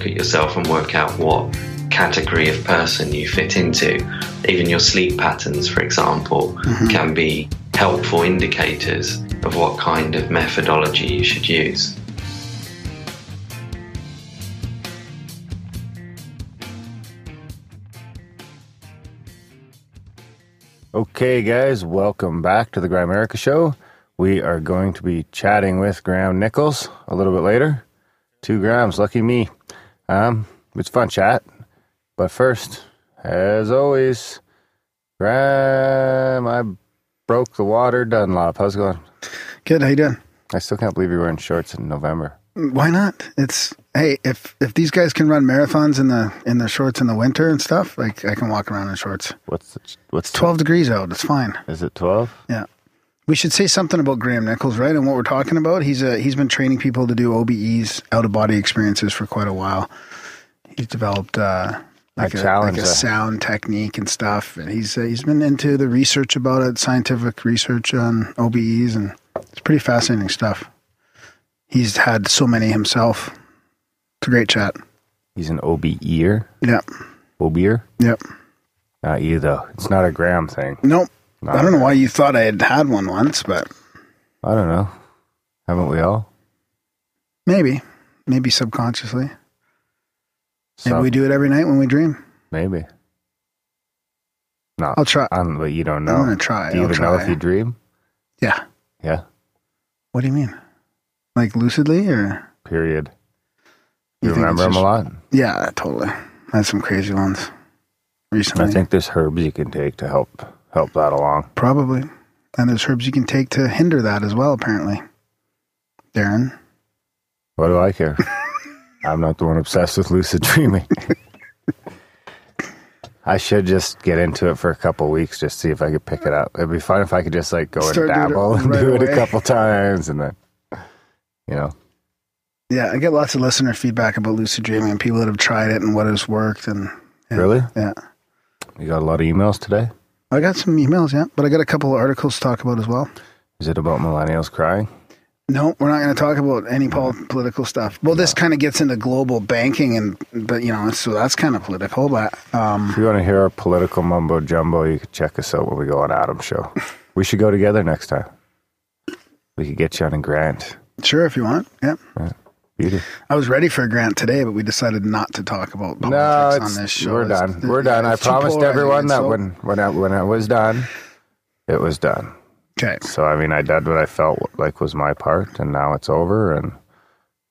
look at yourself and work out what category of person you fit into. Even your sleep patterns, for example, mm-hmm. can be helpful indicators of what kind of methodology you should use. Okay, guys, welcome back to the Grimerica Show. We are going to be chatting with Graham Nicholls a little bit later. Two grams, lucky me. Um, it's fun chat, but first, as always, Graham, I broke the water. Dunlop, how's it going? Good. How you doing? I still can't believe you're wearing shorts in November. Why not? It's hey, if if these guys can run marathons in the in the shorts in the winter and stuff, like I can walk around in shorts. What's the, what's It's twelve degrees out. It's fine. Is it twelve? Yeah. We should say something about Graham Nicholls, right? And what we're talking about. He's a he's been training people to do OBEs, out of body experiences, for quite a while. He's developed uh, like, a, like a sound technique and stuff. And he's uh, he's been into the research about it, scientific research on OBEs, and it's pretty fascinating stuff. He's had so many himself. It's a great chat. He's an OBEer. Yeah. OBEer? Yep. Not you though. It's not a Graham thing. Nope. Not I don't know why you thought I had had one once, but I don't know. Haven't we all? maybe, maybe subconsciously. Maybe we do it every night when we dream. Maybe. No, I'll try. but you don't know. I'm gonna try. Do you I'll even know if you dream? Yeah. Yeah. What do you mean? Like lucidly or? Period. You, You remember them a lot? Yeah, totally. I had some crazy ones recently. I think there's herbs you can take to help help that along. probably. And there's herbs you can take to hinder that as well. Apparently, Darren. What do I care? I'm not the one obsessed with lucid dreaming. I should just get into it for a couple weeks, just see if I could pick it up. It'd be fun if I could just like go Start and dabble and right do it a couple times, and then you know, Yeah, I get lots of listener feedback about lucid dreaming and people that have tried it and what has worked. And yeah, really, yeah, you got a lot of emails today. I got some emails. Yeah, but I got a couple of articles to talk about as well. Is it about millennials crying? No, we're not going to talk about any pol- political stuff. Well, this kind of gets into global banking, and but you know, so that's kind of political. But um, If you want to hear our political mumbo jumbo, you could check us out when we go on Adam's show. We should go together next time. We could get you on a grant. sure, if you want, yeah. Beauty. I was ready for a grant today, but we decided not to talk about politics it's, on this show. we're It's- done. We're done. I promised everyone that so- when when I, when it was done, it was done. Okay, So I mean, I did what I felt like was my part, and now it's over, and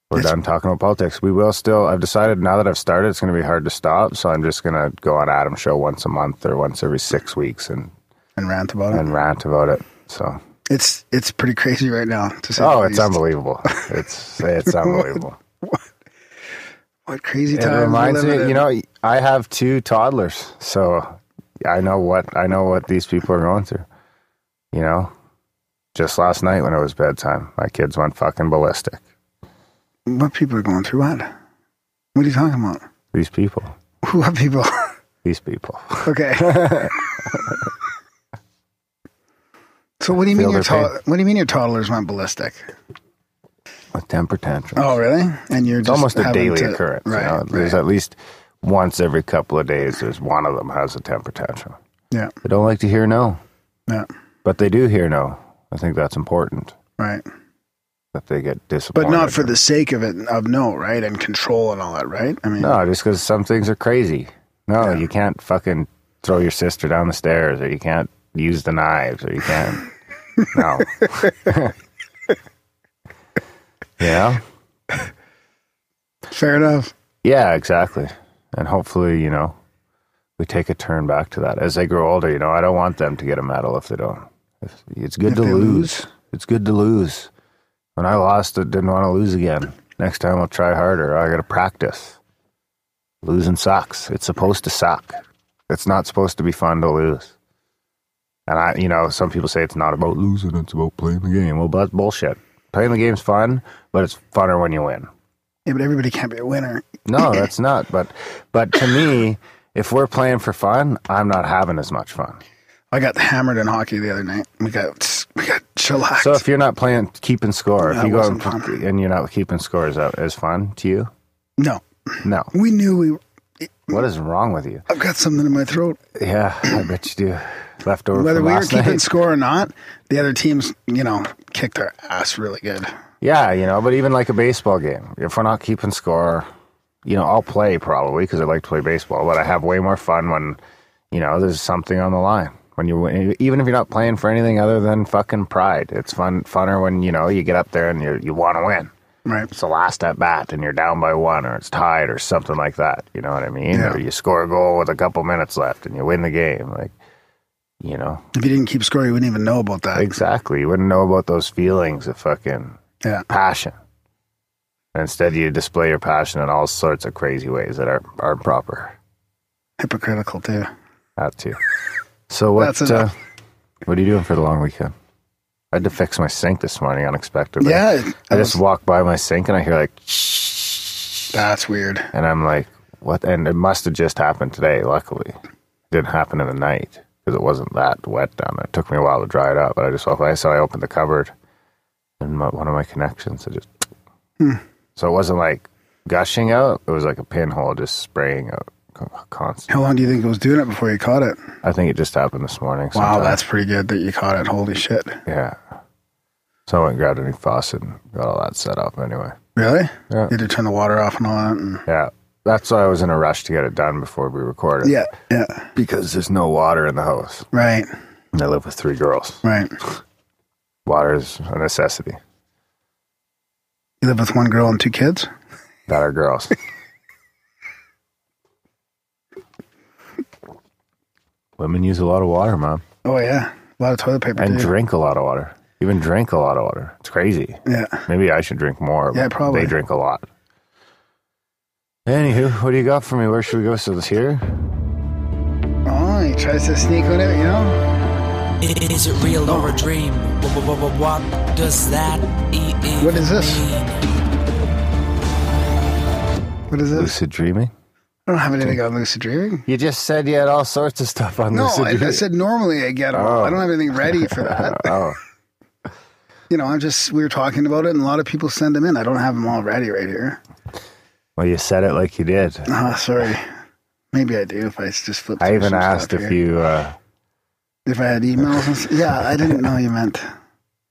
we're It's- done talking about politics. We will still. I've decided now that I've started, it's going to be hard to stop. So I'm just going to go on Adam's show once a month or once every six weeks and and rant about it. and rant about it. So It's it's pretty crazy right now. To say oh, it's least. unbelievable. It's it's unbelievable. What crazy It times we're reminds me, you know, I have two toddlers, so I know what I know what these people are going through. You know, just last night when it was bedtime, my kids went fucking ballistic. what people are going through. What? What are you talking about? These people, What people? these people. okay. so what do you mean your to- what do you mean your toddlers went ballistic? with temper tantrums. Oh, really? And you're it's just almost a daily to- occurrence. you right? know? There's right. at least once every couple of days. There's one of them has a temper tantrum. Yeah. They don't like to hear no, Yeah. but they do hear no. I think that's important Right. that they get disappointed. But not for the sake of it of no, right? And control and all that, right? I mean, No, just because some things are crazy. No, Yeah. you can't fucking throw your sister down the stairs, or you can't use the knives, or you can't. no. yeah. fair enough. Yeah, exactly. And hopefully, you know, we take a turn back to that as they grow older. You know, I don't want them to get a medal if they don't. If- It's good If to lose. lose. It's good to lose. When I lost, I didn't want to lose again. Next time I'll try harder. I got to practice. Losing sucks. It's supposed to suck. It's not supposed to be fun to lose. And I, you know, some people say it's not about losing; it's about playing the game. Well, but that's bullshit. Playing the game's fun, but it's funner when you win. Yeah, but everybody can't be a winner. No, that's not. But, but to me, if we're playing for fun, I'm not having as much fun. I got hammered in hockey the other night. We got we got shellacked. So if you're not playing keeping score, if you go and, fun. and you're not keeping score, is that uh, is fun to you? no, No. We knew we. What is wrong with you? I've got something in my throat. Yeah, I bet you do. Leftover Whether we were keeping night. score or not, the other teams, you know, kicked our ass really good. Yeah, you know, but even like a baseball game, if we're not keeping score, you know, I'll play probably because I like to play baseball, but I have way more fun when, you know, there's something on the line. When you even if you're not playing for anything other than fucking pride, it's fun, funner when you know you get up there and you you want to win. Right. It's the last at bat and you're down by one or it's tied or something like that. You know what I mean? Yeah. Or you score a goal with a couple minutes left and you win the game. Like, you know, If you didn't keep score, you wouldn't even know about that. exactly. You wouldn't know about those feelings of fucking Yeah. passion. And instead, you display your passion in all sorts of crazy ways that are aren't proper. Hypocritical, too. That too. So what? Uh, what are you doing for the long weekend? I had to fix my sink this morning unexpectedly. Yeah. I just was- walk by my sink and I hear like, that's weird. and I'm like, what? And it must have just happened today. Luckily, it didn't happen in the night because it wasn't that wet down there. It took me a while to dry it up, but I just walked by. So I opened the cupboard, and my, one of my connections, it just. Hmm. So it wasn't like gushing out. It was like a pinhole just spraying out co- constant. How long do you think it was doing it before you caught it? I think it just happened this morning. Wow, sometime. that's pretty good that you caught it. Holy shit. yeah. So I went and grabbed a new faucet and got all that set up anyway. Really? Yeah. You had to turn the water off and all that. And, Yeah. That's why I was in a rush to get it done before we recorded. yeah. Yeah. Because there's no water in the house. Right. And I live with three girls. Right. Water is a necessity. You live with one girl and two kids? That are girls. Women use a lot of water, mom. Oh, yeah. A lot of toilet paper. And too. drink a lot of water. Even drink a lot of water. It's crazy. Yeah. Maybe I should drink more. Yeah, probably. They drink a lot. Anywho, what do you got for me? Where should we go? So this here? Oh, he tries to sneak on it, you know? Is it real or a dream? What, does that even What is this? mean? What is this? Lucid dreaming? I don't have anything on lucid dreaming. You just said you had all sorts of stuff on No, lucid I, dreaming. I said normally I get all. Oh. I don't have anything ready for that. oh, you know, I'm just, we were talking about it and a lot of people send them in. I don't have them all ready right here. Well, you said it like you did. Oh, sorry. Maybe I do if I just flip I even asked if here. you, uh, If I had emails and Yeah, I didn't know you meant.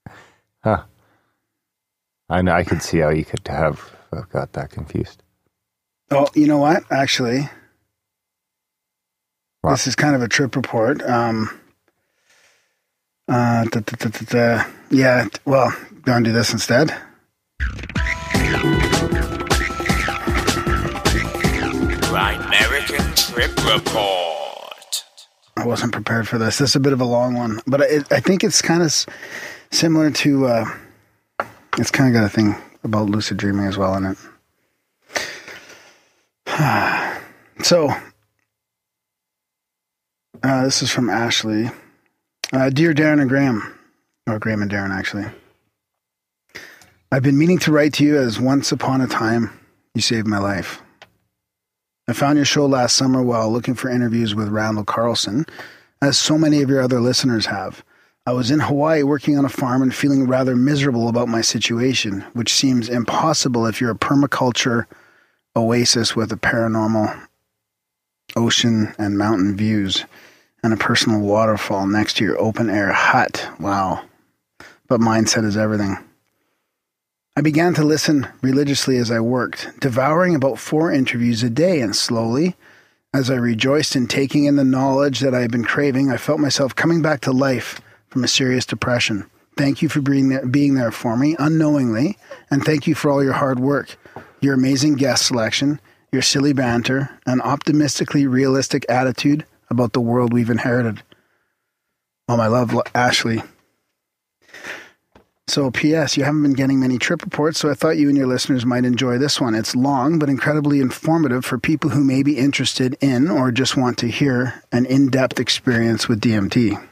huh. I know, I could see how you could have uh, got that confused. Oh, you know what? Actually, this is kind of a trip report. Um, uh, da, da, da. Yeah, well, go and do this instead. American Trip Report. I wasn't prepared for this. This is a bit of a long one, but I, I think it's kind of similar to. Uh, it's kind of got a thing about lucid dreaming as well in it. so, uh, this is from Ashley. Uh, Dear Darren and Graham, or Graham and Darren, actually. I've been meaning to write to you as once upon a time you saved my life. I found your show last summer while looking for interviews with Randall Carlson, as so many of your other listeners have. I was in Hawaii working on a farm and feeling rather miserable about my situation, which seems impossible if you're a permaculture oasis with a paranormal ocean and mountain views and a personal waterfall next to your open air hut. Wow. But mindset is everything. I began to listen religiously as I worked, devouring about four interviews a day, and slowly, as I rejoiced in taking in the knowledge that I had been craving, I felt myself coming back to life from a serious depression. Thank you for being there, being there for me unknowingly, and thank you for all your hard work, your amazing guest selection, your silly banter, and optimistically realistic attitude about the world we've inherited. Oh, my love, Ashley. So, P.S., you haven't been getting many trip reports, so I thought you and your listeners might enjoy this one. It's long, but incredibly informative for people who may be interested in or just want to hear an in depth experience with DMT.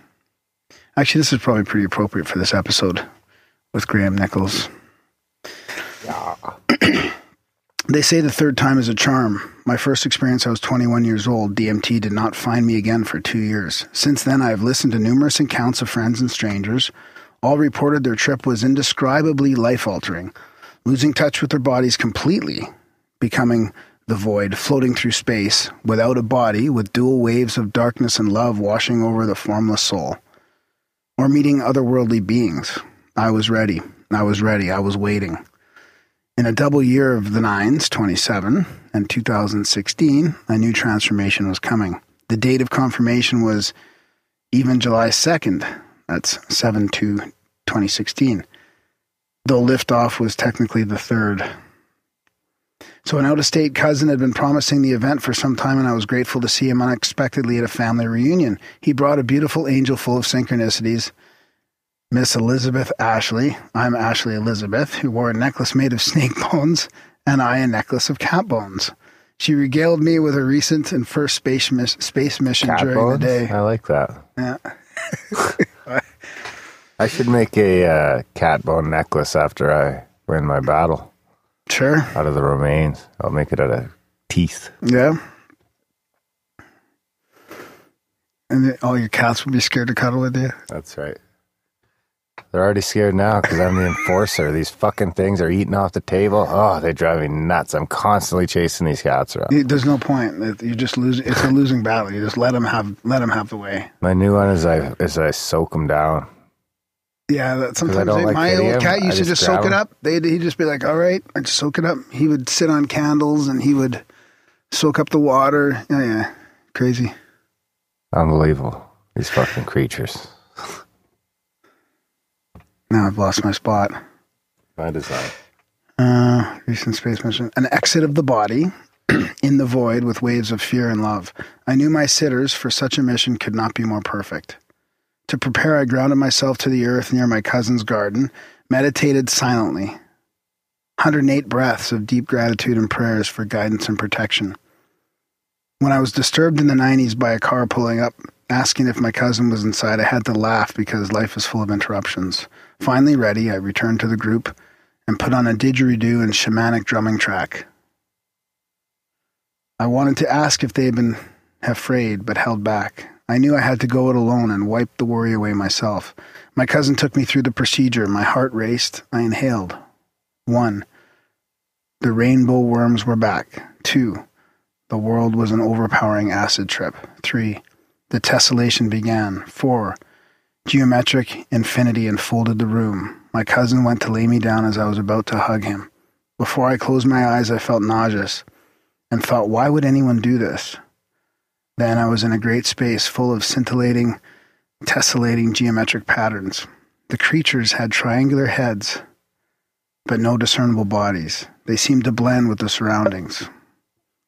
Actually, this is probably pretty appropriate for this episode with Graham Nicholls. Yeah. they say the third time is a charm. My first experience, I was 21 years old. DMT did not find me again for two years. Since then, I have listened to numerous accounts of friends and strangers. All reported their trip was indescribably life altering, losing touch with their bodies completely, becoming the void, floating through space, without a body, with dual waves of darkness and love washing over the formless soul. Or meeting otherworldly beings. I was ready. I was ready. I was waiting. In a double year of the nines, 27, and 2016, I knew transformation was coming. The date of confirmation was even July 2nd. That's 7 to 2016. Though liftoff was technically the 3rd. So, an out of state cousin had been promising the event for some time, and I was grateful to see him unexpectedly at a family reunion. He brought a beautiful angel full of synchronicities. Miss Elizabeth Ashley, I'm Ashley Elizabeth, who wore a necklace made of snake bones, and I a necklace of cat bones. She regaled me with her recent and first space, miss- space mission Cat during bones? the day. I like that. Yeah. I should make a uh, cat bone necklace after I win my battle Sure. out of the remains. I'll make it out of teeth. Yeah. And then all your cats will be scared to cuddle with you. That's right. They're already scared now because I'm the enforcer. These fucking things are eating off the table. Oh, they drive me nuts. I'm constantly chasing these cats around. There's no point. You just lose. It's a losing battle. You just let them have. Let them have the way. My new one is I is I soak them down. Yeah, that sometimes they- like my old him, cat used to just soak it up. They'd he'd just be like, "All right, I just soak it up." He would sit on candles and he would soak up the water. Yeah, yeah, crazy. Unbelievable. These fucking creatures. Now I've lost my spot. My design. Uh, recent space mission. An exit of the body in the void with waves of fear and love. I knew my sitters for such a mission could not be more perfect. To prepare, I grounded myself to the earth near my cousin's garden, meditated silently. 108 breaths of deep gratitude and prayers for guidance and protection. When I was disturbed in the 90s by a car pulling up, asking if my cousin was inside, I had to laugh because life is full of interruptions. Finally ready, I returned to the group and put on a didgeridoo and shamanic drumming track. I wanted to ask if they had been afraid, but held back. I knew I had to go it alone and wipe the worry away myself. My cousin took me through the procedure. My heart raced. I inhaled. One, the rainbow worms were back. Two, the world was an overpowering acid trip. Three, the tessellation began. Four, geometric infinity enfolded the room. My cousin went to lay me down as I was about to hug him. Before I closed my eyes, I felt nauseous and thought, why would anyone do this? Then I was in a great space full of scintillating, tessellating geometric patterns. The creatures had triangular heads, but no discernible bodies. They seemed to blend with the surroundings.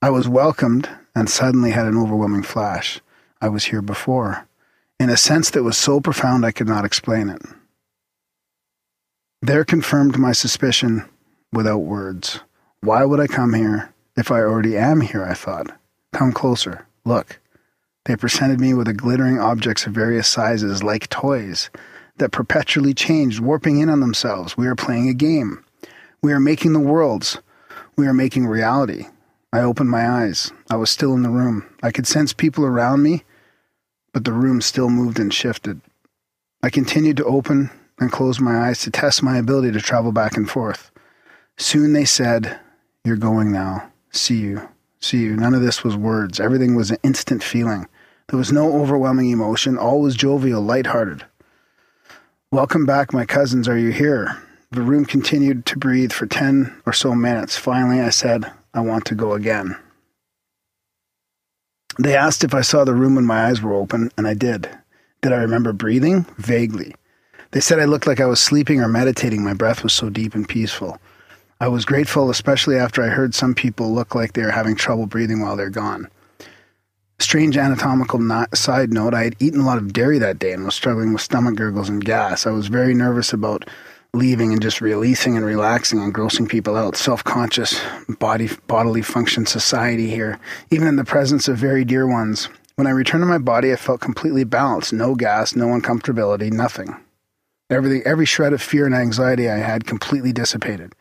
I was welcomed and suddenly had an overwhelming flash. I was here before, in a sense that was so profound I could not explain it. There confirmed my suspicion without words. Why would I come here if I already am here? I thought. Come closer. Look. They presented me with a glittering objects of various sizes, like toys, that perpetually changed, warping in on themselves. We are playing a game. We are making the worlds. We are making reality. I opened my eyes. I was still in the room. I could sense people around me, but the room still moved and shifted. I continued to open and close my eyes to test my ability to travel back and forth. Soon they said, You're going now. See you. See you. None of this was words. Everything was an instant feeling. There was no overwhelming emotion. All was jovial, lighthearted. Welcome back, my cousins. Are you here? The room continued to breathe for 10 or so minutes. Finally, I said, I want to go again. They asked if I saw the room when my eyes were open, and I did. Did I remember breathing? Vaguely. They said I looked like I was sleeping or meditating. My breath was so deep and peaceful. I was grateful, especially after I heard some people look like they are having trouble breathing while they're gone. Strange anatomical not- side note I had eaten a lot of dairy that day and was struggling with stomach gurgles and gas. I was very nervous about leaving and just releasing and relaxing and grossing people out. Self conscious body bodily function society here, even in the presence of very dear ones. When I returned to my body, I felt completely balanced. No gas, no uncomfortability, nothing. Everything, every shred of fear and anxiety I had completely dissipated.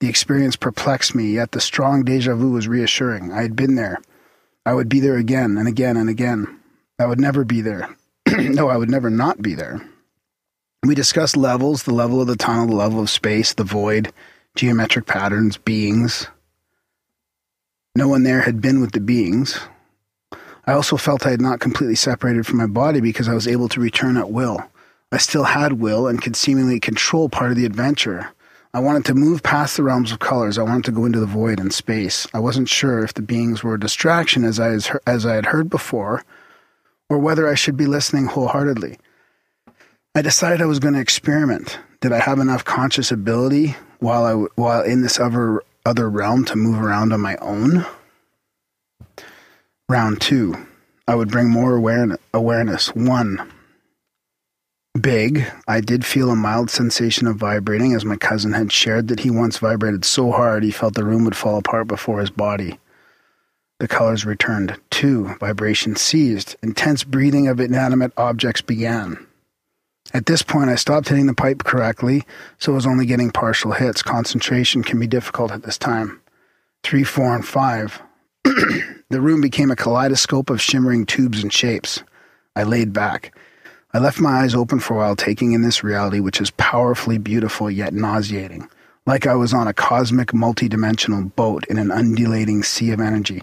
The experience perplexed me, yet the strong deja vu was reassuring. I had been there. I would be there again and again and again. I would never be there. no, I would never not be there. We discussed levels the level of the tunnel, the level of space, the void, geometric patterns, beings. No one there had been with the beings. I also felt I had not completely separated from my body because I was able to return at will. I still had will and could seemingly control part of the adventure. I wanted to move past the realms of colors. I wanted to go into the void and space. I wasn't sure if the beings were a distraction, as I, as I had heard before, or whether I should be listening wholeheartedly. I decided I was going to experiment. Did I have enough conscious ability while I while in this other other realm to move around on my own? Round two, I would bring more awareness. Awareness. One, big, I did feel a mild sensation of vibrating as my cousin had shared that he once vibrated so hard he felt the room would fall apart before his body. The colors returned. Two, vibration ceased. Intense breathing of inanimate objects began. At this point, I stopped hitting the pipe correctly, so I was only getting partial hits. Concentration can be difficult at this time. Three, four, and five. the room became a kaleidoscope of shimmering tubes and shapes. I laid back. I left my eyes open for a while, taking in this reality, which is powerfully beautiful yet nauseating, like I was on a cosmic, multidimensional boat in an undulating sea of energy.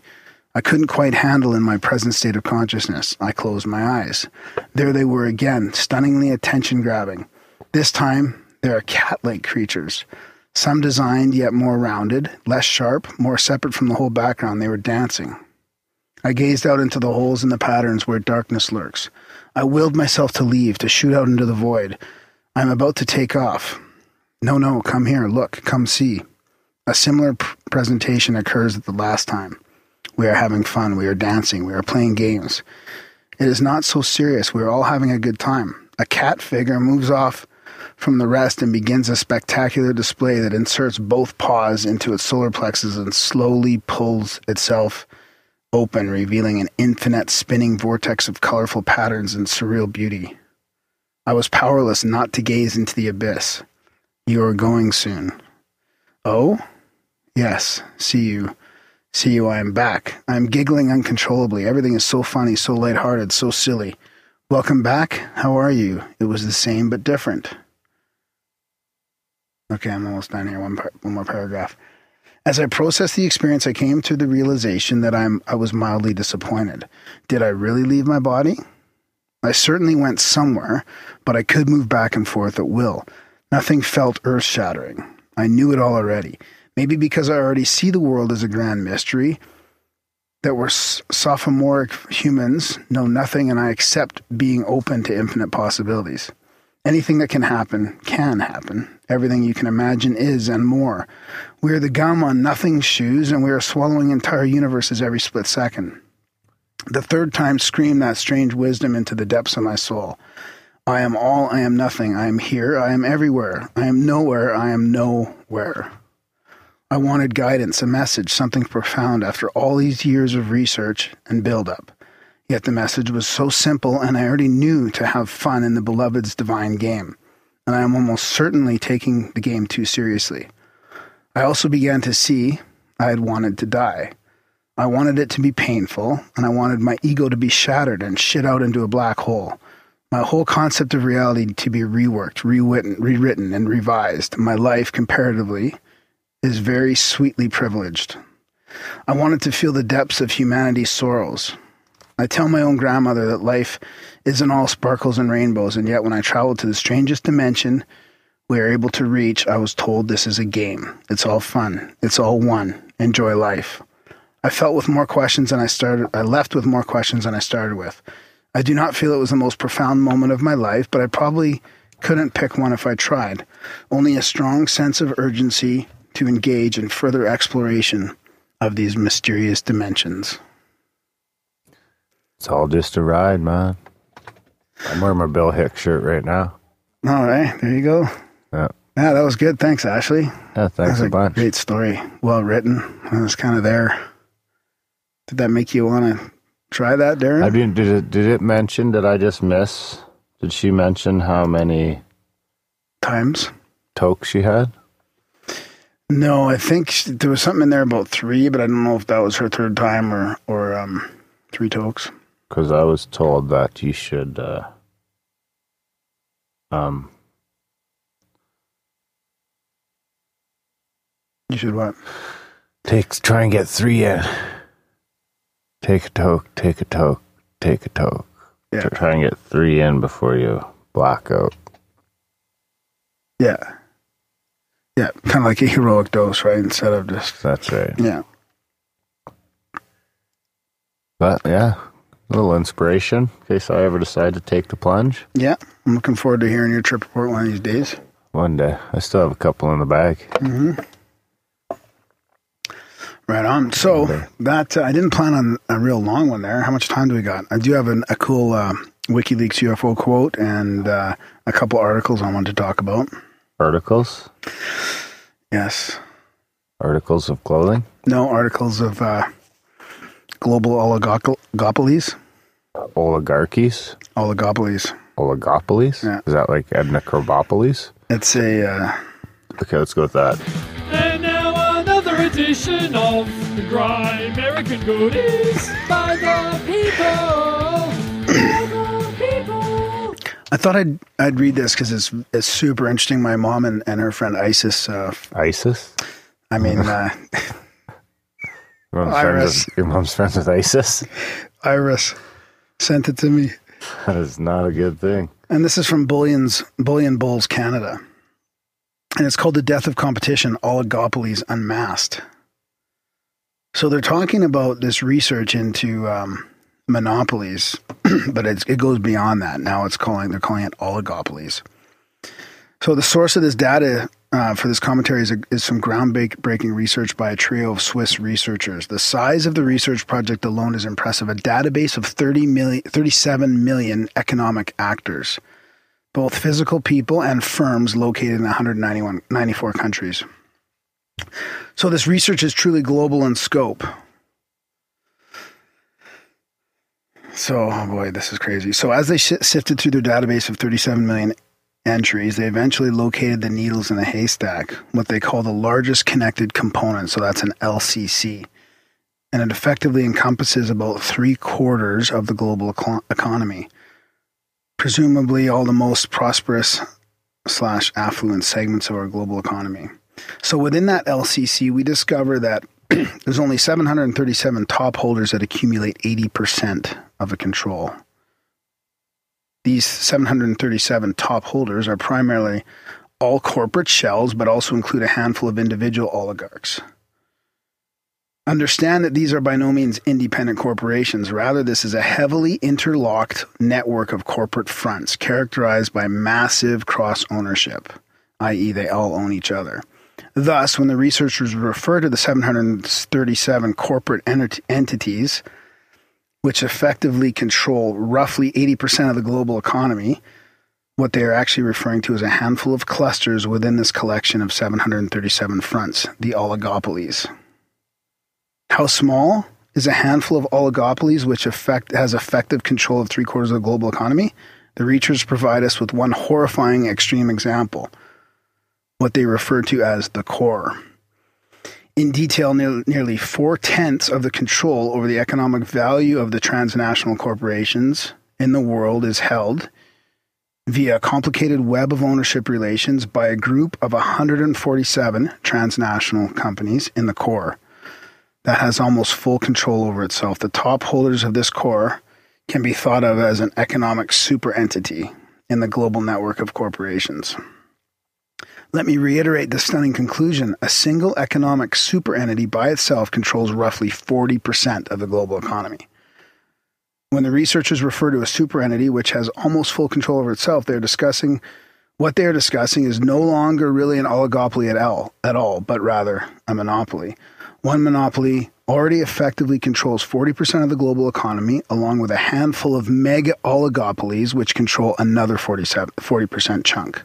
I couldn't quite handle in my present state of consciousness. I closed my eyes. There they were again, stunningly attention grabbing. This time, they are cat like creatures. Some designed, yet more rounded, less sharp, more separate from the whole background. They were dancing. I gazed out into the holes in the patterns where darkness lurks. I willed myself to leave, to shoot out into the void. I'm about to take off. No, no, come here, look, come see. A similar pr- presentation occurs at the last time. We are having fun, we are dancing, we are playing games. It is not so serious, we are all having a good time. A cat figure moves off from the rest and begins a spectacular display that inserts both paws into its solar plexus and slowly pulls itself open, revealing an infinite spinning vortex of colorful patterns and surreal beauty. I was powerless not to gaze into the abyss. You are going soon. Oh? Yes, see you. See you, I am back. I am giggling uncontrollably. Everything is so funny, so lighthearted, so silly. Welcome back. How are you? It was the same but different. Okay, I'm almost done here. One, par- one more paragraph. As I processed the experience, I came to the realization that I'm I was mildly disappointed. Did I really leave my body? I certainly went somewhere, but I could move back and forth at will. Nothing felt earth shattering. I knew it all already. Maybe because I already see the world as a grand mystery, that we're sophomoric humans, know nothing, and I accept being open to infinite possibilities. Anything that can happen can happen. Everything you can imagine is and more. We are the gum on nothing's shoes, and we are swallowing entire universes every split second. The third time screamed that strange wisdom into the depths of my soul. I am all, I am nothing. I am here, I am everywhere. I am nowhere, I am nowhere. I wanted guidance, a message, something profound after all these years of research and build up. Yet the message was so simple, and I already knew to have fun in the beloved's divine game, and I am almost certainly taking the game too seriously. I also began to see I had wanted to die. I wanted it to be painful, and I wanted my ego to be shattered and shit out into a black hole. My whole concept of reality to be reworked, rewritten, rewritten, and revised. My life, comparatively, is very sweetly privileged. I wanted to feel the depths of humanity's sorrows, I tell my own grandmother that life isn't all sparkles and rainbows, and yet when I traveled to the strangest dimension we are able to reach, I was told this is a game. It's all fun. It's all one. Enjoy life. I felt with more questions than I started. I left with more questions than I started with. I do not feel it was the most profound moment of my life, but I probably couldn't pick one if I tried. Only a strong sense of urgency to engage in further exploration of these mysterious dimensions. It's all just a ride, man. I'm wearing my Bill Hicks shirt right now. All right, there you go. Yeah. Yeah, that was good. Thanks, Ashley. Yeah, thanks a, a bunch. Great story. Well written. I was kind of there. Did that make you want to try that, Darren? I mean, did it did it mention? Did I just miss? Did she mention how many times tokes she had? No, I think she, there was something in there about three, but I don't know if that was her third time or or um, three tokes because I was told that you should uh, um you should what Take try and get three in. Take a toke, take a toke, take a toke. Yeah. Try and get three in before you black out. Yeah. Yeah, kind of like a heroic dose, right? Instead of just That's right. yeah. But yeah, a little inspiration in case I ever decide to take the plunge Yeah, I'm looking forward to hearing your trip report one of these days. one day. I still have a couple in the bag. Hmm. Right on. So Okay. that uh, I didn't plan on a real long one there. How much time do we got? I do have an, a cool uh, WikiLeaks UFO quote and uh, a couple articles I want to talk about. Articles, Yes. articles of clothing, No articles of uh, global oligopolies. oligarchies, Oligopolies. oligopolies. Yeah. Is that like Edna Krabopolis? It's a uh, Okay, let's go with that. And now another edition of the Dry American Goodies by the people. By the people. I thought I'd I'd read this because it's it's super interesting. My mom and, and her friend Isis. Uh, ISIS. I mean, uh, Your mom's, friends Iris. with, your mom's friends with ISIS. Iris sent it to me. That is not a good thing. And this is from Bullion's Bullion Bulls Canada. And it's called The Death of Competition Oligopolies Unmasked. So they're talking about this research into um, monopolies, but it goes beyond that. Now it's calling they're calling it oligopolies. So the source of this data uh, for this commentary is, is some groundbreaking research by a trio of Swiss researchers. The size of the research project alone is impressive. A database of 30 million, 37 million economic actors, both physical people and firms located in 191 94 countries. So this research is truly global in scope. So, oh boy, this is crazy. So, as they si- sifted through their database of 37 million entries, they eventually located the needles in a haystack, what they call the largest connected component. So, that's an LCC. And it effectively encompasses about three quarters of the global eco- economy, presumably all the most prosperous slash affluent segments of our global economy. So, within that LCC, we discover that there's only 737 top holders that accumulate 80% of the control. These 737 top holders are primarily all corporate shells, but also include a handful of individual oligarchs. Understand that these are by no means independent corporations. Rather, this is a heavily interlocked network of corporate fronts characterized by massive cross ownership, i.e., they all own each other. Thus, when the researchers refer to the 737 corporate ent- entities, which effectively control roughly 80% of the global economy, what they are actually referring to is a handful of clusters within this collection of 737 fronts, the oligopolies. How small is a handful of oligopolies which effect, has effective control of three quarters of the global economy? The researchers provide us with one horrifying extreme example what they refer to as the core. In detail, near, nearly four tenths of the control over the economic value of the transnational corporations in the world is held via a complicated web of ownership relations by a group of 147 transnational companies in the core that has almost full control over itself. The top holders of this core can be thought of as an economic super entity in the global network of corporations. Let me reiterate the stunning conclusion. A single economic superentity by itself controls roughly 40% of the global economy. When the researchers refer to a superentity which has almost full control over itself, they're discussing what they're discussing is no longer really an oligopoly at all, at all, but rather a monopoly. One monopoly already effectively controls 40% of the global economy, along with a handful of mega oligopolies which control another 47, 40% chunk.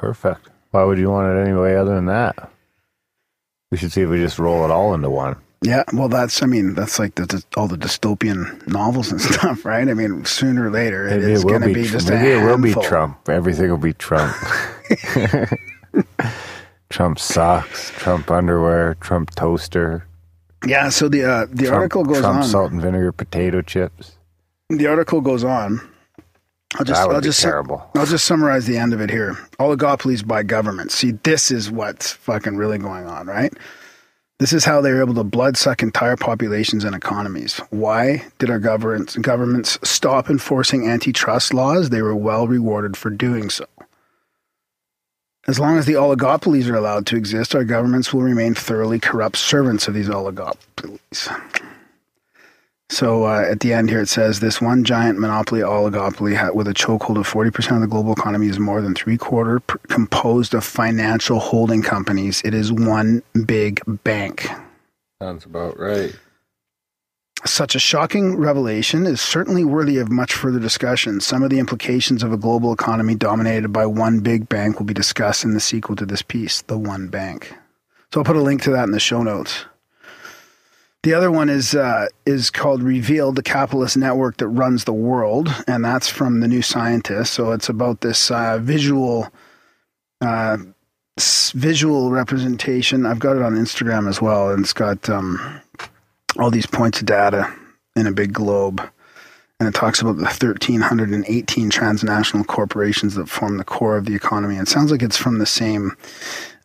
Perfect. Why would you want it any way other than that? We should see if we just roll it all into one. Yeah, well, that's I mean that's like the, all the dystopian novels and stuff, right? I mean, sooner or later it Maybe is going to be. be just maybe a it will be. Trump. Everything will be Trump. Trump socks, Trump underwear, Trump toaster, Yeah, so the uh, the Trump, article goes Trump on. Trump salt and vinegar potato chips. The article goes on I'll just, that would I'll be just, terrible. I'll just summarize the end of it here. Oligopolies by governments. See, this is what's fucking really going on, right? This is how they were able to bloodsuck entire populations and economies. Why did our governments governments stop enforcing antitrust laws? They were well rewarded for doing so. As long as the oligopolies are allowed to exist, our governments will remain thoroughly corrupt servants of these oligopolies. So uh, at the end here, it says this one giant monopoly oligopoly ha- with a chokehold of 40% of the global economy is more than three quarter p- composed of financial holding companies. It is one big bank. Sounds about right. Such a shocking revelation is certainly worthy of much further discussion. Some of the implications of a global economy dominated by one big bank will be discussed in the sequel to this piece, The One Bank. So I'll put a link to that in the show notes. The other one is uh, is called Revealed, the capitalist network that runs the world, and that's from the New Scientist. So it's about this uh, visual uh, visual representation. I've got it on Instagram as well, and it's got um, all these points of data in a big globe. And it talks about the 1,318 transnational corporations that form the core of the economy. It sounds like it's from the same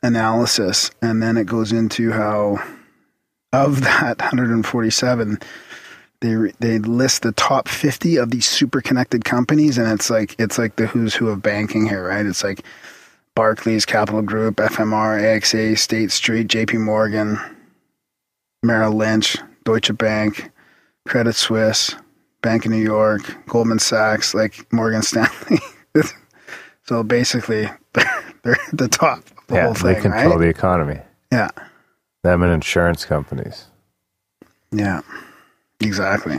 analysis. And then it goes into how, of that 147, they they list the top 50 of these super connected companies, and it's like it's like the who's who of banking here, right? It's like Barclays, Capital Group, FMR, AXA, State Street, J.P. Morgan, Merrill Lynch, Deutsche Bank, Credit Suisse, Bank of New York, Goldman Sachs, like Morgan Stanley. so basically, they're, at the top of the Yeah, whole they control right? the economy. Yeah, Them and insurance companies. yeah, exactly.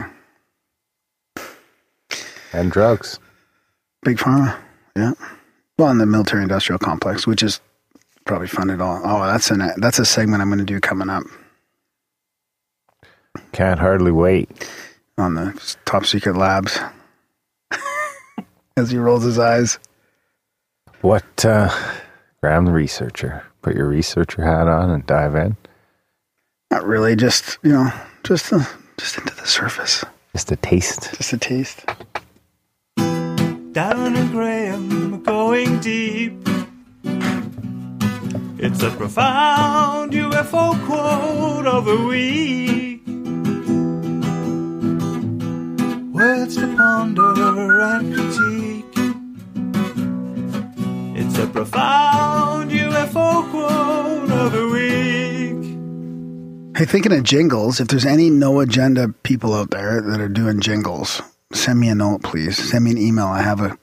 And drugs. Big pharma, yeah. Well, in the military-industrial complex, which is probably funded all. Oh, that's an that's a segment I'm going to do coming up Can't hardly wait. on the top secret labs. As he rolls his eyes. What, uh, Graham the researcher, put your researcher hat on and dive in. Not really, just you know, just uh, just into the surface, Just a taste. just a taste. Down and Graham are going deep. It's a profound UFO quote of the week. Words to ponder and critique. It's a profound UFO quote of the week. Hey, thinking of jingles, if there's any no agenda people out there that are doing jingles, send me a note, please. Send me an email. I have a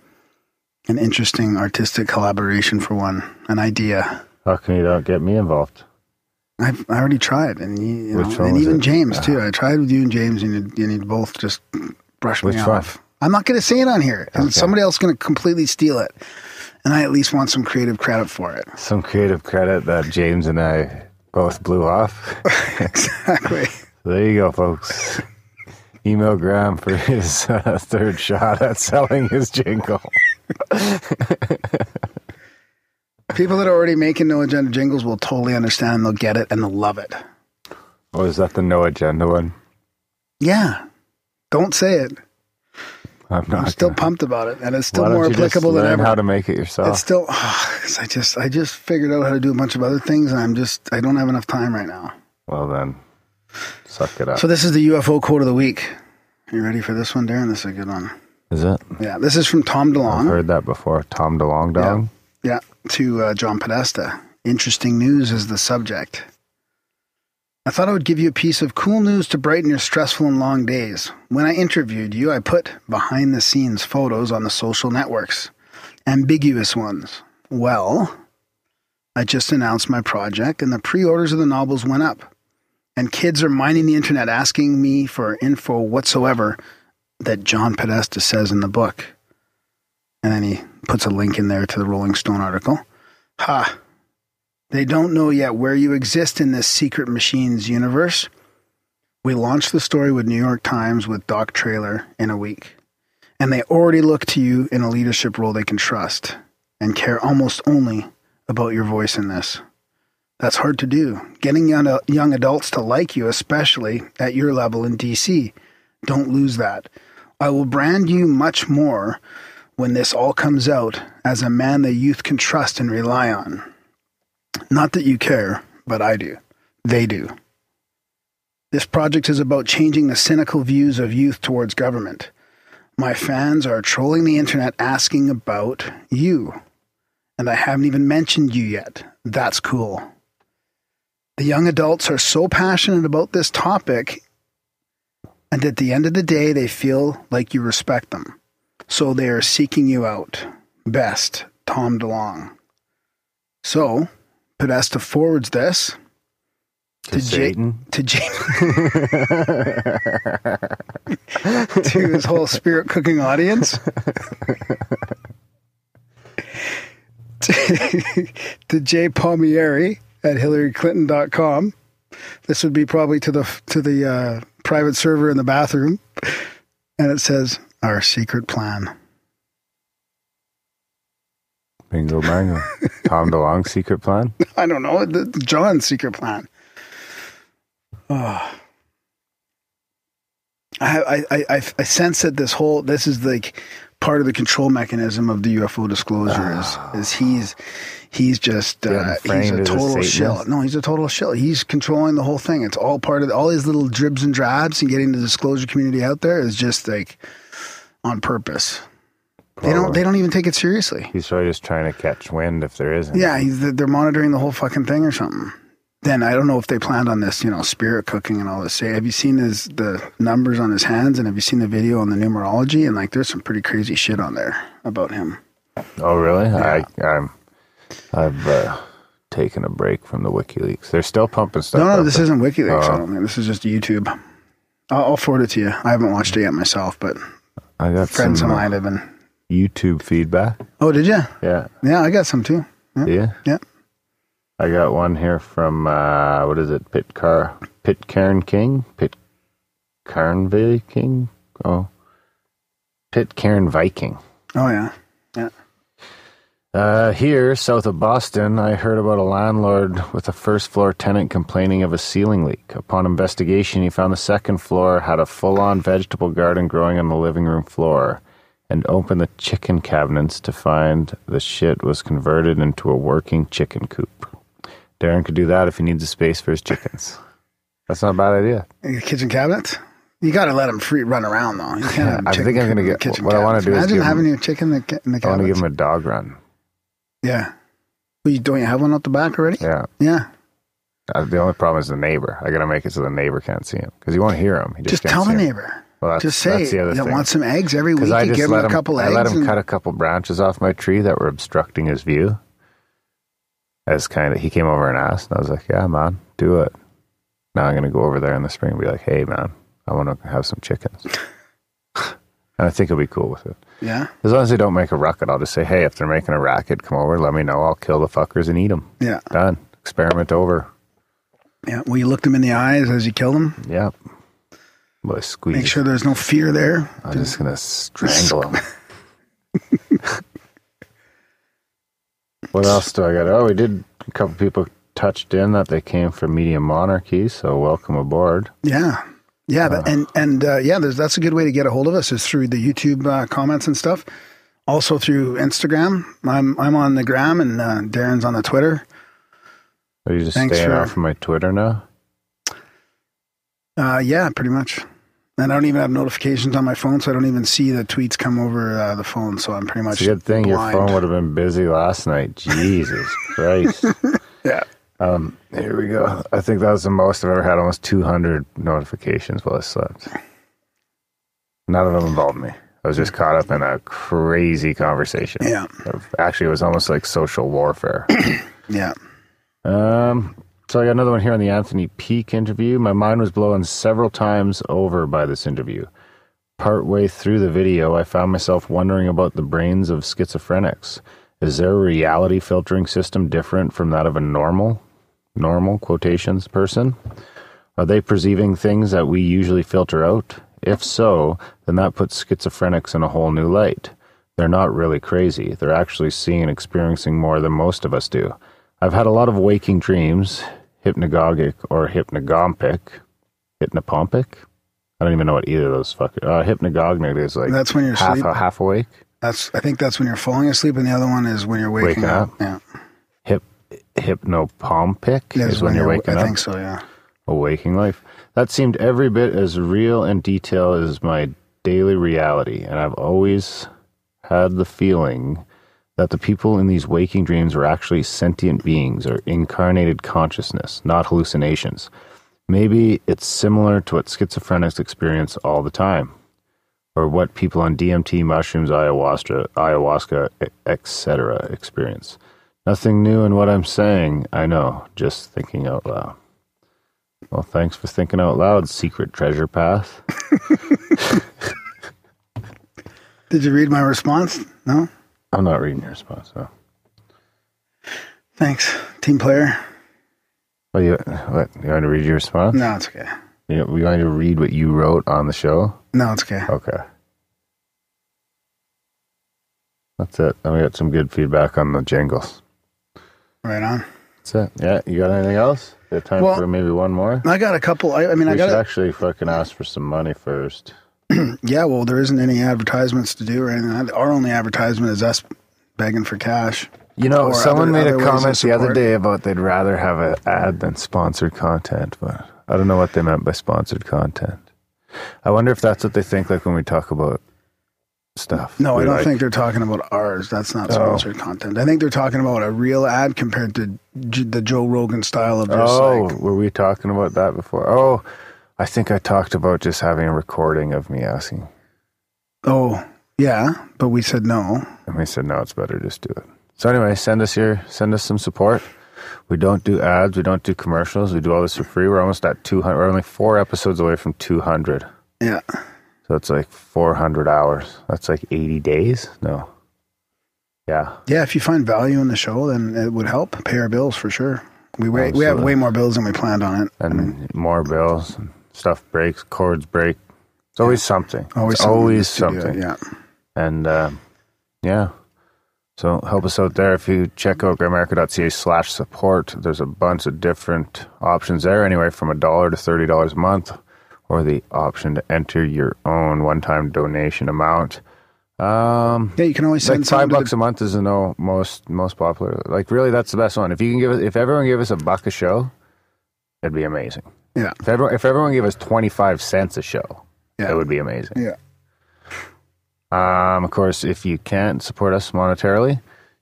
an interesting artistic collaboration for one, an idea. How come you don't get me involved? I've I already tried, and you, you Which know, one and even it? James uh, too. I tried with you and James, and you, you need both just brush Which me one? off. I'm not going to say it on here, and Okay. somebody else going to completely steal it, and I at least want some creative credit for it. Some creative credit that James and I both blew off. exactly. there you go, folks. Email Graham for his uh, third shot at selling his jingle. People that are already making no agenda jingles will totally understand. and They'll get it and they'll love it. Oh, is that the no agenda one? Yeah. Don't say it. I'm not. I'm still gonna- pumped about it, and it's still more applicable than learn ever. how to make it yourself? it's still. 'cause I just, I just figured out how to do a bunch of other things, and I'm just, I don't have enough time right now. well then, suck it up. So this is the UFO quote of the week. Are You ready for this one, Darren? This is a good one. is it? Yeah, this is from Tom DeLonge. I've heard that before. Tom DeLonge Dong. Yeah, to uh, John Podesta. Interesting news is the subject. I thought I would give you a piece of cool news to brighten your stressful and long days. When I interviewed you, I put behind the scenes photos on the social networks, ambiguous ones. Well, I just announced my project, and the pre orders of the novels went up. And kids are mining the internet asking me for info whatsoever that John Podesta says in the book. And then he puts a link in there to the Rolling Stone article. Ha! They don't know yet where you exist in this secret machines universe. We launched the story with New York Times with Doc Trailer in a week. And they already look to you in a leadership role they can trust and care almost only about your voice in this. That's hard to do. Getting young, young adults to like you, especially at your level in DC. Don't lose that. I will brand you much more when this all comes out as a man the youth can trust and rely on. Not that you care, but I do. They do. This project is about changing the cynical views of youth towards government. My fans are trolling the internet asking about you. And I haven't even mentioned you yet. That's cool. The young adults are so passionate about this topic, and at the end of the day, they feel like you respect them. So they are seeking you out. Best, Tom DeLonge. So, Podesta forwards this To to Jay, Satan. to Jay, to his whole spirit cooking audience. to, to Jay Palmieri at HillaryClinton.com. This would be probably to the to the uh, private server in the bathroom, and it says our secret plan. Bingo bango. Tom DeLonge's secret plan. I don't know the, the John's secret plan. Oh. I, I, I, I sense that this whole this is like part of the control mechanism of the UFO disclosure is is he's he's just uh, he's a a total shill. No, he's a total shill. He's controlling the whole thing. It's all part of all his little dribs and drabs and getting the disclosure community out there is just like on purpose. They don't they don't even take it seriously. He's probably just trying to catch wind if there isn't. Yeah, he's, they're monitoring the whole fucking thing or something. Then I don't know if they planned on this, you know, spirit cooking and all this. Say, have you seen his the numbers on his hands and have you seen the video on the numerology? And like, there's some pretty crazy shit on there about him. Oh, really? I, I'm, I've uh, taken a break from the WikiLeaks. They're still pumping stuff. No, no, this there. isn't WikiLeaks. I Oh. don't think this is just YouTube. I'll, I'll forward it to you. I haven't watched it yet myself, but I got friends some of uh, mine have been. YouTube feedback. Oh, did you? Yeah, Yeah, I got some too. Yeah. yeah. Yeah. I got one here from uh, what is it? Pit Car Pit Cairn King Pit Cairn Viking. Oh, Pit Cairn Viking. Oh yeah. Yeah. Uh, here, south of Boston, I heard about a landlord with a first floor tenant complaining of a ceiling leak. Upon investigation, he found the second floor had a full on vegetable garden growing on the living room floor and opened the chicken cabinets to find the shit was converted into a working chicken coop. Darren could do that if he needs a space for his chickens. That's not a bad idea. Your kitchen cabinets. You got to let them free run around though. You can't have I think I'm gonna in the get- kitchen what I wanna cabinets. do is Imagine give 'em- having your chicken in the, ca- in the I want to give him a dog run. Yeah. Well, you, don't you have one out the back already? Yeah. Yeah. Uh, the only problem is the neighbor. I got to make it so the neighbor can't see him because he won't hear him. He just, Just can't tell the him. neighbor. Well, that's, Just say that's the other you thing. want some eggs every week. I You give him a him, couple I eggs. let him and- cut a couple branches off my tree that were obstructing his view. As kind of, he came over and asked, and I was like, "Yeah, man, do it." Now I'm going to go over there in the spring and be like, "Hey, man, I want to have some chickens," and I think he'll be cool with it. Yeah. As long as they don't make a racket, I'll just say, "Hey, if they're making a racket, come over, let me know. I'll kill the fuckers and eat them." Yeah. Done. Experiment over. Yeah. Will you look them in the eyes as you kill them? Yep. Boy, squeeze. Make sure there's no fear there. I'm just gonna strangle him. what else do I got? Oh, we did. A couple people touched in that they came from Media Monarchy, so welcome aboard. Yeah. Yeah, but, and and uh, yeah, there's that's a good way to get a hold of us is through the YouTube uh, comments and stuff. Also through Instagram. I'm I'm on the gram and uh, Darren's on the Twitter. Are you just Thanks staying for- off of my Twitter now? Uh, yeah, pretty much. And I don't even have notifications on my phone, so I don't even see the tweets come over uh, the phone. So I'm pretty much It's a good thing blind. your phone would have been busy last night. Jesus Christ. Yeah. Um, here we go. I think that was the most I've ever had. Almost 200 notifications while I slept. None of them involved me. I was just caught up in a crazy conversation. Yeah. Actually, it was almost like social warfare. Yeah. um, so I got another one here on the Anthony Peake interview. My mind was blown several times over by this interview. Partway through the video, I found myself wondering about the brains of schizophrenics. Is their reality filtering system different from that of a normal, normal quotations person? Are they perceiving things that we usually filter out? If so, then that puts schizophrenics in a whole new light. They're not really crazy. They're actually seeing and experiencing more than most of us do. I've had a lot of waking dreams, hypnagogic or hypnagompic. Hypnopompic? I don't even know what either of those fuck. Uh, hypnagogic is like That's when you're half asleep. half awake. That's I think that's when you're falling asleep, and the other one is when you're waking, Waking up. Yeah, Hip hypnopompic That's is when you're waking I up. think so. Yeah. A waking life. That seemed every bit as real and detailed as my daily reality, and I've always had the feeling that the people in these waking dreams were actually sentient beings or incarnated consciousness, not hallucinations. Maybe it's similar to what schizophrenics experience all the time, or what people on DMT, mushrooms, ayahuasca, ayahuasca, etc. experience. Nothing new in what I'm saying, I know, just thinking out loud. Well, thanks for thinking out loud, Secret Treasure Path. Did you read my response? No. I'm not reading your response, no. Thanks, team player. Well, you, what, you want to read your response? No, it's okay. You, we going to read what you wrote on the show? No, it's okay. Okay. That's it. And we got some good feedback on the jingles. Right on. That's it. Yeah, you got anything else? You have time Well- for maybe one more? I got a couple. I, I mean, I we got should a, actually fucking ask for some money first. Yeah, well, there isn't any advertisements to do or anything. Our only advertisement is us begging for cash. You know, someone other- made other a comment the other day about they'd rather have an ad than sponsored content, but I don't know what they meant by sponsored content. I wonder if that's what they think like when we talk about stuff. No, We I don't like- think they're talking about ours. That's not oh. sponsored content. I think they're talking about a real ad compared to J- the Joe Rogan style of just Oh, like, were we talking about that before? Oh, I think I talked about just having a recording of me asking. oh, yeah, but we said no. And we said, no, it's better just do it. So anyway, send us your, send us some support. We don't do ads. We don't do commercials. We do all this for free. We're almost at 200. We're only four episodes away from 200. Yeah, So it's like 400 hours. That's like 80 days? No. Yeah. yeah. If you find value in the show, then it would help pay our bills for sure. We we have way more bills than we planned on it. And more bills and stuff breaks, cords break. It's always something. Always It's something always something. Yeah. And uh, yeah. So help us out there. If you check out grimerica.ca slash support, there's a bunch of different options there, anyway, from a dollar to thirty dollars a month, or the option to enter your own one-time donation amount. Um, Yeah, you can always send like five bucks a month is the no, most most popular. Like really, that's the best one. If you can give us, if everyone gave us a buck a show, it'd be amazing. Yeah, If everyone if everyone gave us twenty five cents a show, Yeah. it would be amazing. yeah. Um, of course, if you can't support us monetarily,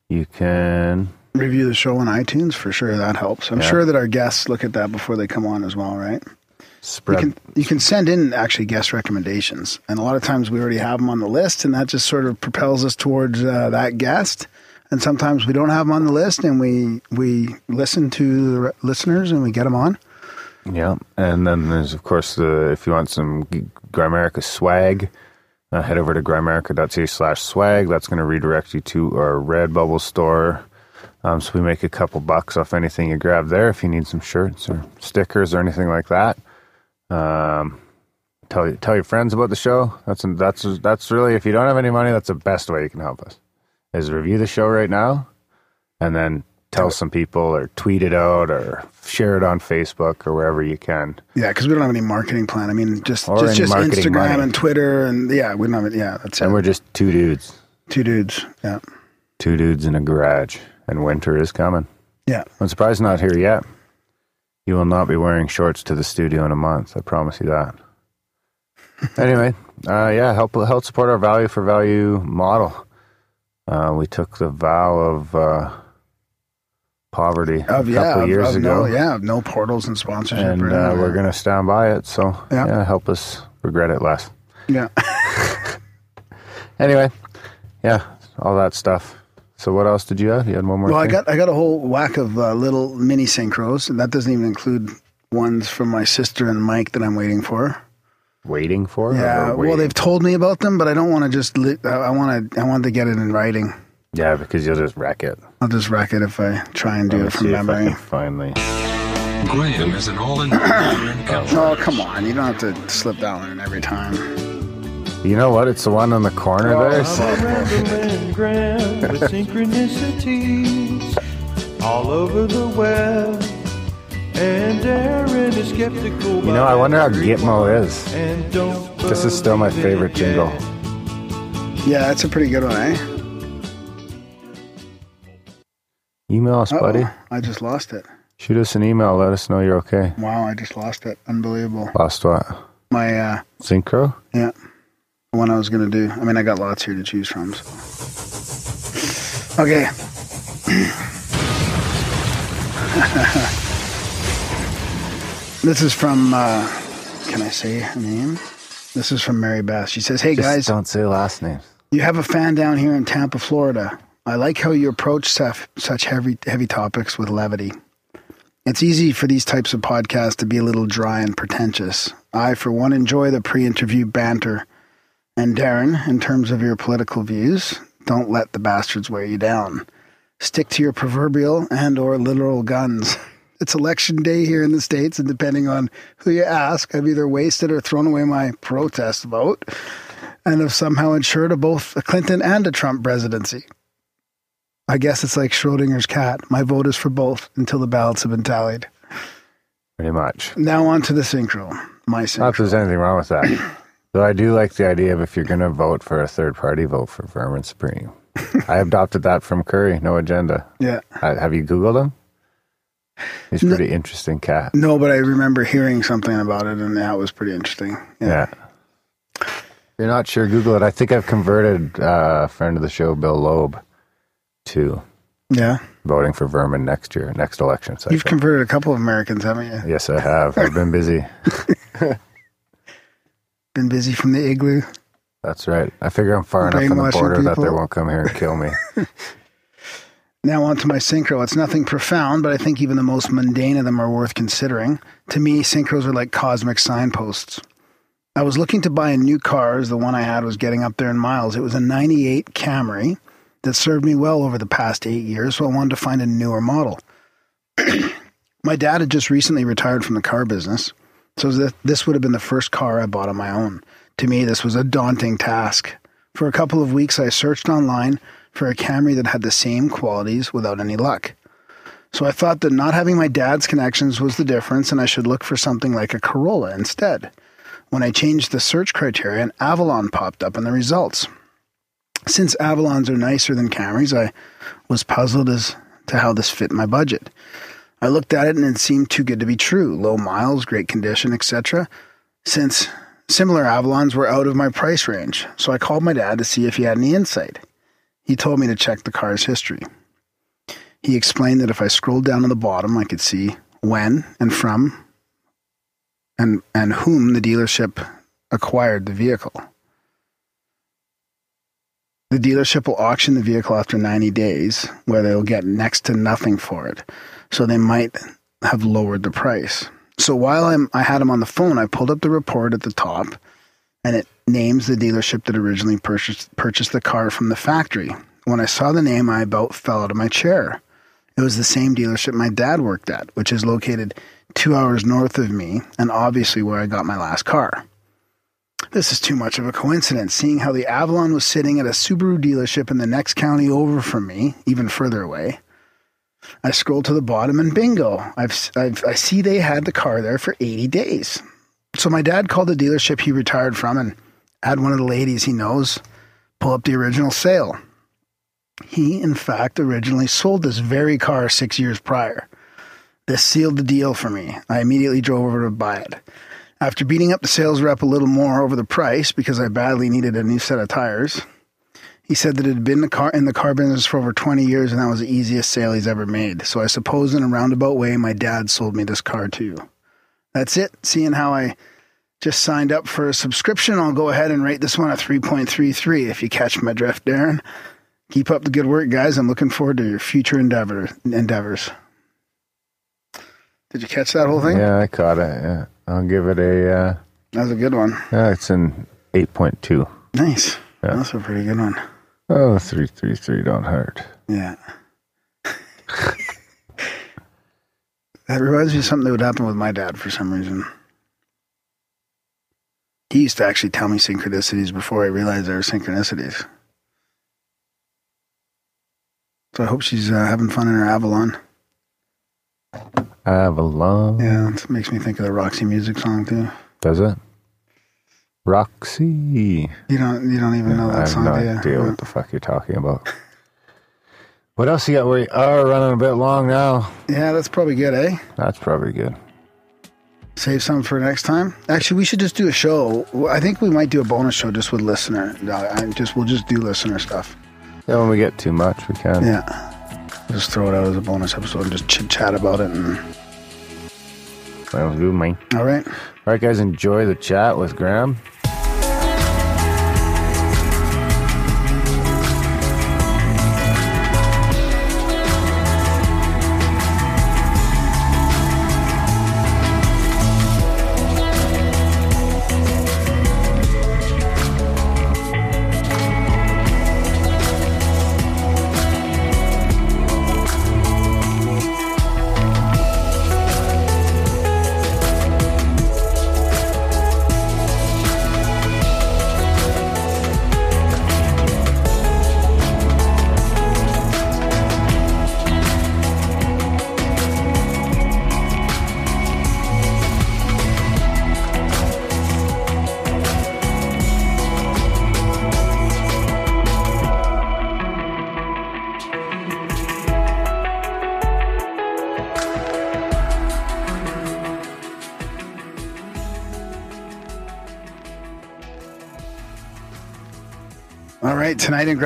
you can. Review the show on iTunes for sure. That helps. I'm Yeah. sure that our guests look at that before they come on as well, right? You can you can send in actually guest recommendations, and a lot of times we already have them on the list, and that just sort of propels us towards uh, that guest. And sometimes we don't have them on the list, and we we listen to the re- listeners and we get them on. Yeah, and then there's of course the if you want some Grimerica swag, uh, head over to grimerica.ca slash swag. That's going to redirect you to our Redbubble store. Um, so we make a couple bucks off anything you grab there. If you need some shirts or stickers or anything like that, um, tell tell your friends about the show. That's that's that's really if you don't have any money, that's the best way you can help us. Is review the show right now, and then tell some people or tweet it out or share it on Facebook or wherever you can. Yeah, because we don't have any marketing plan. I mean, just Or just, just Instagram money. and Twitter, and yeah, we don't have it. Yeah, that's And it. we're just two dudes, Two dudes. Yeah, two dudes in a garage, and winter is coming. yeah. I'm surprised not here yet. You will not be wearing shorts to the studio in a month. I promise you that. anyway, uh, yeah, help help support our value for value model. Uh, we took the vow of uh, poverty Of a yeah, couple of- years of ago, No, yeah, no portals and sponsorship. and uh, we're going to stand by it. So Yeah. yeah, help us regret it less. yeah. Anyway, yeah, all that stuff. So what else did you have? You had one more. Well, I got I got a whole whack of uh, little mini synchros, and that doesn't even include ones from my sister and Mike that I'm waiting for. waiting for. or Yeah, well, they've told me about them, but I don't want to just. Li- I- I want to. I want to get it in writing. yeah, because you'll just wreck it. I'll just wreck it if I try and do Let me it from see if I memory. can finally. Graham is an all-in-one encounter. Oh come on! You don't have to slip that one in every time. You know what? It's the one on the corner Oh, there. I'm rambling grand with synchronicities all over the web. And Aaron is skeptical. You know, I wonder how Gitmo is. And don't This is still my favorite jingle. Yeah, that's a pretty good one, eh? Email us, buddy. Uh-oh, I just lost it. Shoot us an email. Let us know you're okay. Wow, I just lost it. Unbelievable. Lost what? My, uh, Synchro? yeah, the one I was going to do. I mean, I got lots here to choose from. So. Okay. this is from, uh, can I say her name? This is from Mary Beth. She says, Hey Just guys, don't say last names. you have a fan down here in Tampa, Florida. I like how you approach such, heavy, heavy topics with levity. It's easy for these types of podcasts to be a little dry and pretentious. I, for one, enjoy the pre interview banter. And Darren, in terms of your political views, don't let the bastards wear you down. Stick to your proverbial and or literal guns. It's election day here in the States, and depending on who you ask, I've either wasted or thrown away my protest vote and have somehow ensured a both a Clinton and a Trump presidency. I guess it's like Schrodinger's cat. My vote is for both until the ballots have been tallied. Pretty much. Now on to the synchro. My synchro. Not that there's anything wrong with that. Though I do like the idea of if you're going to vote for a third party, vote for Vermin Supreme. I adopted that from Curry, no agenda. Yeah. Uh, have you Googled him? He's a pretty interesting cat. No, but I remember hearing something about it, and that was pretty interesting. Yeah. If you're not sure, Google it. I think I've converted uh, a friend of the show, Bill Loeb, to Yeah. voting for Vermin next year, next election cycle. You've converted a couple of Americans, haven't you? yes, I have. I've been busy. Been busy from the igloo. That's right. I figure I'm far enough on the border that they won't come here and kill me. Now on to my synchro. It's nothing profound, but I think even the most mundane of them are worth considering. To me, synchros are like cosmic signposts. I was looking to buy a new car as the one I had was getting up there in miles. It was a 98 Camry that served me well over the past eight years, so I wanted to find a newer model. my dad had just recently retired from the car business, so this would have been the first car I bought on my own. To me, this was a daunting task. For a couple of weeks, I searched online for a Camry that had the same qualities without any luck. So I thought that not having my dad's connections was the difference, and I should look for something like a Corolla instead. When I changed the search criteria, an Avalon popped up in the results. Since Avalons are nicer than Camrys, I was puzzled as to how this fit my budget. I looked at it and it seemed too good to be true low miles, great condition, etc. Since similar Avalons were out of my price range, so I called my dad to see if he had any insight. He told me to check the car's history. He explained that if I scrolled down to the bottom, I could see when and from and and whom the dealership acquired the vehicle. The dealership will auction the vehicle after 90 days, where they'll get next to nothing for it. So they might have lowered the price. So while I'm, I had him on the phone, I pulled up the report at the top, and it names the dealership that originally purchased purchased the car from the factory. When I saw the name, I about fell out of my chair. It was the same dealership my dad worked at, which is located two hours north of me, and obviously where I got my last car. This is too much of a coincidence, seeing how the Avalon was sitting at a Subaru dealership in the next county over from me, even further away. I scroll to the bottom and bingo, I've, I've, I see they had the car there for 80 days. So my dad called the dealership he retired from and had one of the ladies he knows pull up the original sale. He, in fact, originally sold this very car six years prior. This sealed the deal for me. I immediately drove over to buy it. After beating up the sales rep a little more over the price because I badly needed a new set of tires, he said that it had been the car in the car business for over 20 years and that was the easiest sale he's ever made. So I suppose in a roundabout way my dad sold me this car too. That's it. Seeing how I just signed up for a subscription, I'll go ahead and rate this one a 3.33 if you catch my drift, Darren. Keep up the good work, guys. I'm looking forward to your future endeavor endeavors. Did you catch that whole thing? yeah, I caught it. Yeah. I'll give it a, uh, That was a good one. yeah, it's an 8.2. Nice. Yeah. That's a pretty good one. Oh, 333 don't hurt. Yeah. that reminds me of something that would happen with my dad for some reason. He used to actually tell me synchronicities before I realized they were synchronicities. So I hope she's uh, having fun in her Avalon. Avalon. Yeah, it makes me think of the Roxy Music song too. Does it? Roxy. You don't you don't even know I that have song, no do you? idea what the fuck you're talking about. What else you got? We are running a bit long now. Yeah, that's probably good, eh? That's probably good. Save some for next time. Actually, we should just do a show. I think we might do a bonus show just with listener. I I just we'll just do listener stuff. Yeah, when we get too much, we can. Yeah, just throw it out as a bonus episode and just chit chat about it. And Sounds good, man. all right, All right, guys, enjoy the chat with Graham.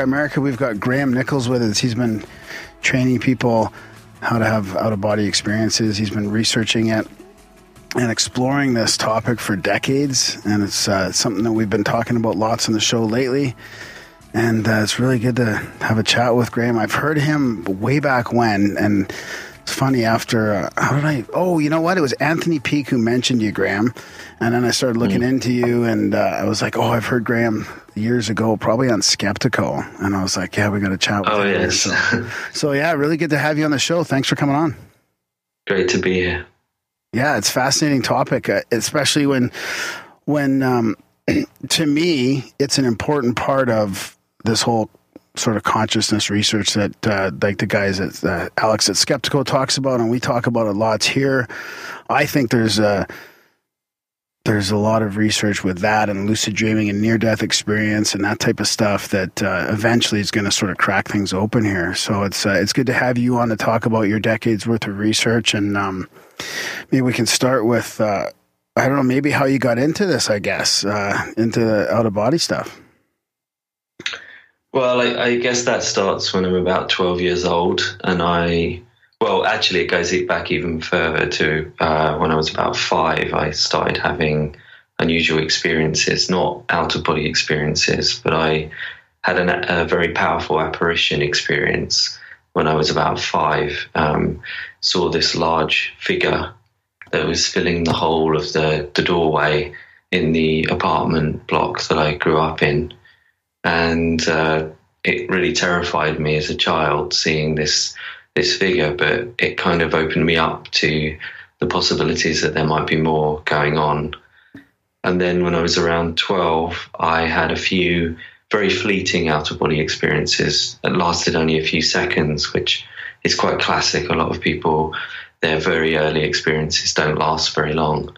Grimerica, we've got Graham Nicholls with us. He's been training people how to have out of body experiences. He's been researching it and exploring this topic for decades, and it's uh, something that we've been talking about lots on the show lately. And uh, it's really good to have a chat with Graham. I've heard him way back when, and it's funny after uh, how did I? Oh, you know what? It was Anthony Peake who mentioned you, Graham, and then I started looking into you, and uh, I was like, oh, I've heard Graham years ago, probably on Skeptiko, and I was like, yeah, we got to chat with Oh, him. yes. So, so yeah, really good to have you on the show. Thanks for coming on. Great to be here. Yeah, it's a fascinating topic, uh, especially when, when um, to me, it's an important part of this whole sort of consciousness research that, uh, like the guys at uh, Alex at Skeptiko talks about, and we talk about it lots here. I think there's a there's a lot of research with that and lucid dreaming and near death experience and that type of stuff that uh, eventually is going to sort of crack things open here. So it's uh, it's good to have you on to talk about your decades worth of research and um, maybe we can start with uh, I don't know maybe how you got into this I guess uh, into the out of body stuff. Well, I, I guess that starts when I'm about 12 years old, and I, well, actually, it goes back even further to uh, when I was about five. I started having unusual experiences, not out of body experiences, but I had an, a very powerful apparition experience when I was about five. Um, saw this large figure that was filling the whole of the, the doorway in the apartment block that I grew up in and uh, it really terrified me as a child seeing this this figure. But it kind of opened me up to the possibilities that there might be more going on. And then when I was around twelve, I had a few very fleeting out of body experiences that lasted only a few seconds, which is quite classic. A lot of people, their very early experiences don't last very long.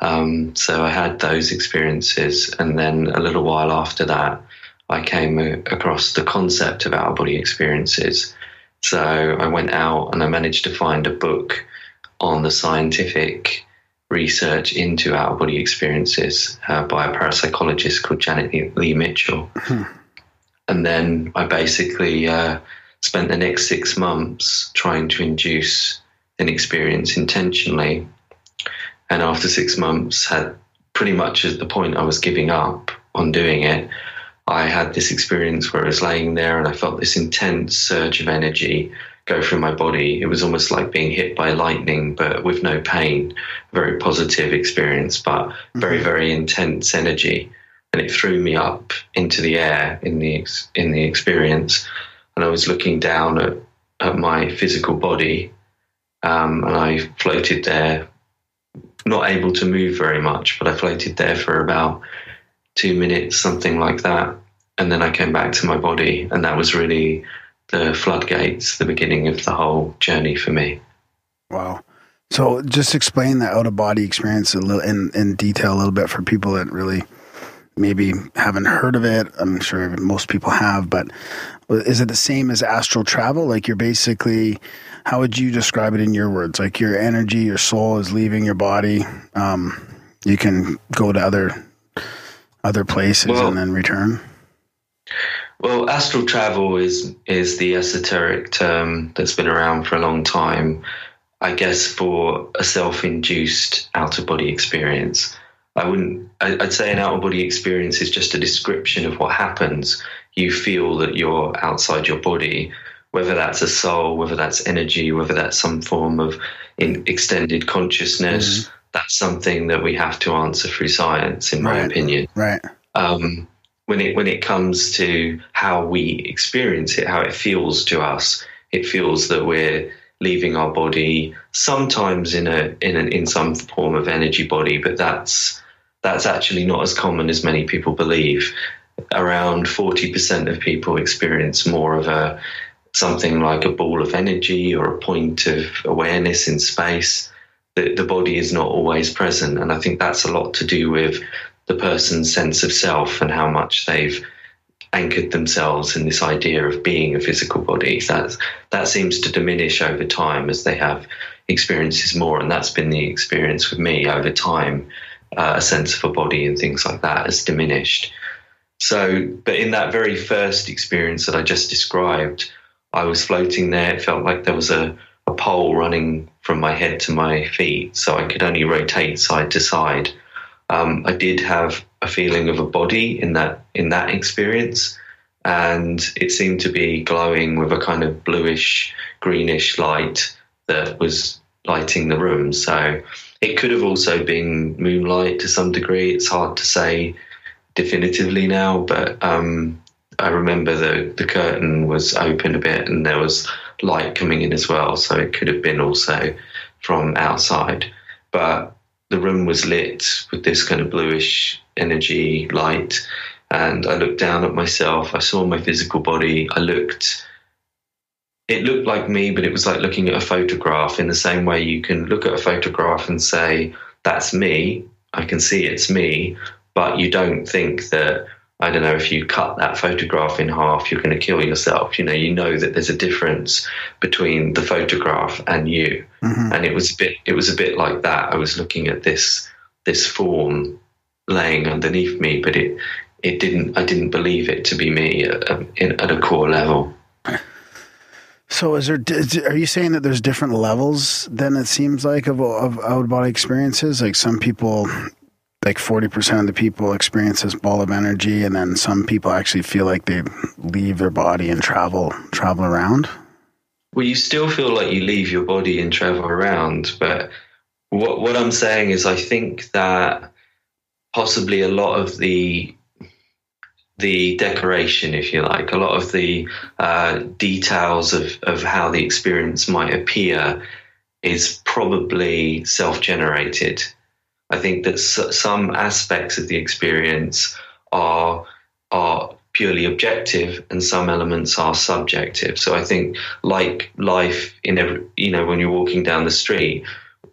Um, so I had those experiences, and then a little while after that, I came across the concept of out of body experiences. So I went out and I managed to find a book on the scientific research into out of body experiences uh, by a parapsychologist called Janet Lee Mitchell. And then I basically uh, spent the next six months trying to induce an experience intentionally. And after six months, had pretty much at the point I was giving up on doing it. I had this experience where I was laying there and I felt this intense surge of energy go through my body. It was almost like being hit by lightning, but with no pain. Very positive experience, but very, very intense energy. And it threw me up into the air in the ex- in the experience. And I was looking down at, at my physical body, um, and I floated there, not able to move very much, but I floated there for about two minutes, something like that. And then I came back to my body, and that was really the floodgates, the beginning of the whole journey for me. Wow. So just explain the out of body experience a little in, in detail a little bit for people that really maybe haven't heard of it, I'm sure most people have, but is it the same as astral travel? Like you're basically, how would you describe it in your words? Like your energy, your soul is leaving your body. Um, you can go to other other places Well- and then return. Well, astral travel is is the esoteric term that's been around for a long time. I guess for a self-induced out-of-body experience. I wouldn't. I'd say an out-of-body experience is just a description of what happens. You feel that you're outside your body, whether that's a soul, whether that's energy, whether that's some form of in extended consciousness. That's something that we have to answer through science, in my Right. opinion Right. um, when it when it comes to how we experience it, how it feels to us. It feels that we're leaving our body sometimes in a in an, in some form of energy body, but that's that's actually not as common as many people believe. Around forty percent of people experience more of a something like a ball of energy or a point of awareness in space. The, the body is not always present, and I think that's a lot to do with the person's sense of self and how much they've anchored themselves in this idea of being a physical body. That that seems to diminish over time as they have experiences more, and that's been the experience with me over time. Uh, a sense of a body and things like that has diminished. So, but in that very first experience that I just described, I was floating there. It felt like there was a, a pole running from my head to my feet, so I could only rotate side to side. Um, I did have a feeling of a body in that in that experience, and it seemed to be glowing with a kind of bluish, greenish light that was lighting the room. So it could have also been moonlight to some degree. It's hard to say definitively now, but um, I remember the the curtain was open a bit and there was light coming in as well. So it could have been also from outside, but the room was lit with this kind of bluish energy light. And I looked down at myself. I saw my physical body. I looked. It looked like me, but it was like looking at a photograph in the same way you can look at a photograph and say, that's me. I can see it's me. But you don't think that, I don't know, if you cut that photograph in half, you're going to kill yourself. You know, you know that there's a difference between the photograph and you Mhm. and it was a bit it was a bit like that i was looking at this this form laying underneath me but it it didn't i didn't believe it to be me at, a- at a core level So, is there? Are you saying that there's different levels? Then it seems like of of out of body experiences. Like some people, like forty percent of the people experience this ball of energy, and then some people actually feel like they leave their body and travel travel around. well you still feel like you leave your body and travel around but what what i'm saying is i think that possibly a lot of the the decoration, if you like, a lot of the uh, details of, of how the experience might appear is probably self generated. I think that some aspects of the experience are are purely objective and some elements are subjective. So I think like life in every, you know when you're walking down the street,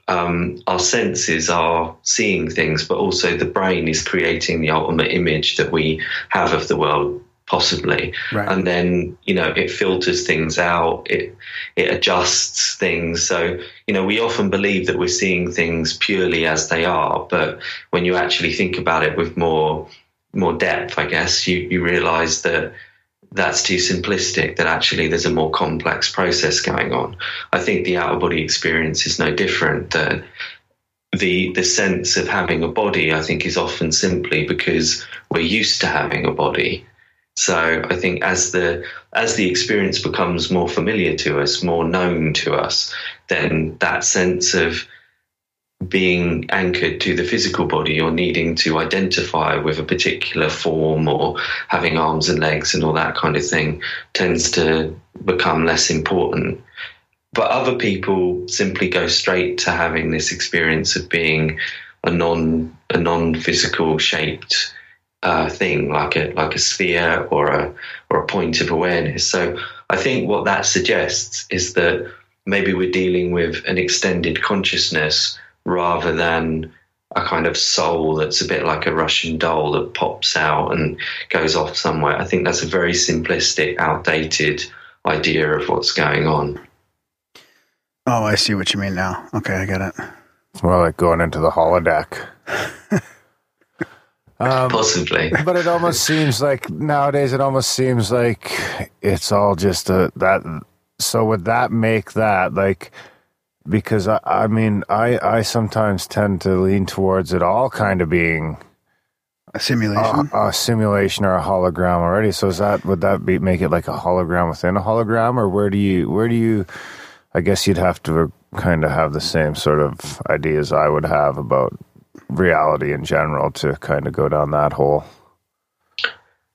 um, our senses are seeing things, but also the brain is creating the ultimate image that we have of the world, possibly. Right. And then you know it filters things out, it it adjusts things. So you know we often believe that we're seeing things purely as they are, but when you actually think about it with more more depth, I guess you you realise that that's too simplistic that actually there's a more complex process going on. I think the out of body experience is no different. That the the sense of having a body, I think, is often simply because we're used to having a body. So I think as the as the experience becomes more familiar to us, more known to us, then that sense of being anchored to the physical body or needing to identify with a particular form or having arms and legs and all that kind of thing tends to become less important. But other people simply go straight to having this experience of being a non a non physical shaped uh, thing, like a like a sphere or a or a point of awareness. So I think what that suggests is that maybe we're dealing with an extended consciousness rather than a kind of soul that's a bit like a Russian doll that pops out and goes off somewhere. I think that's a very simplistic, outdated idea of what's going on. Oh, I see what you mean now. Okay, I get it. It's more like going into the holodeck. um, Possibly. but it almost seems like nowadays it almost seems like it's all just a that so would that make that like because I, I mean I I sometimes tend to lean towards it all kind of being A simulation. a, a simulation or a hologram already so is that would that be make it like a hologram within a hologram or where do you where do you I guess you'd have to kind of have the same sort of ideas I would have about reality in general to kind of go down that hole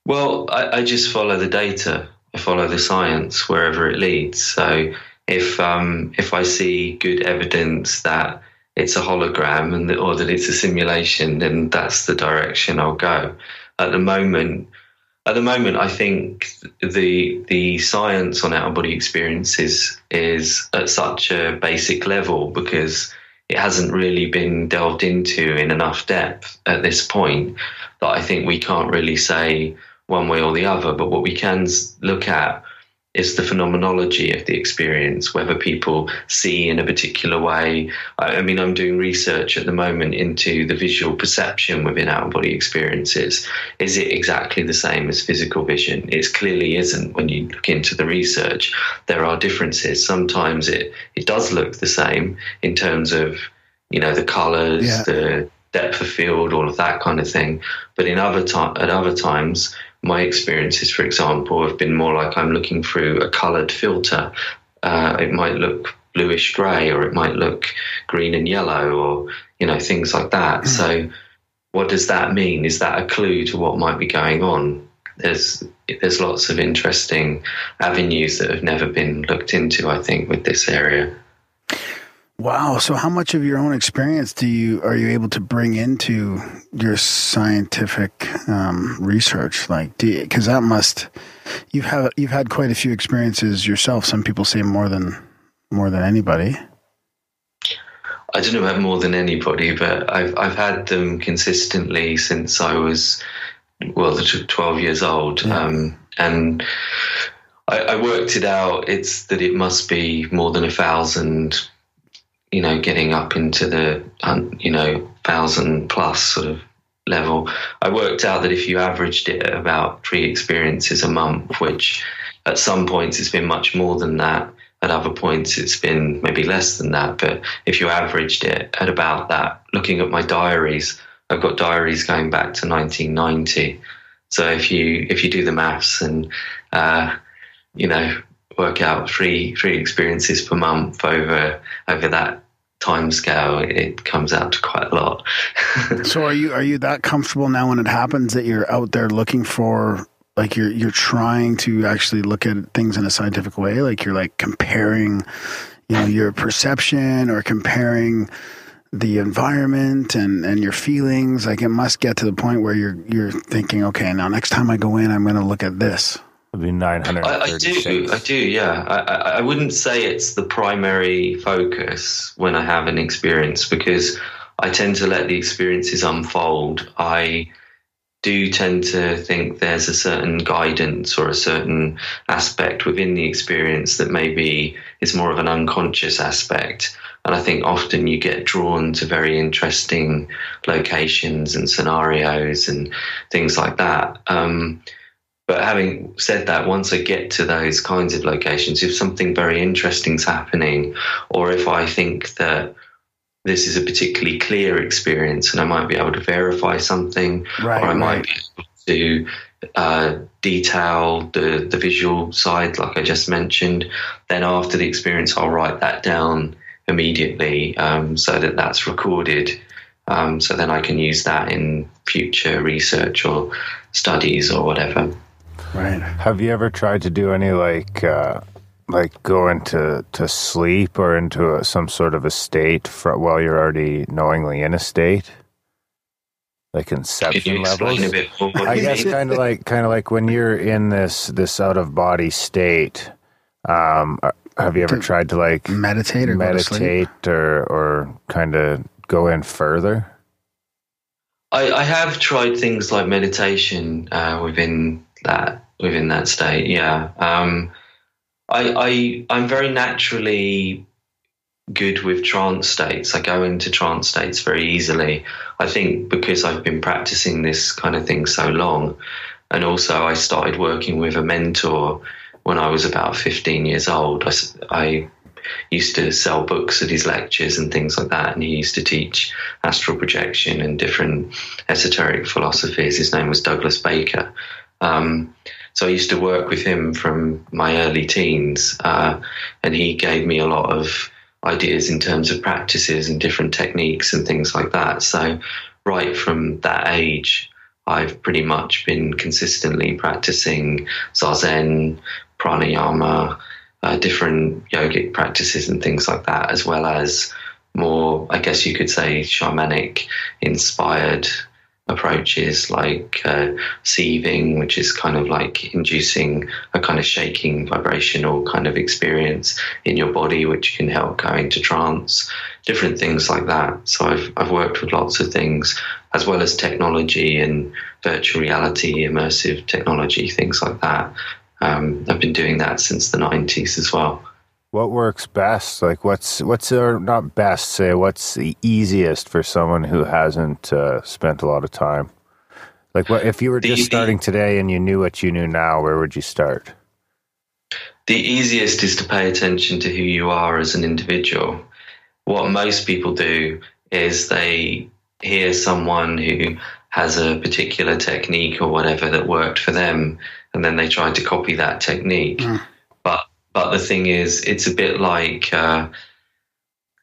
Well, I, I just follow the data. I follow the science wherever it leads. So if um, if I see good evidence that it's a hologram and that, or that it's a simulation, then that's the direction I'll go. At the moment, at the moment, I think the the science on out of body experiences is at such a basic level because it hasn't really been delved into in enough depth at this point that I think we can't really say one way or the other. But what we can look at is the phenomenology of the experience, whether people see in a particular way. I, mean, I'm doing research at the moment into the visual perception within out of body experiences. Is it exactly the same as physical vision? It clearly isn't when you look into the research. There are differences. Sometimes it, it does look the same in terms of, you know, the colors, Yeah. the depth of field, all of that kind of thing. But in other time, at other times, my experiences, for example, have been more like I'm looking through a coloured filter. Uh, it might look bluish grey, or it might look green and yellow, or you know things like that. So, what does that mean? Is that a clue to what might be going on? There's there's lots of interesting avenues that have never been looked into. I think with this area. Wow. So, how much of your own experience do you are you able to bring into your scientific um, research? Like, because that must you've had you've had quite a few experiences yourself. Some people say more than more than anybody. I don't know about more than anybody, but I've I've had them consistently since I was well, twelve years old, um, and I, I worked it out. It's that it must be more than a thousand, you know, getting up into the you know thousand plus sort of level. I worked out that if you averaged it at about three experiences a month, which at some points it's been much more than that. At other points, it's been maybe less than that. But if you averaged it at about that, looking at my diaries, I've got diaries going back to 1990. So if you if you do the maths and uh, you know work out three three experiences per month over over that time scale, it comes out to quite a lot. So, are you are you that comfortable now when it happens that you're out there looking for? Like you're you're trying to actually look at things in a scientific way. Like you're like comparing, you know, your perception or comparing the environment and and your feelings. Like it must get to the point where you're you're thinking, okay, now next time I go in, I'm going to look at this. Nine hundred I, I do, I do, yeah. I, I, I wouldn't say it's the primary focus when I have an experience because I tend to let the experiences unfold. I do tend to think there's a certain guidance or a certain aspect within the experience that maybe is more of an unconscious aspect. And I think often you get drawn to very interesting locations and scenarios and things like that. Um, but having said that, once I get to those kinds of locations, if something very interesting's happening, or if I think that this is a particularly clear experience and I might be able to verify something, Right, or I might be able to uh, detail the, the visual side, like I just mentioned, then after the experience, I'll write that down immediately um, so that that's recorded. Um, so then I can use that in future research or studies or whatever. Right. Have you ever tried to do any like uh, like go into to sleep or into a, some sort of a state for, while you're already knowingly in a state, like Can inception levels? a bit more? what I guess kind of like kind of like when you're in this this out of body state. Um, uh, have you ever To tried to like Meditate or go to sleep? meditate or or kind of go in further? I, I have tried things like meditation uh, within that within that state. Yeah, um, I, I I'm very naturally good with trance states. I go into trance states very easily. I think because I've been practicing this kind of thing so long, and also I started working with a mentor when I was about 15 years old. I, I used to sell books at his lectures and things like that, and he used to teach astral projection and different esoteric philosophies. His name was Douglas Baker. Um, so I used to work with him from my early teens, uh, and he gave me a lot of ideas in terms of practices and different techniques and things like that. So, right from that age, I've pretty much been consistently practicing zazen, pranayama, uh, different yogic practices and things like that, as well as more, I guess you could say, shamanic inspired approaches like uh, sieving, which is kind of like inducing a kind of shaking vibrational kind of experience in your body, which can help go into trance, different things like that. So I've, I've worked with lots of things, as well as technology and virtual reality, immersive technology, things like that. Um, I've been doing that since the 90s as well. What works best? Like, what's what's or not best? Say, what's the easiest for someone who hasn't uh, spent a lot of time? Like, what if you were The- just starting today and you knew what you knew now? Where would you start? The easiest is to pay attention to who you are as an individual. What most people do is they hear someone who has a particular technique or whatever that worked for them, and then they try to copy that technique. But but the thing is, it's a bit like uh,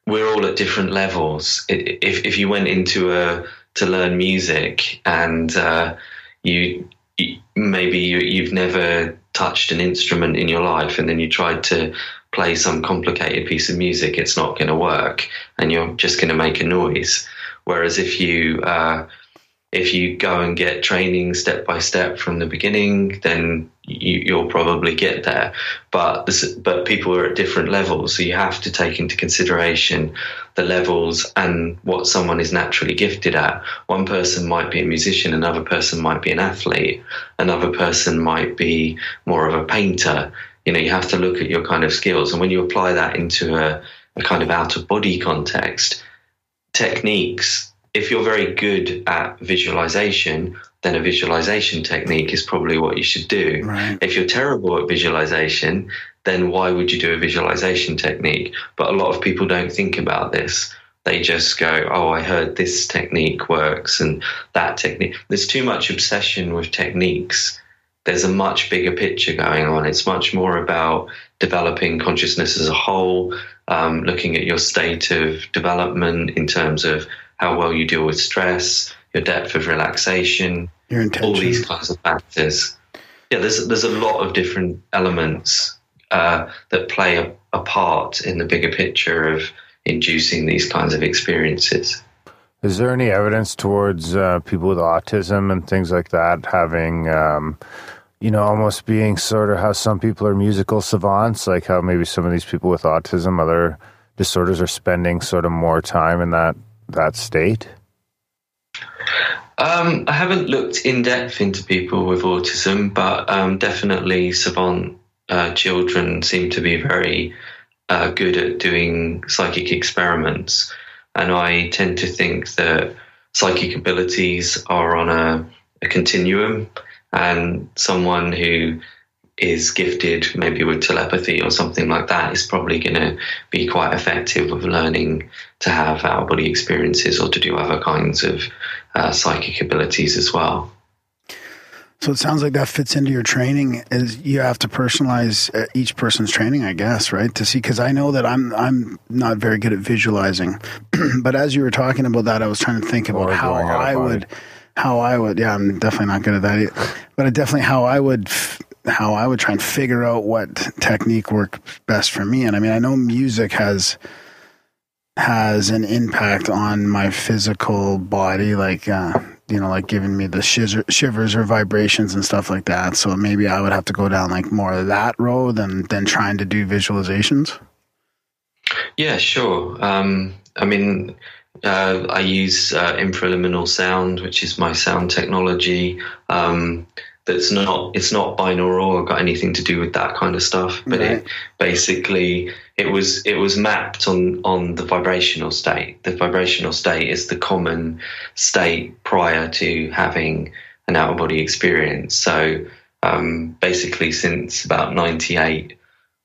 we're all at different levels. If if you went into a to learn music and uh, you, maybe you, you've never touched an instrument in your life and then you tried to play some complicated piece of music, it's not going to work and you're just going to make a noise. Whereas if you uh, if you go and get training step by step from the beginning, then you, you'll probably get there. But this, but people are at different levels, so you have to take into consideration the levels and what someone is naturally gifted at. One person might be a musician, another person might be an athlete, another person might be more of a painter. You know, you have to look at your kind of skills, and when you apply that into a, a kind of out of body context, techniques if you're very good at visualization, then a visualization technique is probably what you should do. Right. If you're terrible at visualization, then why would you do a visualization technique? But a lot of people don't think about this. They just go, oh, I heard this technique works and that technique. There's too much obsession with techniques. There's a much bigger picture going on. It's much more about developing consciousness as a whole, um, looking at your state of development in terms of how well you deal with stress, your depth of relaxation, Your all these kinds of factors. Yeah, there's there's a lot of different elements uh, that play a, a part in the bigger picture of inducing these kinds of experiences. Is there any evidence towards uh, people with autism and things like that having, um, you know, almost being sort of how some people are musical savants, like how maybe some of these people with autism, other disorders, are spending sort of more time in that that state? Um, I haven't looked in depth into people with autism, but um, definitely savant uh, children seem to be very uh, good at doing psychic experiments. And I tend to think that psychic abilities are on a, a continuum, and someone who is gifted maybe with telepathy or something like that is probably going to be quite effective with learning to have out body experiences or to do other kinds of uh, psychic abilities as well. So it sounds like that fits into your training. Is you have to personalize uh, each person's training, I guess, right? To see because I know that I'm I'm not very good at visualizing, but as you were talking about that, I was trying to think about Or how going out of I would, how I would. Yeah, I'm definitely not good at that, either. but definitely how I would. f- How I would try and figure out what technique worked best for me, and I mean, I know music has has an impact on my physical body, like uh, you know, like giving me the shiver, shivers or vibrations and stuff like that. So maybe I would have to go down like more of that road than than trying to do visualizations. Yeah, sure. Um, I mean, uh, I use uh, infraliminal sound, which is my sound technology. Um, that's not it's not binaural or got anything to do with that kind of stuff. But Right. it basically it was it was mapped on on the vibrational state. The vibrational state is the common state prior to having an out of body experience. So um, basically, since about '98,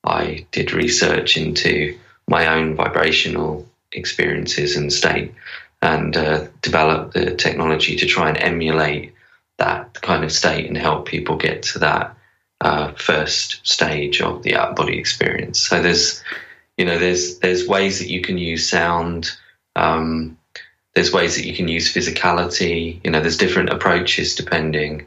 I did research into my own vibrational experiences and state, and uh, developed the technology to try and emulate that kind of state and help people get to that uh, first stage of the out body experience. So there's, you know, there's there's ways that you can use sound. Um, there's ways that you can use physicality. You know, there's different approaches depending.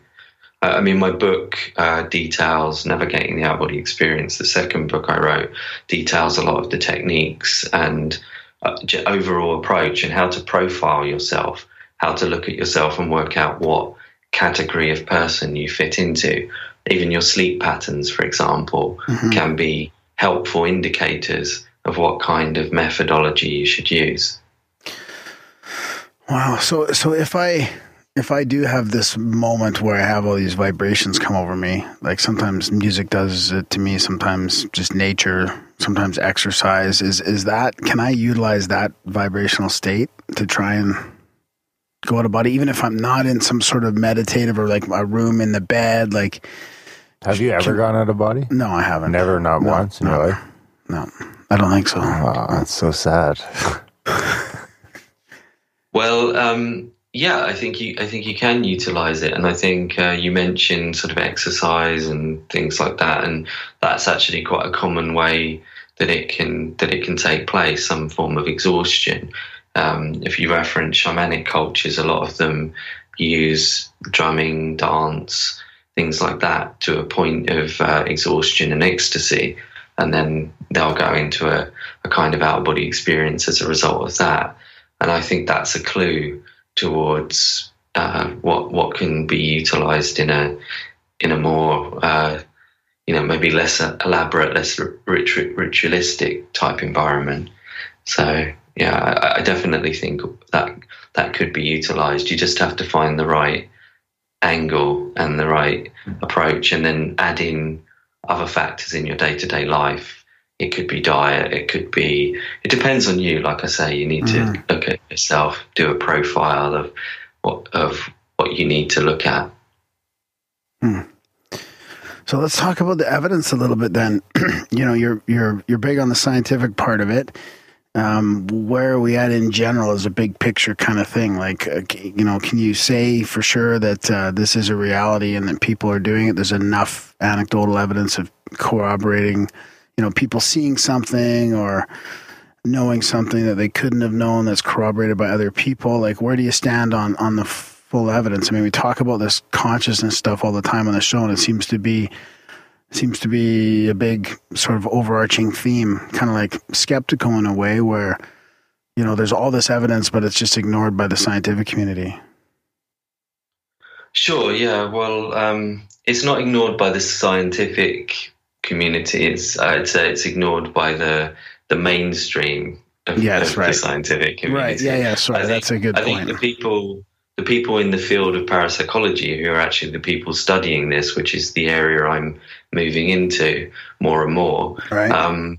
Uh, I mean, my book uh, details navigating the out body experience. The second book I wrote details a lot of the techniques and uh, overall approach and how to profile yourself, how to look at yourself and work out what category of person you fit into. Even your sleep patterns, for example, mm-hmm. can be helpful indicators of what kind of methodology you should use. Wow. So so if I if I do have this moment where I have all these vibrations come over me, like sometimes music does it to me, sometimes just nature, sometimes exercise, is is that can I utilize that vibrational state to try and go out of body, even if I'm not in some sort of meditative or like a room in the bed, like Have you ever gone out of body? no, I haven't. Never, not No, once no. your life. No. I don't think so. Wow, that's so sad. Well, um, yeah, I think you I think you can utilize it, and I think uh, you mentioned sort of exercise and things like that, and that's actually quite a common way that it can that it can take place. Some form of exhaustion. Um, if you reference shamanic cultures, a lot of them use drumming, dance, things like that to a point of uh, exhaustion and ecstasy, and then they'll go into a, a kind of out of body experience as a result of that. And I think that's a clue towards uh, what what can be utilized in a in a more uh, you know maybe less elaborate, less rit- ritualistic type environment. So yeah, I, I definitely think that that could be utilized. You just have to find the right angle and the right approach, and then add in other factors in your day to day life. It could be diet. It could be. It depends on you. Like I say, you need to mm. look at yourself, do a profile of what of what you need to look at. Hmm. So let's talk about the evidence a little bit then. you know, you're you're you're big on the scientific part of it. Um, where are we at in general as a big picture kind of thing? Like, uh, you know, can you say for sure that uh, this is a reality and that people are doing it? There's enough anecdotal evidence of corroborating, you know, people seeing something or knowing something that they couldn't have known that's corroborated by other people. Like, where do you stand on on the full evidence? I mean, we talk about this consciousness stuff all the time on the show, and it seems to be seems to be a big sort of overarching theme, kind of like Skeptiko in a way, where you know there's all this evidence, but it's just ignored by the scientific community. Sure. Yeah. Well, um, it's not ignored by the scientific community. It's I'd say it's ignored by the the mainstream of, Yes, of right. the scientific community. Right. Yeah, yeah. Sorry, I think- that's a good I think point. the people, the people in the field of parapsychology who are actually the people studying this, which is the area I'm moving into more and more. Right. Um,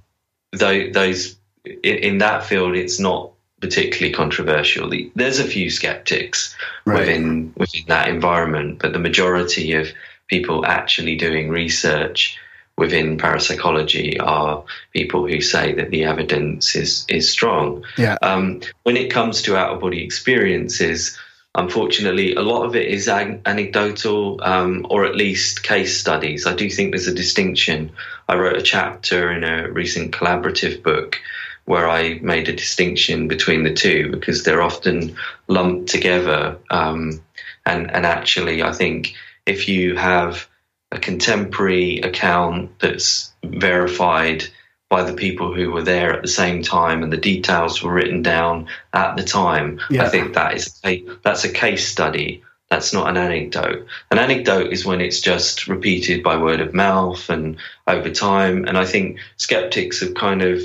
tho- those in, in that field, it's not particularly controversial. The- There's a few skeptics Right. within within that environment, but the majority of people actually doing research within parapsychology are people who say that the evidence is is strong. Yeah. Um, when it comes to out of body experiences, unfortunately, a lot of it is anecdotal um, or at least case studies. I do think there's a distinction. I wrote a chapter in a recent collaborative book where I made a distinction between the two because they're often lumped together. Um, and, and actually, I think if you have a contemporary account that's verified by the people who were there at the same time and the details were written down at the time, Yeah. I think that is a, that's a case study. That's not an anecdote. An anecdote is when it's just repeated by word of mouth and over time. And I think skeptics have kind of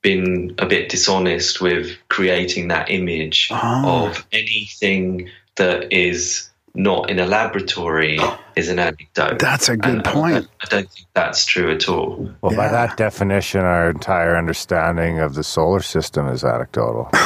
been a bit dishonest with creating that image Oh. of anything that is not in a laboratory is an anecdote. That's a good And uh, point. I don't think that's true at all. Well, by that definition, our entire understanding of the solar system is anecdotal.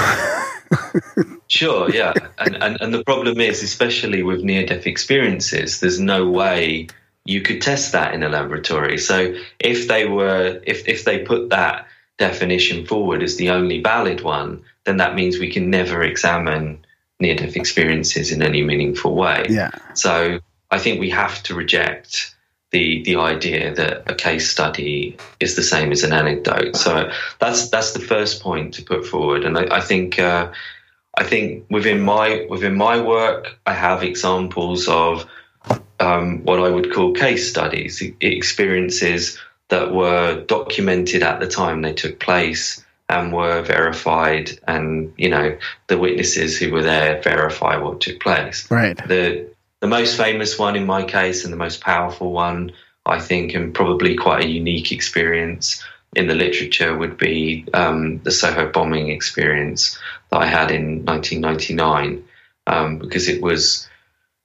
Sure, yeah. And, and and the problem is, especially with near death experiences, there's no way you could test that in a laboratory. So if they were if if they put that definition forward as the only valid one, then that means we can never examine near death experiences in any meaningful way. Yeah. So I think we have to reject the the idea that a case study is the same as an anecdote. So that's that's the first point to put forward, and I, I think uh, I think within my within my work, I have examples of um, what I would call case studies, experiences that were documented at the time they took place and were verified, and you know the witnesses who were there verify what took place Right. the the most famous one in my case and the most powerful one I think and probably quite a unique experience in the literature would be um, the Soho bombing experience that I had in 1999 um, because it was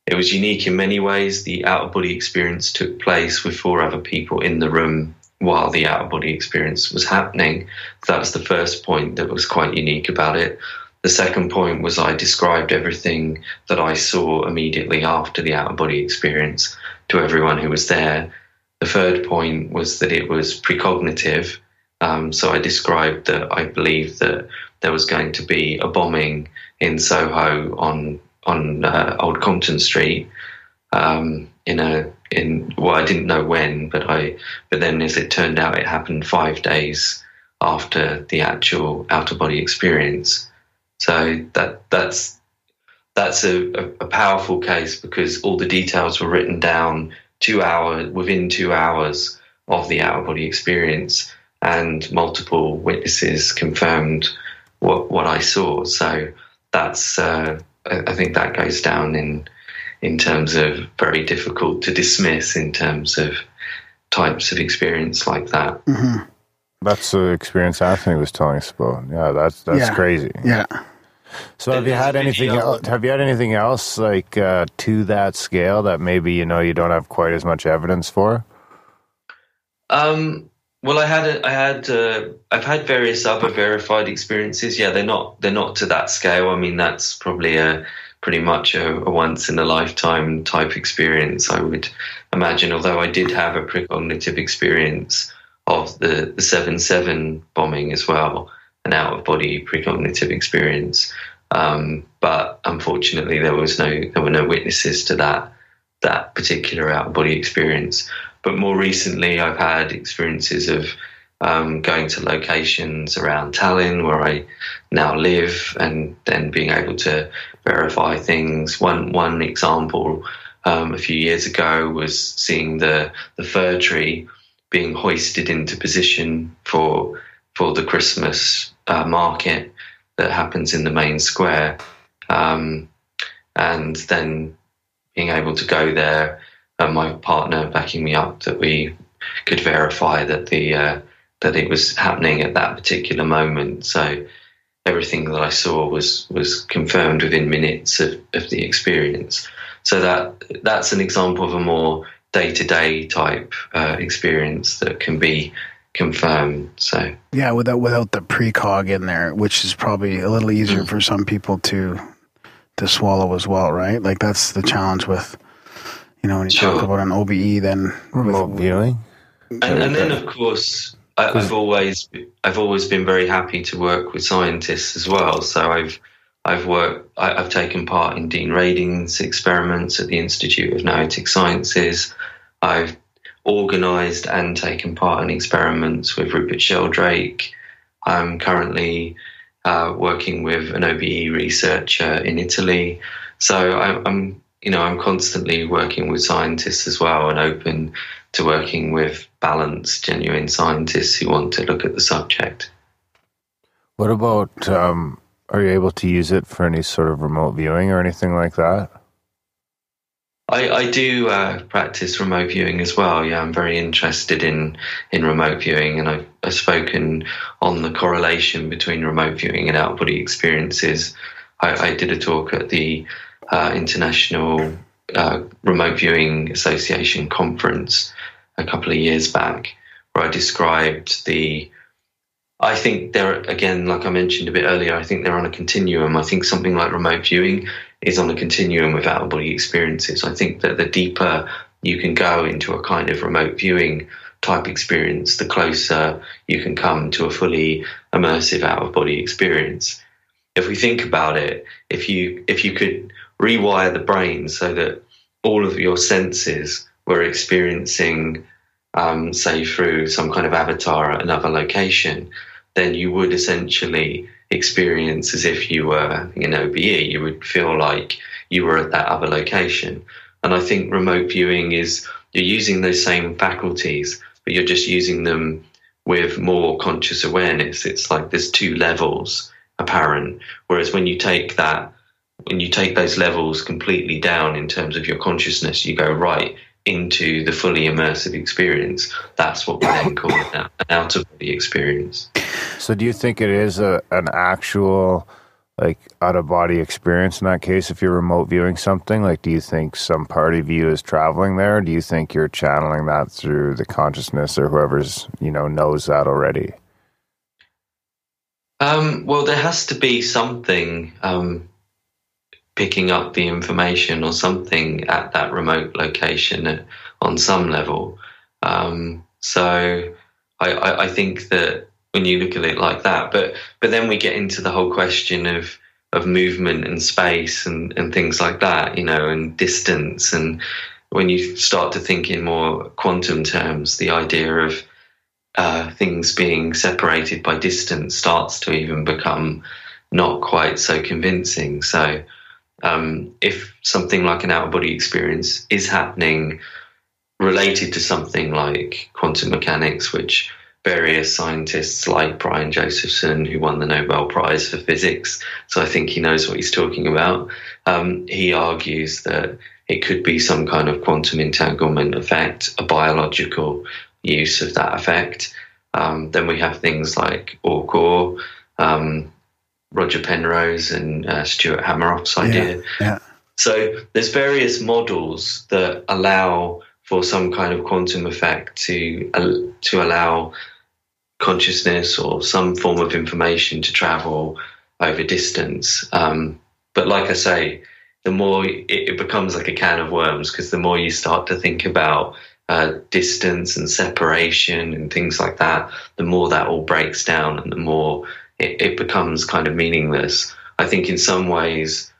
it was unique in many ways. The out of body experience took place with four other people in the room while the out of body experience was happening. That's the first point that was quite unique about it. The second point was I described everything that I saw immediately after the out of body experience to everyone who was there. The third point was that it was precognitive. Um, so I described that I believed that there was going to be a bombing in Soho on on uh, Old Compton Street um, in a in well I didn't know when, but I but then as it turned out, it happened five days after the actual out of body experience. So that that's that's a, a, powerful case because all the details were written down two hours within two hours of the out of body experience, and multiple witnesses confirmed what what I saw. So that's uh, I think that goes down in in terms of very difficult to dismiss in terms of types of experience like that. hmm That's the experience Anthony was telling us about. Yeah, that's that's Yeah. crazy. Yeah. So have you had anything? Else, have you had anything else like uh, to that scale that maybe you know you don't have quite as much evidence for? Um, well, I had a, I had uh, I've had various other verified experiences. Yeah, they're not they're not to that scale. I mean, that's probably a pretty much a, a once in a lifetime type experience. I would imagine. Although I did have a precognitive experience of the the seven seven bombing as well, an out of body precognitive experience. Um, but unfortunately, there was no there were no witnesses to that that particular out of body experience. But more recently, I've had experiences of um, going to locations around Tallinn where I now live, and then being able to verify things. One one example um, a few years ago was seeing the the fir tree being hoisted into position for for the Christmas uh, market that happens in the main square, um, and then being able to go there and my partner backing me up that we could verify that the uh, that it was happening at that particular moment. So everything that I saw was was confirmed within minutes of, of the experience. So that that's an example of a more day to day type uh, experience that can be confirmed. So Yeah, without without the precog in there, which is probably a little easier for some people to to swallow as well, right? Like that's the challenge with you know when you talk about an OBE, then Remote with, viewing. and, and then of course I, I've always I've always been very happy to work with scientists as well. So I've I've worked I, I've taken part in Dean Radin's experiments at the Institute of Noetic Sciences. I've organised and taken part in experiments with Rupert Sheldrake. I'm currently uh, working with an OBE researcher in Italy. So I, I'm you know I'm constantly working with scientists as well and open to working with balanced, genuine scientists who want to look at the subject. What about? Um, are you able to use it for any sort of remote viewing or anything like that? I, I do uh, practice remote viewing as well. Yeah, I'm very interested in in remote viewing, and I've, I've spoken on the correlation between remote viewing and out body experiences. I, I did a talk at the uh, International uh, Remote Viewing Association conference a couple of years back, where I described the I think they're again, like I mentioned a bit earlier, I think they're on a continuum. I think something like remote viewing is on a continuum with out of body experiences. I think that the deeper you can go into a kind of remote viewing type experience, the closer you can come to a fully immersive out of body experience. If we think about it, if you if you could rewire the brain so that all of your senses were experiencing, um, say, through some kind of avatar at another location, then you would essentially experience as if you were in OBE. You would feel like you were at that other location. And I think remote viewing is you're using those same faculties, but you're just using them with more conscious awareness. It's like there's two levels apparent. Whereas when you take that, when you take those levels completely down in terms of your consciousness, you go right into the fully immersive experience. That's what we then call it an out of body experience. So, do you think it is a an actual like out of body experience in that case? If you're remote viewing something, like, do you think some part of you is traveling there? Or do you think you're channeling that through the consciousness or whoever's you know knows that already? Um, well, there has to be something um, picking up the information or something at that remote location on some level. Um, so I, I, I, think that when you look at it like that, but but then we get into the whole question of of movement and space and, and things like that, you know, and distance and when you start to think in more quantum terms, the idea of uh, things being separated by distance starts to even become not quite so convincing. So um, if something like an out of body experience is happening related to something like quantum mechanics, which various scientists like Brian Josephson, who won the Nobel Prize for Physics, so I think he knows what he's talking about, um, he argues that it could be some kind of quantum entanglement effect, a biological use of that effect. Um, then we have things like Orr um, Roger Penrose and uh, Stuart Hameroff's idea. Yeah, yeah. So there's various models that allow for some kind of quantum effect to uh, to allow consciousness or some form of information to travel over distance. Um, but like I say, the more it, it becomes like a can of worms because the more you start to think about uh, distance and separation and things like that, the more that all breaks down and the more it, it becomes kind of meaningless. I think in some ways,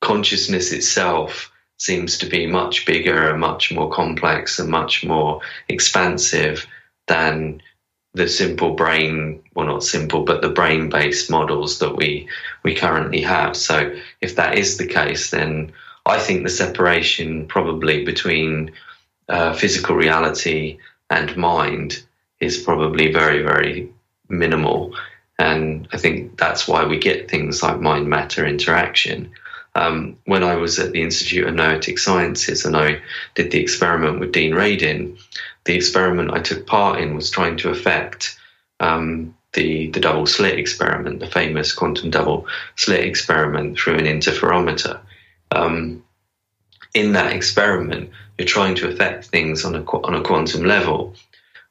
consciousness itself seems to be much bigger and much more complex and much more expansive than the simple brain well not simple but the brain based models that we we currently have so if that is the case then i think the separation probably between uh, physical reality and mind is probably very very minimal. And I think that's why we get things like mind matter interaction. Um, when I was at the Institute of Noetic Sciences and I did the experiment with Dean Radin, the experiment I took part in was trying to affect um, the, the double slit experiment, the famous quantum double slit experiment through an interferometer. Um, in that experiment, you're trying to affect things on a, on a quantum level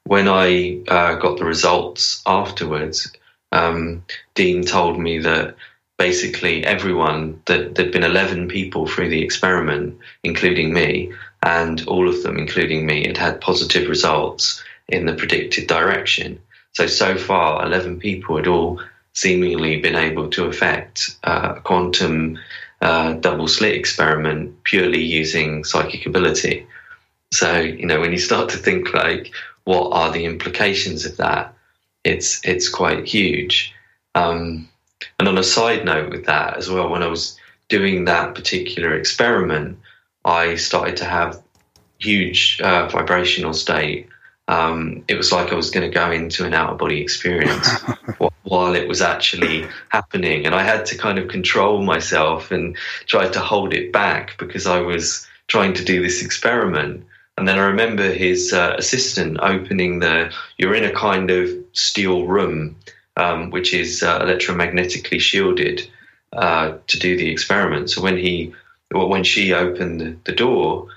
when I uh, got the results afterwards, um, Dean told me that basically everyone that there'd been 11 people through the experiment, including me, and all of them, including me, had had positive results in the predicted direction. So, so far, 11 people had all seemingly been able to affect uh, a quantum uh, double slit experiment purely using psychic ability. So, you know, when you start to think like, what are the implications of that? It's it's quite huge. Um, and on a side note with that as well, when I was doing that particular experiment, I started to have huge uh, vibrational state um, it was like I was going to go into an out of body experience while it was actually happening. And I had to kind of control myself and try to hold it back because I was trying to do this experiment. And then I remember his uh, assistant opening the, you're in a kind of steel room, um, which is uh, electromagnetically shielded uh, to do the experiment. So when he, well, when she opened the door,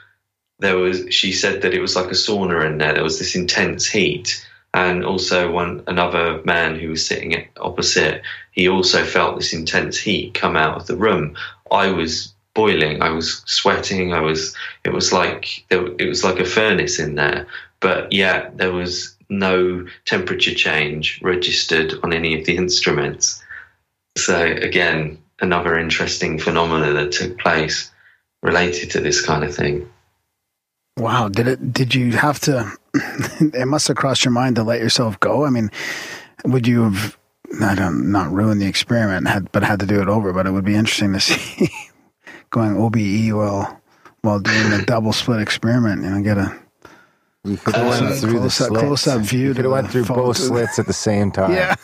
there was she said that it was like a sauna in there. There was this intense heat, and also one another man who was sitting opposite. He also felt this intense heat come out of the room. I was boiling. I was sweating. I was. It was like it was like a furnace in there. But yeah, there was no temperature change registered on any of the instruments. So again, another interesting phenomena that took place related to this kind of thing. Wow, did it? Did you have to? it must have crossed your mind to let yourself go. I mean, would you have? I don't not ruin the experiment, had but had to do it over. But it would be interesting to see going OBE while while doing the double split experiment. You know, get a You could have went Close- through the close up- slits. close up view You to could have went through photo. both slits at the same time. yeah.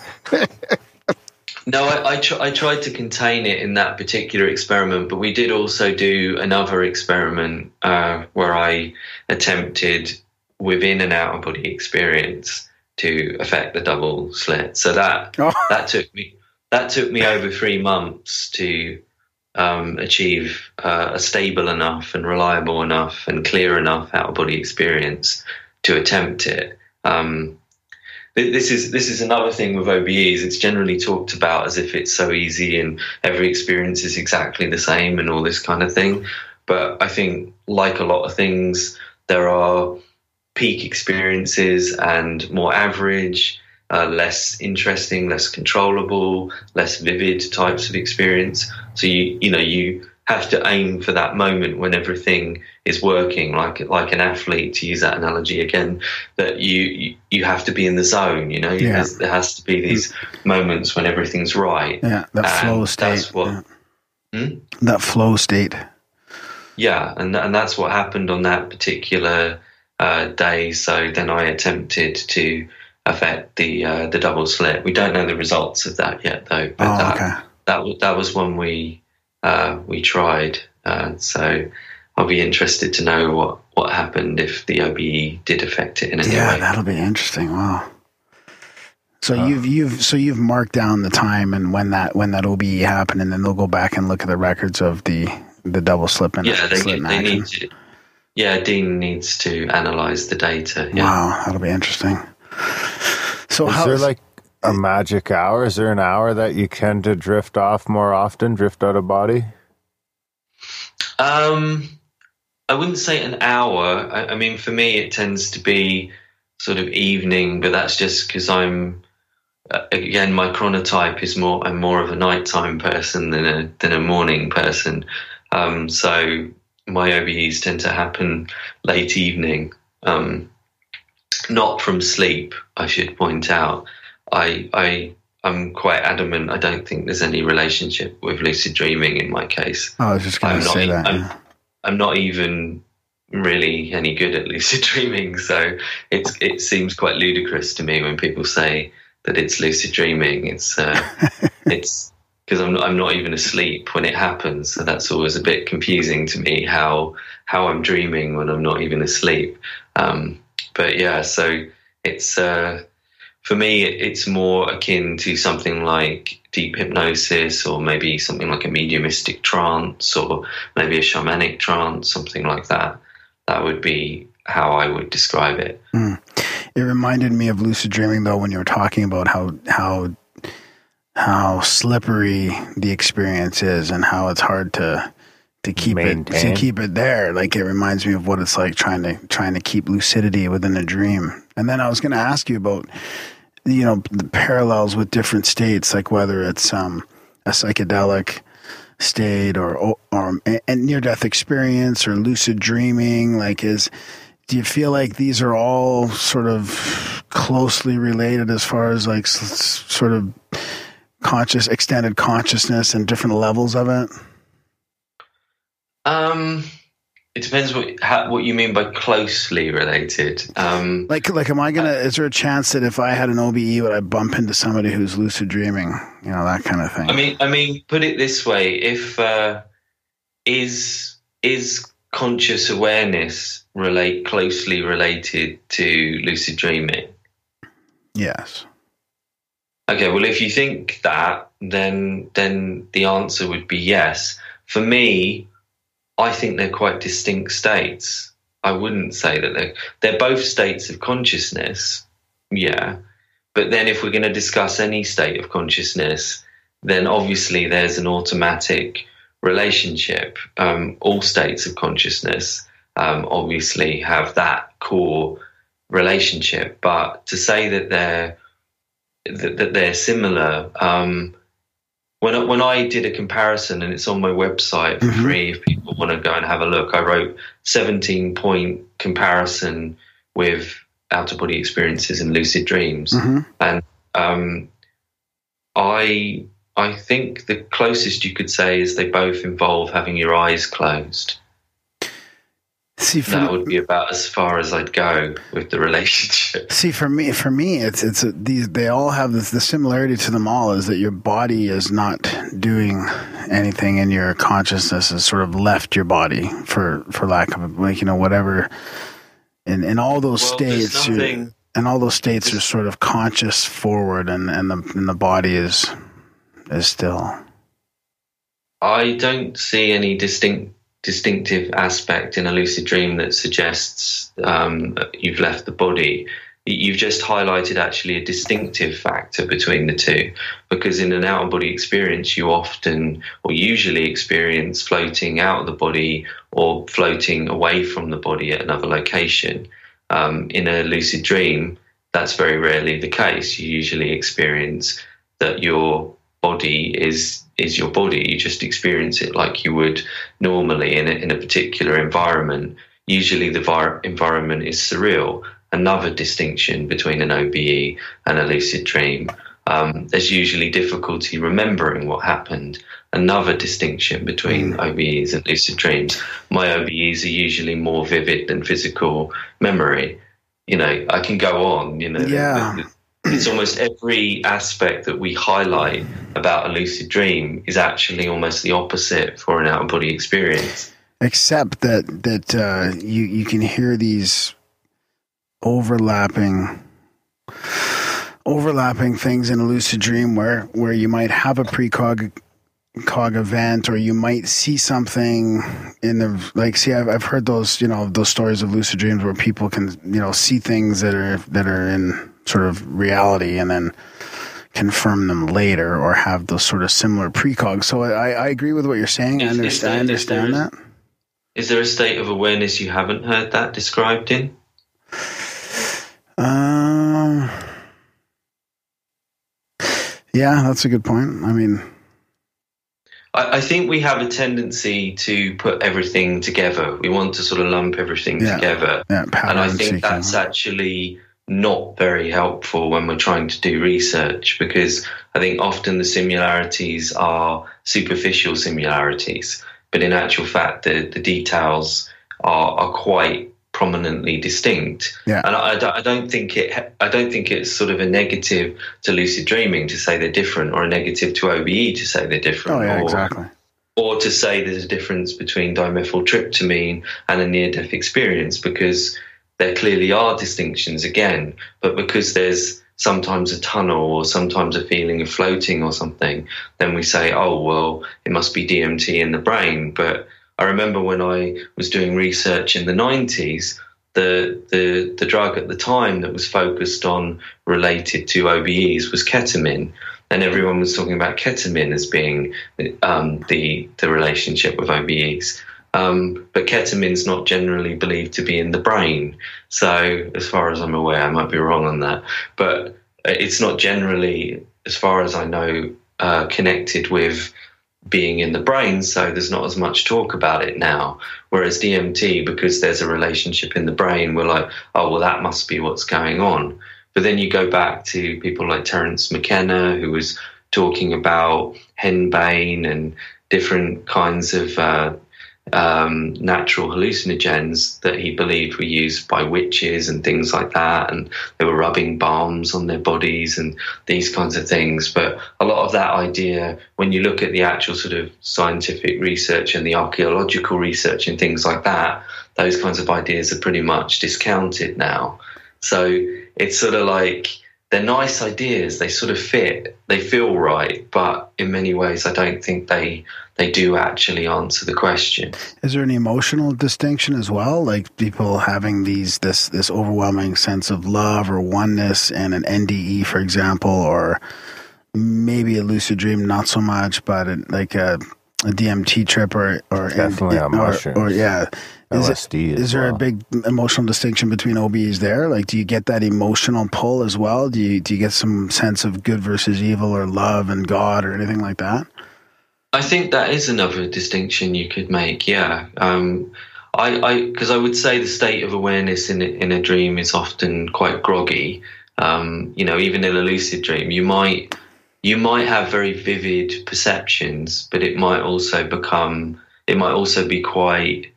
No, I, I, tr- I tried to contain it in that particular experiment, but we did also do another experiment uh, where I attempted within an out of body experience to affect the double slit. So that Oh. that took me that took me over three months to um, achieve uh, a stable enough and reliable enough and clear enough out of body experience to attempt it. Um, th- this is this is another thing with OBEs. It's generally talked about as if it's so easy and every experience is exactly the same and all this kind of thing. But I think, like a lot of things, there are peak experiences and more average, uh, less interesting, less controllable, less vivid types of experience. So you you know you have to aim for that moment when everything is working, like like an athlete to use that analogy again. That you you, have to be in the zone. You know, Yeah. There's- there has to be these moments when everything's right. Yeah, that flow state. That's what. yeah. Hmm? That flow state. Yeah, and and that's what happened on that particular uh, day. So then I attempted to affect the uh, the double slit. We don't know the results of that yet, though. But Oh, that, okay. that that was one we uh, we tried. Uh, so I'll be interested to know what what happened if the OBE did affect it in any Yeah, way. Yeah, that'll be interesting. Wow. So you've you've so you've marked down the time and when that when that OBE happened, and then they'll go back and look at the records of the the double slip and yeah, they, slip they action. need to. Yeah, Dean needs to analyze the data. Yeah. Wow, that'll be interesting. So Is how there like a magic hour? Is there an hour that you tend to drift off more often, drift out of body? Um, I wouldn't say an hour. I, I mean, for me, it tends to be sort of evening, but that's just because I'm uh, again my chronotype is more. I'm more of a nighttime person than a than a morning person. Um, so my OBEs tend to happen late evening, um, not from sleep. I should point out. I I I'm quite adamant. I don't think there's any relationship with lucid dreaming in my case. Oh, I was just going to say that. I'm- I'm not even really any good at lucid dreaming, so it's it seems quite ludicrous to me when people say that it's lucid dreaming. It's uh, it's because I'm not, I'm not even asleep when it happens, so that's always a bit confusing to me how how I'm dreaming when I'm not even asleep. Um, but yeah, so it's uh, for me it's more akin to something like deep hypnosis or maybe something like a mediumistic trance or maybe a shamanic trance, something like that. That would be how I would describe it. It reminded me of lucid dreaming though when you were talking about how how how slippery the experience is and how it's hard to to keep it to keep it there. Like it reminds me of what it's like trying to trying to keep lucidity within a dream. And then I was going to ask you about you know the parallels with different states, like whether it's um, a psychedelic state or or a near death experience or lucid dreaming. Like is do you feel like these are all sort of closely related as far as like sort of conscious extended consciousness and different levels of it Um, It depends what how, what you mean by closely related. Um, Like, like, am I gonna? Is there a chance that if I had an OBE, would I bump into somebody who's lucid dreaming? You know, that kind of thing. I mean, I mean, put it this way: if uh, is is conscious awareness relate closely related to lucid dreaming? yes. Okay, well, if you think that, then then the answer would be yes. For me, I think they're quite distinct states. I wouldn't say that they're they're both states of consciousness, yeah. But then, if we're going to discuss any state of consciousness, then obviously there's an automatic relationship. Um, all states of consciousness um, obviously have that core relationship, but to say that they're that, that they're similar. Um, when I, when I did a comparison, and it's on my website for Mhm. free, if people want to go and have a look, I wrote 17 point comparison with out of body experiences and lucid dreams, hmm and um, I I think the closest you could say is they both involve having your eyes closed. See, for That would be about as far as I'd go with the relationship. See, for me, for me, it's it's a, these. They all have this. The similarity to them all is that your body is not doing anything, and your consciousness has sort of left your body, for for lack of like you know whatever. In in all those Well, states, nothing- and all those states are sort of conscious forward, and and the and the body is is still. I don't see any distinct distinctive aspect in a lucid dream that suggests um, you've left the body. You've just highlighted actually a distinctive factor between the two, because in an out of body experience, you often or usually experience floating out of the body or floating away from the body at another location. Um, in a lucid dream, that's very rarely the case. You usually experience that your body is is your body. You just experience it like you would normally in a, in a particular environment. Usually, the vir- environment is surreal. Another distinction between an OBE and a lucid dream. Um, there's usually difficulty remembering what happened. Another distinction between OBEs and lucid dreams. My OBEs are usually more vivid than physical memory. You know, I can go on. You know, Yeah. It's almost every aspect that we highlight about a lucid dream is actually almost the opposite for an out of body experience. except that that uh, you you can hear these overlapping overlapping things in a lucid dream where where you might have a precog cog event or you might see something in the like see I've, I've heard those you know those stories of lucid dreams where people can you know see things that are that are in sort of reality and then confirm them later or have those sort of similar precogs so i i agree with what you're saying i Is- is understand, I there- is there- that Is there a state of awareness you haven't heard that described in? Um, yeah, that's a good point. I mean, I, I think we have a tendency to put everything together. We want to sort of lump everything Yeah. together. yeah, And I think that's actually not very helpful when we're trying to do research because I think often the similarities are superficial similarities, but in actual fact, the, the details are, are quite prominently distinct. Yeah. And I, I don't- think it. I don't think it's sort of a negative to lucid dreaming to say they're different, or a negative to OBE to say they're different. oh yeah, or, exactly. or to say there's a difference between dimethyltryptamine and a near death experience because there clearly are distinctions again, but because there's sometimes a tunnel or sometimes a feeling of floating or something, then we say, oh, well, it must be DMT in the brain. But I remember when I was doing research in the 90s, the, the, the drug at the time that was focused on related to OBEs was ketamine. And everyone was talking about ketamine as being um, the, the relationship with OBEs. Um, but ketamine's not generally believed to be in the brain. So, as far as I'm aware, I might be wrong on that, but it's not generally, as far as I know, uh, connected with being in the brain. So, there's not as much talk about it now. Whereas DMT, because there's a relationship in the brain, we're like, oh, well, that must be what's going on. But then you go back to people like Terence McKenna, who was talking about henbane and different kinds of uh, um, natural hallucinogens that he believed were used by witches and things like that, and they were rubbing balms on their bodies and these kinds of things. But a lot of that idea, when you look at the actual sort of scientific research and the archaeological research and things like that, those kinds of ideas are pretty much discounted now. So it's sort of like they're nice ideas. They sort of fit. They feel right, but in many ways, I don't think they they do actually answer the question. Is there an emotional distinction as well? Like people having these this this overwhelming sense of love or oneness and an NDE, for example, or maybe a lucid dream, not so much, but a, like a, a DMT trip or or Definitely or, on mushrooms. or yeah. Is, it, LSD as is there a big emotional distinction between OBEs there? Like, do you get that emotional pull as well? Do you do you get some sense of good versus evil or love and God or anything like that? I think that is another distinction you could make. Yeah, um, I because I, would say the state of awareness in a, in a dream is often quite groggy. Um, you know, even in a lucid dream, you might you might have very vivid perceptions, but it might also become it might also be quite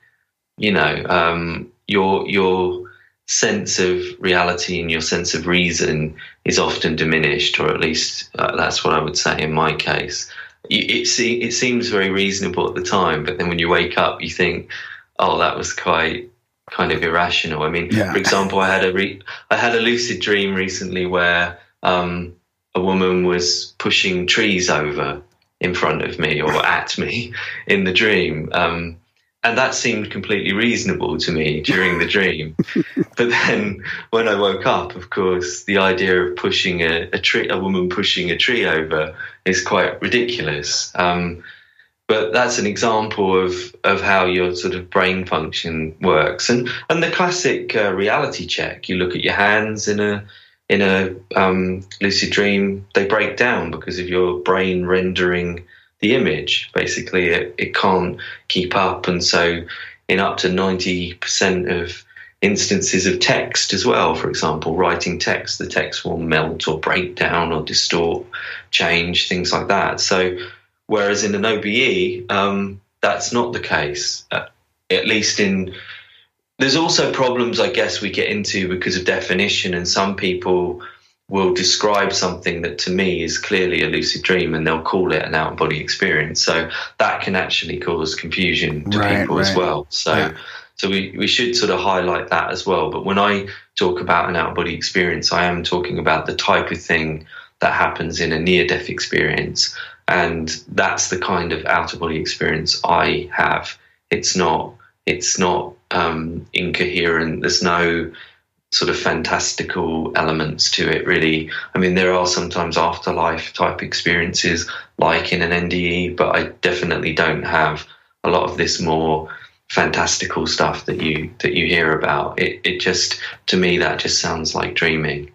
you know um, your your sense of reality and your sense of reason is often diminished, or at least uh, that's what I would say in my case. It se- it seems very reasonable at the time, but then when you wake up, you think, "Oh, that was quite kind of irrational." I mean, Yeah. for example, I had a re- I had a lucid dream recently where um, a woman was pushing trees over in front of me or at me in the dream. Um, and that seemed completely reasonable to me during the dream. but then when I woke up, of course, the idea of pushing a, a tree, a woman pushing a tree over is quite ridiculous. Um, but that's an example of, of how your sort of brain function works. And, and the classic uh, reality check, you look at your hands in a, in a um, lucid dream, they break down because of your brain rendering the image. Basically, it, it can't keep up. And so, in up to 90% of instances of text as well, for example, writing text, the text will melt or break down or distort, change, things like that. So, whereas in an OBE, um, that's not the case, uh, at least in there's also problems I guess we get into because of definition, and some people will describe something that to me is clearly a lucid dream and they'll call it an out of body experience. So that can actually cause confusion to Right, people as well. So Yeah. so we, we should sort of highlight that as well. But when I talk about an out of body experience, I am talking about the type of thing that happens in a near death experience. And that's the kind of out of body experience I have. It's not it's not um, incoherent. There's no sort of fantastical elements to it, really. I mean, there are sometimes afterlife type experiences, like in an NDE, but I definitely don't have a lot of this more fantastical stuff that you that you hear about. It it just to me that just sounds like dreaming.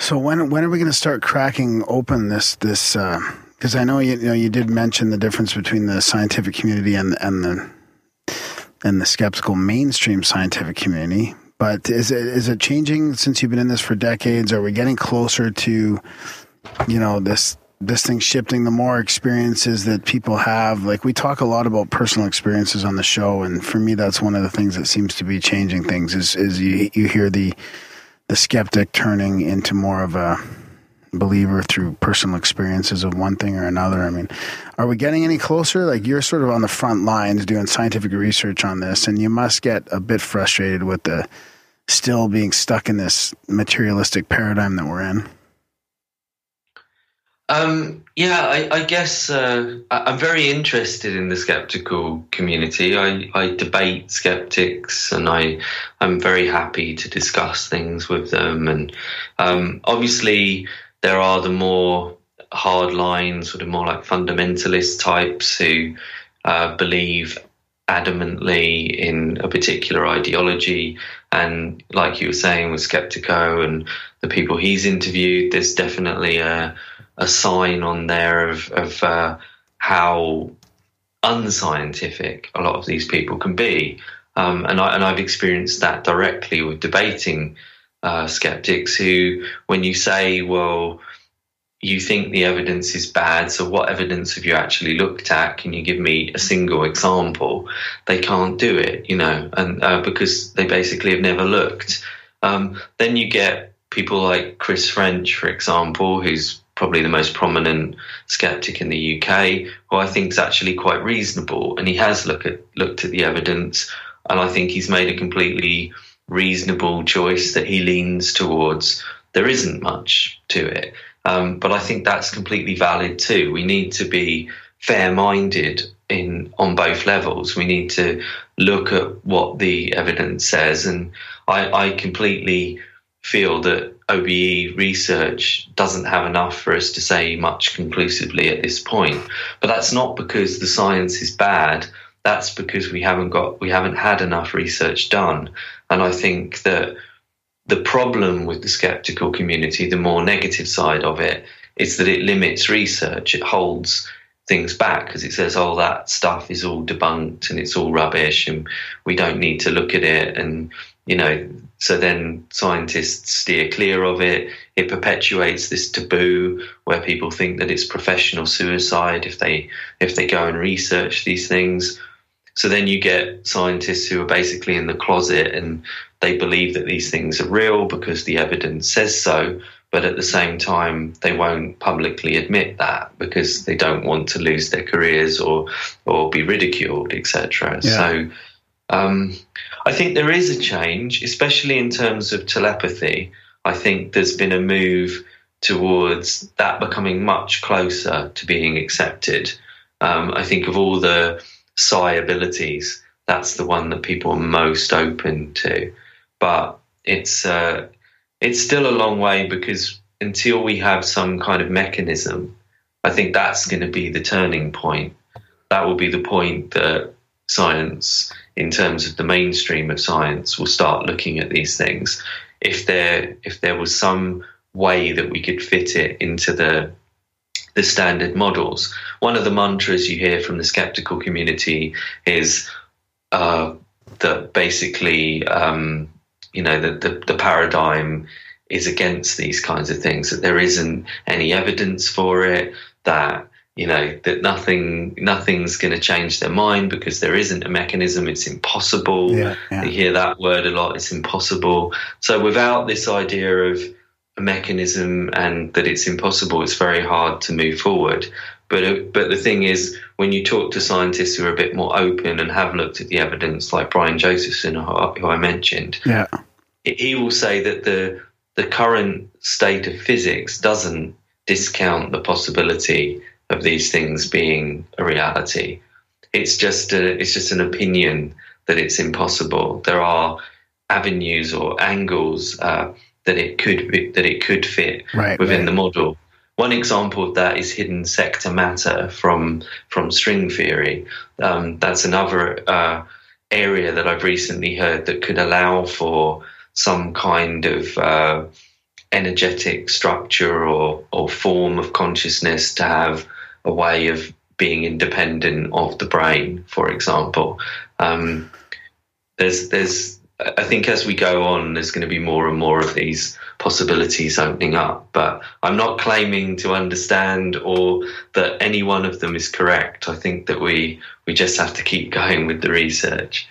So when when are we going to start cracking open this this? Uh, because I know you, you know you did mention the difference between the scientific community and and the and the skeptical mainstream scientific community. But is it is it changing since you've been in this for decades? Are we getting closer to you know this this thing shifting? The more experiences that people have, like we talk a lot about personal experiences on the show, and for me, that's one of the things that seems to be changing things. Is is you you hear the the skeptic turning into more of a believer through personal experiences of one thing or another. I mean, are we getting any closer? Like you're sort of on the front lines doing scientific research on this, and you must get a bit frustrated with the still being stuck in this materialistic paradigm that we're in. Um, yeah, I, I guess uh, I'm very interested in the skeptical community. I, I debate skeptics, and I I'm very happy to discuss things with them. And um, obviously, there are the more hardline, sort of more like fundamentalist types who uh, believe adamantly in a particular ideology. And like you were saying with Skeptiko and the people he's interviewed, there's definitely a, a sign on there of, of uh, how unscientific a lot of these people can be. Um, and, I, and I've experienced that directly with debating uh, skeptics who, when you say, well, you think the evidence is bad. So, what evidence have you actually looked at? Can you give me a single example? They can't do it, you know, and uh, because they basically have never looked. Um, then you get people like Chris French, for example, who's probably the most prominent skeptic in the UK, who I think is actually quite reasonable, and he has look at, looked at the evidence, and I think he's made a completely reasonable choice that he leans towards. There isn't much to it. Um, but I think that's completely valid too. We need to be fair-minded in on both levels. We need to look at what the evidence says, and I, I completely feel that OBE research doesn't have enough for us to say much conclusively at this point. But that's not because the science is bad. That's because we haven't got we haven't had enough research done. And I think that the problem with the skeptical community, the more negative side of it, is that it limits research. It holds things back because it says, oh, that stuff is all debunked and it's all rubbish and we don't need to look at it. And, you know, so then scientists steer clear of it. It perpetuates this taboo where people think that it's professional suicide if they if they go and research these things. So then you get scientists who are basically in the closet and they believe that these things are real because the evidence says so, but at the same time they won't publicly admit that because they don't want to lose their careers or or be ridiculed, etc. Yeah. So um, I think there is a change, especially in terms of telepathy. I think there's been a move towards that becoming much closer to being accepted. Um, I think of all the psi abilities, that's the one that people are most open to. But it's uh, it's still a long way because until we have some kind of mechanism, I think that's going to be the turning point. That will be the point that science, in terms of the mainstream of science, will start looking at these things. If there if there was some way that we could fit it into the the standard models. One of the mantras you hear from the skeptical community is uh, that basically, um, you know, the, the, the paradigm is against these kinds of things, that there isn't any evidence for it, that you know that nothing nothing's going to change their mind because there isn't a mechanism. It's impossible. Yeah, yeah. you hear that word a lot. It's impossible. So without this idea of a mechanism and that it's impossible it's very hard to move forward. But uh, but the thing is when you talk to scientists who are a bit more open and have looked at the evidence like Brian Josephson who I- mentioned Yeah. he will say that the the current state of physics doesn't discount the possibility of these things being a reality. It's just a, it's just an opinion that it's impossible. There are avenues or angles uh, that it could be, that it could fit Right, within right. the model. One example of that is hidden sector matter from from string theory. Um, that's another uh, area that I've recently heard that could allow for some kind of uh, energetic structure or, or form of consciousness to have a way of being independent of the brain, for example. Um, there's there's I think as we go on, there's going to be more and more of these possibilities opening up. But I'm not claiming to understand or that any one of them is correct. I think that we we just have to keep going with the research.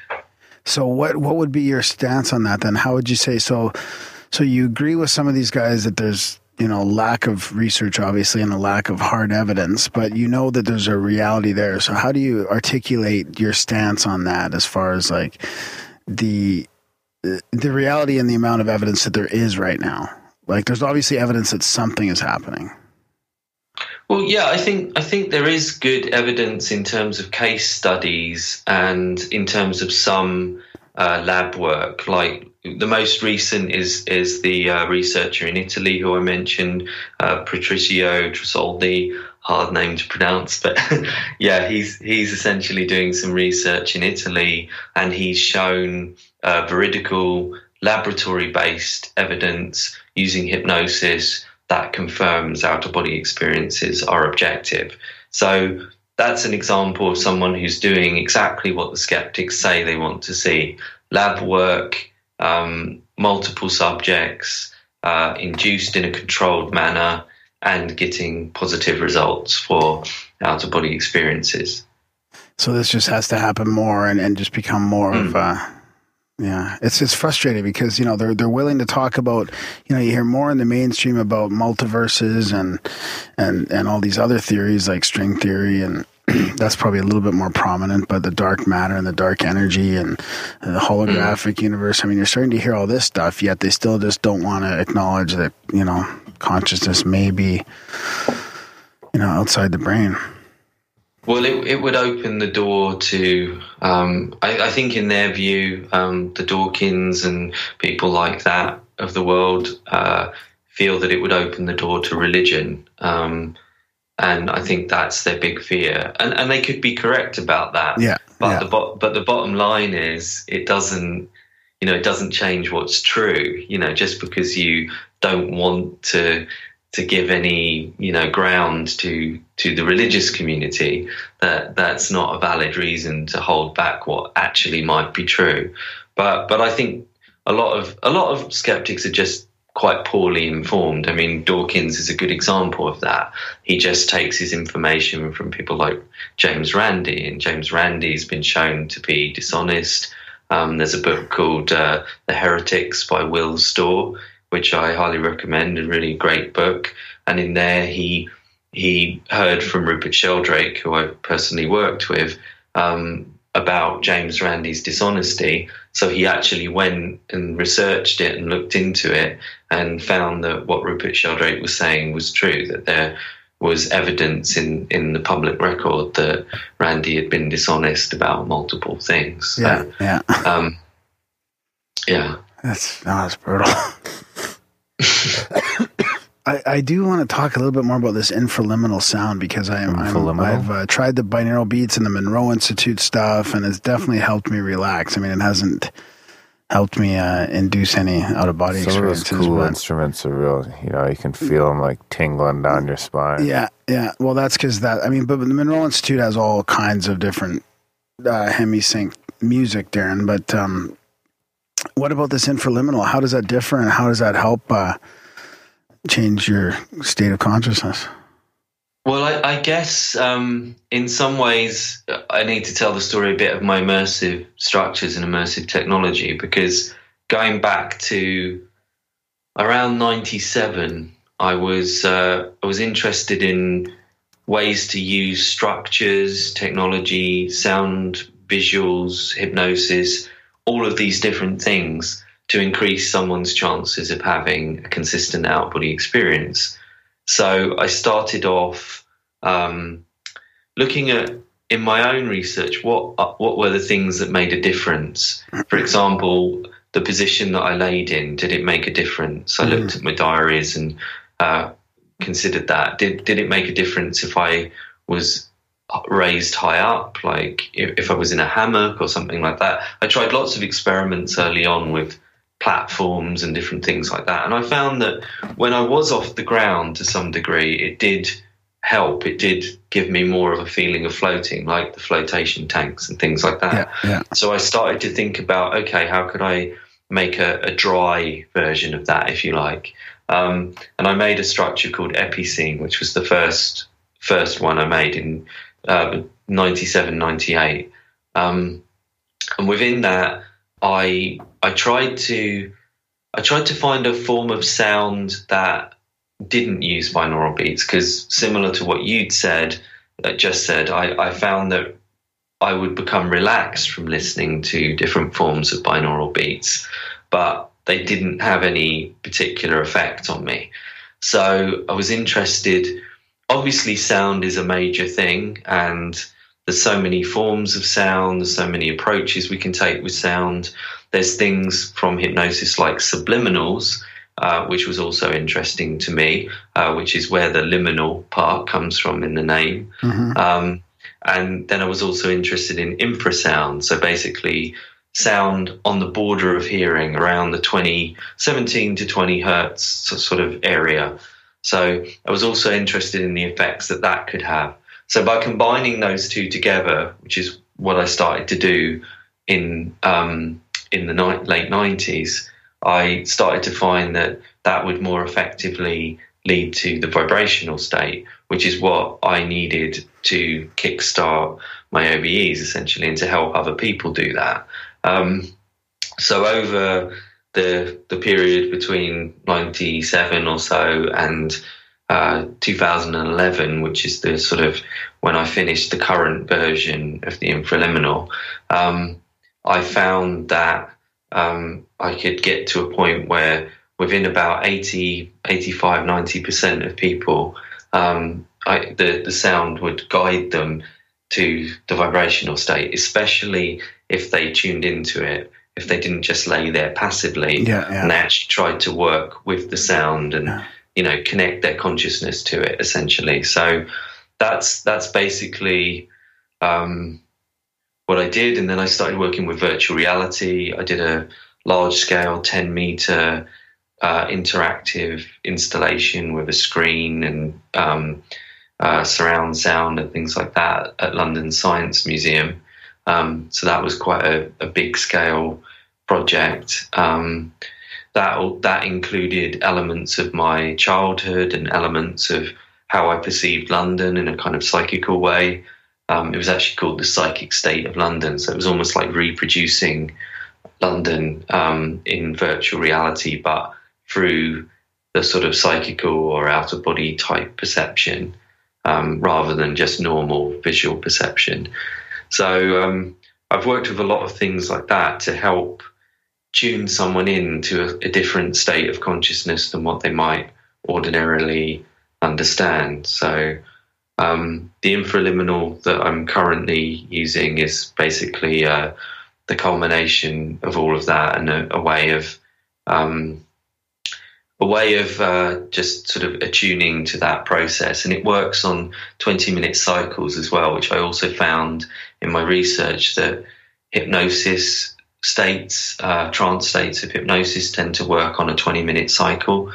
So what what would be your stance on that then? How would you say so? So you agree with some of these guys that there's you know lack of research obviously and a lack of hard evidence, but you know that there's a reality there. So how do you articulate your stance on that as far as like the the reality and the amount of evidence that there is right now? Like there's obviously evidence that something is happening. Well, yeah, I think I think there is good evidence in terms of case studies and in terms of some uh, lab work. Like the most recent is is the uh, researcher in Italy who I mentioned, uh, Patrizio Tressoldi. Hard name to pronounce, but yeah, he's he's essentially doing some research in Italy, and he's shown uh, veridical laboratory-based evidence using hypnosis that confirms out of body experiences are objective. So that's an example of someone who's doing exactly what the skeptics say they want to see lab work, um, multiple subjects, uh, induced in a controlled manner, and getting positive results for out of body experiences. So this just has to happen more and, and just become more of hmm. a yeah. It's it's frustrating because, you know, they're they're willing to talk about you know, you hear more in the mainstream about multiverses and and and all these other theories like string theory and that's probably a little bit more prominent, but the dark matter and the dark energy and the holographic hmm. universe. I mean, you're starting to hear all this stuff, yet they still just don't want to acknowledge that, you know, consciousness may be, you know, outside the brain. Well, it, it would open the door to, um, I, I think, in their view, um, the Dawkins and people like that of the world uh, feel that it would open the door to religion. Um, and I think that's their big fear. And, and they could be correct about that. Yeah. But yeah. the bo- but the bottom line is it doesn't you know it doesn't change what's true. You know just because you don't want to to give any you know ground to to the religious community that that's not a valid reason to hold back what actually might be true. But but I think a lot of a lot of skeptics are just quite poorly informed. I mean, Dawkins is a good example of that. He just takes his information from people like James Randi, and James Randi's been shown to be dishonest. Um, there's a book called uh, The Heretics by Will Storr, which I highly recommend, a really great book. And in there, he he heard from Rupert Sheldrake, who I personally worked with, um, about James Randi's dishonesty. So he actually went and researched it and looked into it and found that what Rupert Sheldrake was saying was true, that there was evidence in, in the public record that Randi had been dishonest about multiple things. So, Yeah, yeah. um, yeah. That's no, that's brutal. I, I do want to talk a little bit more about this infraliminal sound because I am, I'm, I've uh, tried the binaural beats and the Monroe Institute stuff, and it's definitely helped me relax. I mean, it hasn't helped me uh, induce any out of body Some of those experiences. cool but- instruments are real. You know, you can feel them like tingling down your spine. Yeah, yeah. Well, that's because that. I mean, but the Monroe Institute has all kinds of different uh, hemisync music, Darren. But um, what about this infraliminal? How does that differ, and how does that help uh, change your state of consciousness? Well, I, I guess um, in some ways I need to tell the story a bit of my immersive structures and immersive technology because going back to around '97, I was uh, I was interested in ways to use structures, technology, sound, visuals, hypnosis, all of these different things to increase someone's chances of having a consistent outbody experience. So I started off um, looking at in my own research what uh, what were the things that made a difference. For example, the position that I laid in did it make a difference? I looked at my diaries and uh, considered that. Did did it make a difference if I was raised high up, like if, if I was in a hammock or something like that? I tried lots of experiments early on with platforms and different things like that. And I found that when I was off the ground to some degree, it did help. It did give me more of a feeling of floating, like the flotation tanks and things like that. Yeah, yeah. So I started to think about okay, how could I make a, a dry version of that, if you like? Um, and I made a structure called Epicene, which was the first first one I made in uh, 97, 98. Um, and within that, I I tried to I tried to find a form of sound that didn't use binaural beats because similar to what you'd said, uh, just said, I, I found that I would become relaxed from listening to different forms of binaural beats, but they didn't have any particular effect on me. So I was interested. Obviously, sound is a major thing, and there's so many forms of sound, there's so many approaches we can take with sound. There's things from hypnosis like subliminals, uh, which was also interesting to me, uh, which is where the liminal part comes from in the name. Um, and then I was also interested in infrasound, so basically sound on the border of hearing around the 20, 17 to 20 hertz sort of area. So I was also interested in the effects that that could have. So by combining those two together, which is what I started to do in um, in the ni- late nineties, I started to find that that would more effectively lead to the vibrational state, which is what I needed to kickstart my OBEs essentially and to help other people do that. Um, so over the the period between 97 or so and uh, 2011, which is the sort of when I finished the current version of the Infraliminal, um, I found that um, I could get to a point where within about 80, 85, 90% of people, um, I, the, the sound would guide them to the vibrational state, especially if they tuned into it, if they didn't just lay there passively Yeah, yeah. and they actually tried to work with the sound and, Yeah. You know, connect their consciousness to it essentially. So that's, that's basically, um, what I did. And then I started working with virtual reality. I did a large scale 10 meter uh, interactive installation with a screen and um, uh, surround sound and things like that at London Science Museum. Um, so that was quite a, a big scale project. Um, that that included elements of my childhood and elements of how I perceived London in a kind of psychical way. Um, it was actually called the psychic state of London, so it was almost like reproducing London um, in virtual reality, but through the sort of psychical or out of body type perception, um, rather than just normal visual perception. So um, I've worked with a lot of things like that to help tune someone into a, a different state of consciousness than what they might ordinarily understand. So um, the infraliminal that I'm currently using is basically uh, the culmination of all of that and a, a way of um, a way of uh, just sort of attuning to that process. And it works on 20 minute cycles as well, which I also found in my research that hypnosis states, uh, trance states of hypnosis tend to work on a 20 minute cycle.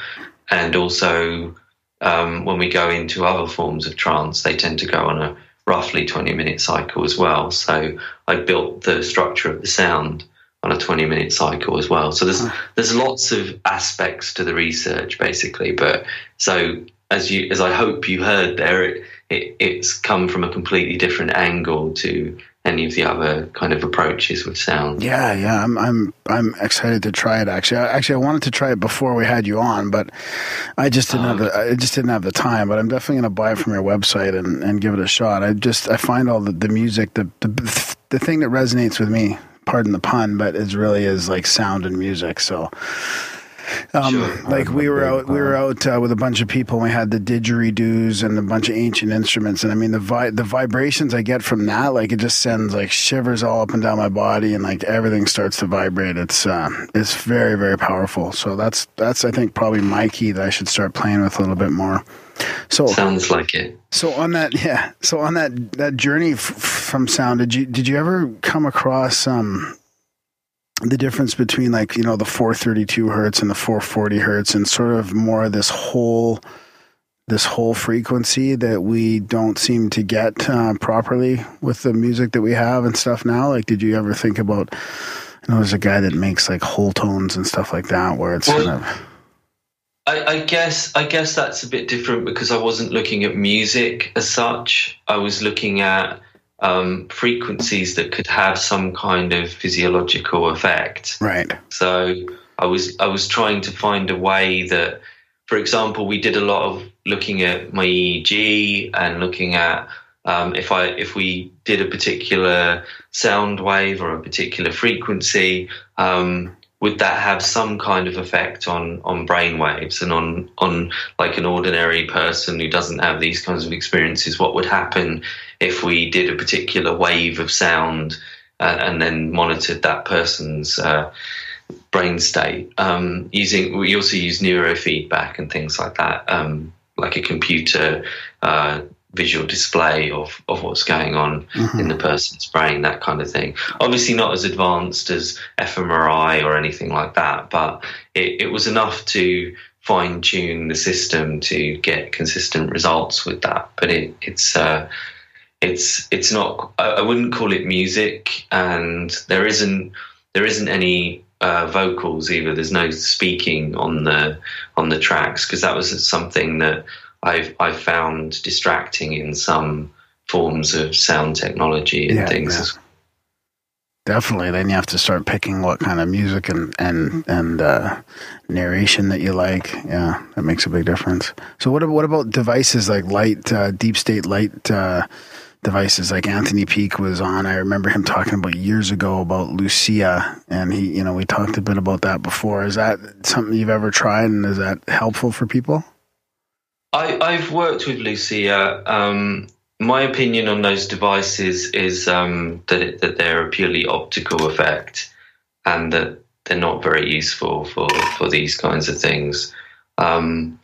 And also, um, when we go into other forms of trance, they tend to go on a roughly 20 minute cycle as well. So I built the structure of the sound on a 20 minute cycle as well. So there's there's lots of aspects to the research basically, but so as you as I hope you heard there, it, it it's come from a completely different angle to any of the other kind of approaches with sound. Yeah, yeah, I'm I'm I'm excited to try it. Actually, I, actually, I wanted to try it before we had you on, but I just didn't have the ah. I just didn't have the time. But I'm definitely going to buy it from your website and, and give it a shot. I just I find all the, the music the, the the thing that resonates with me. Pardon the pun, but it really is like sound and music. So. Um, Sure. like we were out, we were out uh, with a bunch of people. and We had the didgeridoos and a bunch of ancient instruments, and I mean the vi- the vibrations I get from that, like it just sends like shivers all up and down my body, and like everything starts to vibrate. It's uh, it's very very powerful. So that's that's I think probably my key that I should start playing with a little bit more. So Sounds like it. so on that yeah, so on that that journey f- from sound, did you did you ever come across um the difference between like you know the 432 hertz and the 440 hertz and sort of more of this whole this whole frequency that we don't seem to get uh, properly with the music that we have and stuff now like did you ever think about I know there's a guy that makes like whole tones and stuff like that where it's Well, kind of I, I guess I guess that's a bit different because I wasn't looking at music as such. I was looking at um, frequencies that could have some kind of physiological effect. right So I was I was trying to find a way that, for example, we did a lot of looking at my EEG and looking at um, if I if we did a particular sound wave or a particular frequency, um, would that have some kind of effect on on brain waves and on on like an ordinary person who doesn't have these kinds of experiences? What would happen if we did a particular wave of sound uh, and then monitored that person's uh, brain state um, using we also use neurofeedback and things like that um, like a computer uh, visual display of, of what's going on in the person's brain that kind of thing. Obviously not as advanced as fMRI or anything like that but it, it was enough to fine tune the system to get consistent results with that. But it, it's uh, it's it's not I, I wouldn't call it music and there isn't there isn't any uh, vocals either. There's no speaking on the on the tracks because that was something that I've I've found distracting in some forms of sound technology and Yeah, things. yeah. Definitely. Then you have to start picking what kind of music and and and uh, narration that you like. Yeah, that makes a big difference. So what what about devices like light, uh, deep state light uh, devices? Like Anthony Peake was on. I remember him talking about years ago about Lucia, and he, you know, we talked a bit about that before. Is that something you've ever tried, and is that helpful for people? I, I've worked with Lucia. Um, my opinion on those devices is um, that it, that they're a purely optical effect, and that they're not very useful for, for these kinds of things. Um,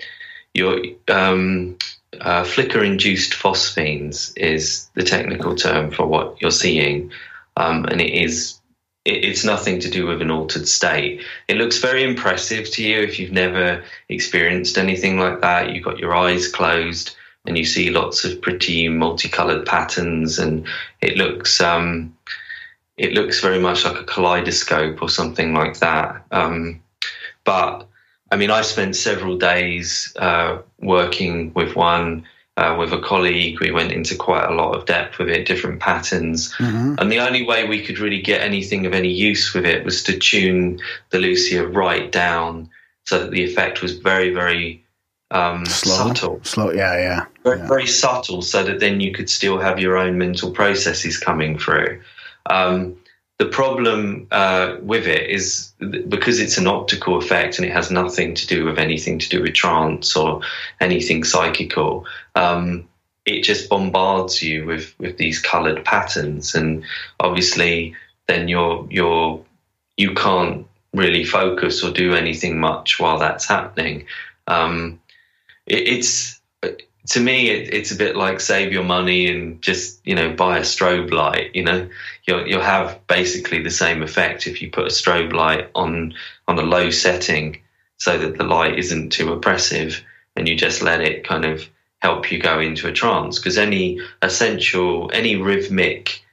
your um, uh, flicker-induced phosphenes is the technical term for what you're seeing, um, and it is it's nothing to do with an altered state. It looks very impressive to you if you've never experienced anything like that. You've got your eyes closed and you see lots of pretty multicolored patterns, and it looks um, it looks very much like a kaleidoscope or something like that. Um, but I mean, I spent several days uh, working with one. Uh, with a colleague, we went into quite a lot of depth with it, different patterns, Mm-hmm. and the only way we could really get anything of any use with it was to tune the Lucia right down so that the effect was very, very um, Slow, subtle, slow. Yeah, yeah. very, Yeah. very subtle, so that then you could still have your own mental processes coming through. Um, the problem uh, with it is because it's an optical effect and it has nothing to do with anything to do with trance or anything psychical. Um, it just bombards you with, with these coloured patterns, and obviously, then you're you're you can't really focus or do anything much while that's happening. Um, it, it's to me, it, it's a bit like save your money and just you know buy a strobe light. You know, you'll you'll have basically the same effect if you put a strobe light on on a low setting so that the light isn't too oppressive, and you just let it kind of help you go into a trance. Because any essential, any rhythmic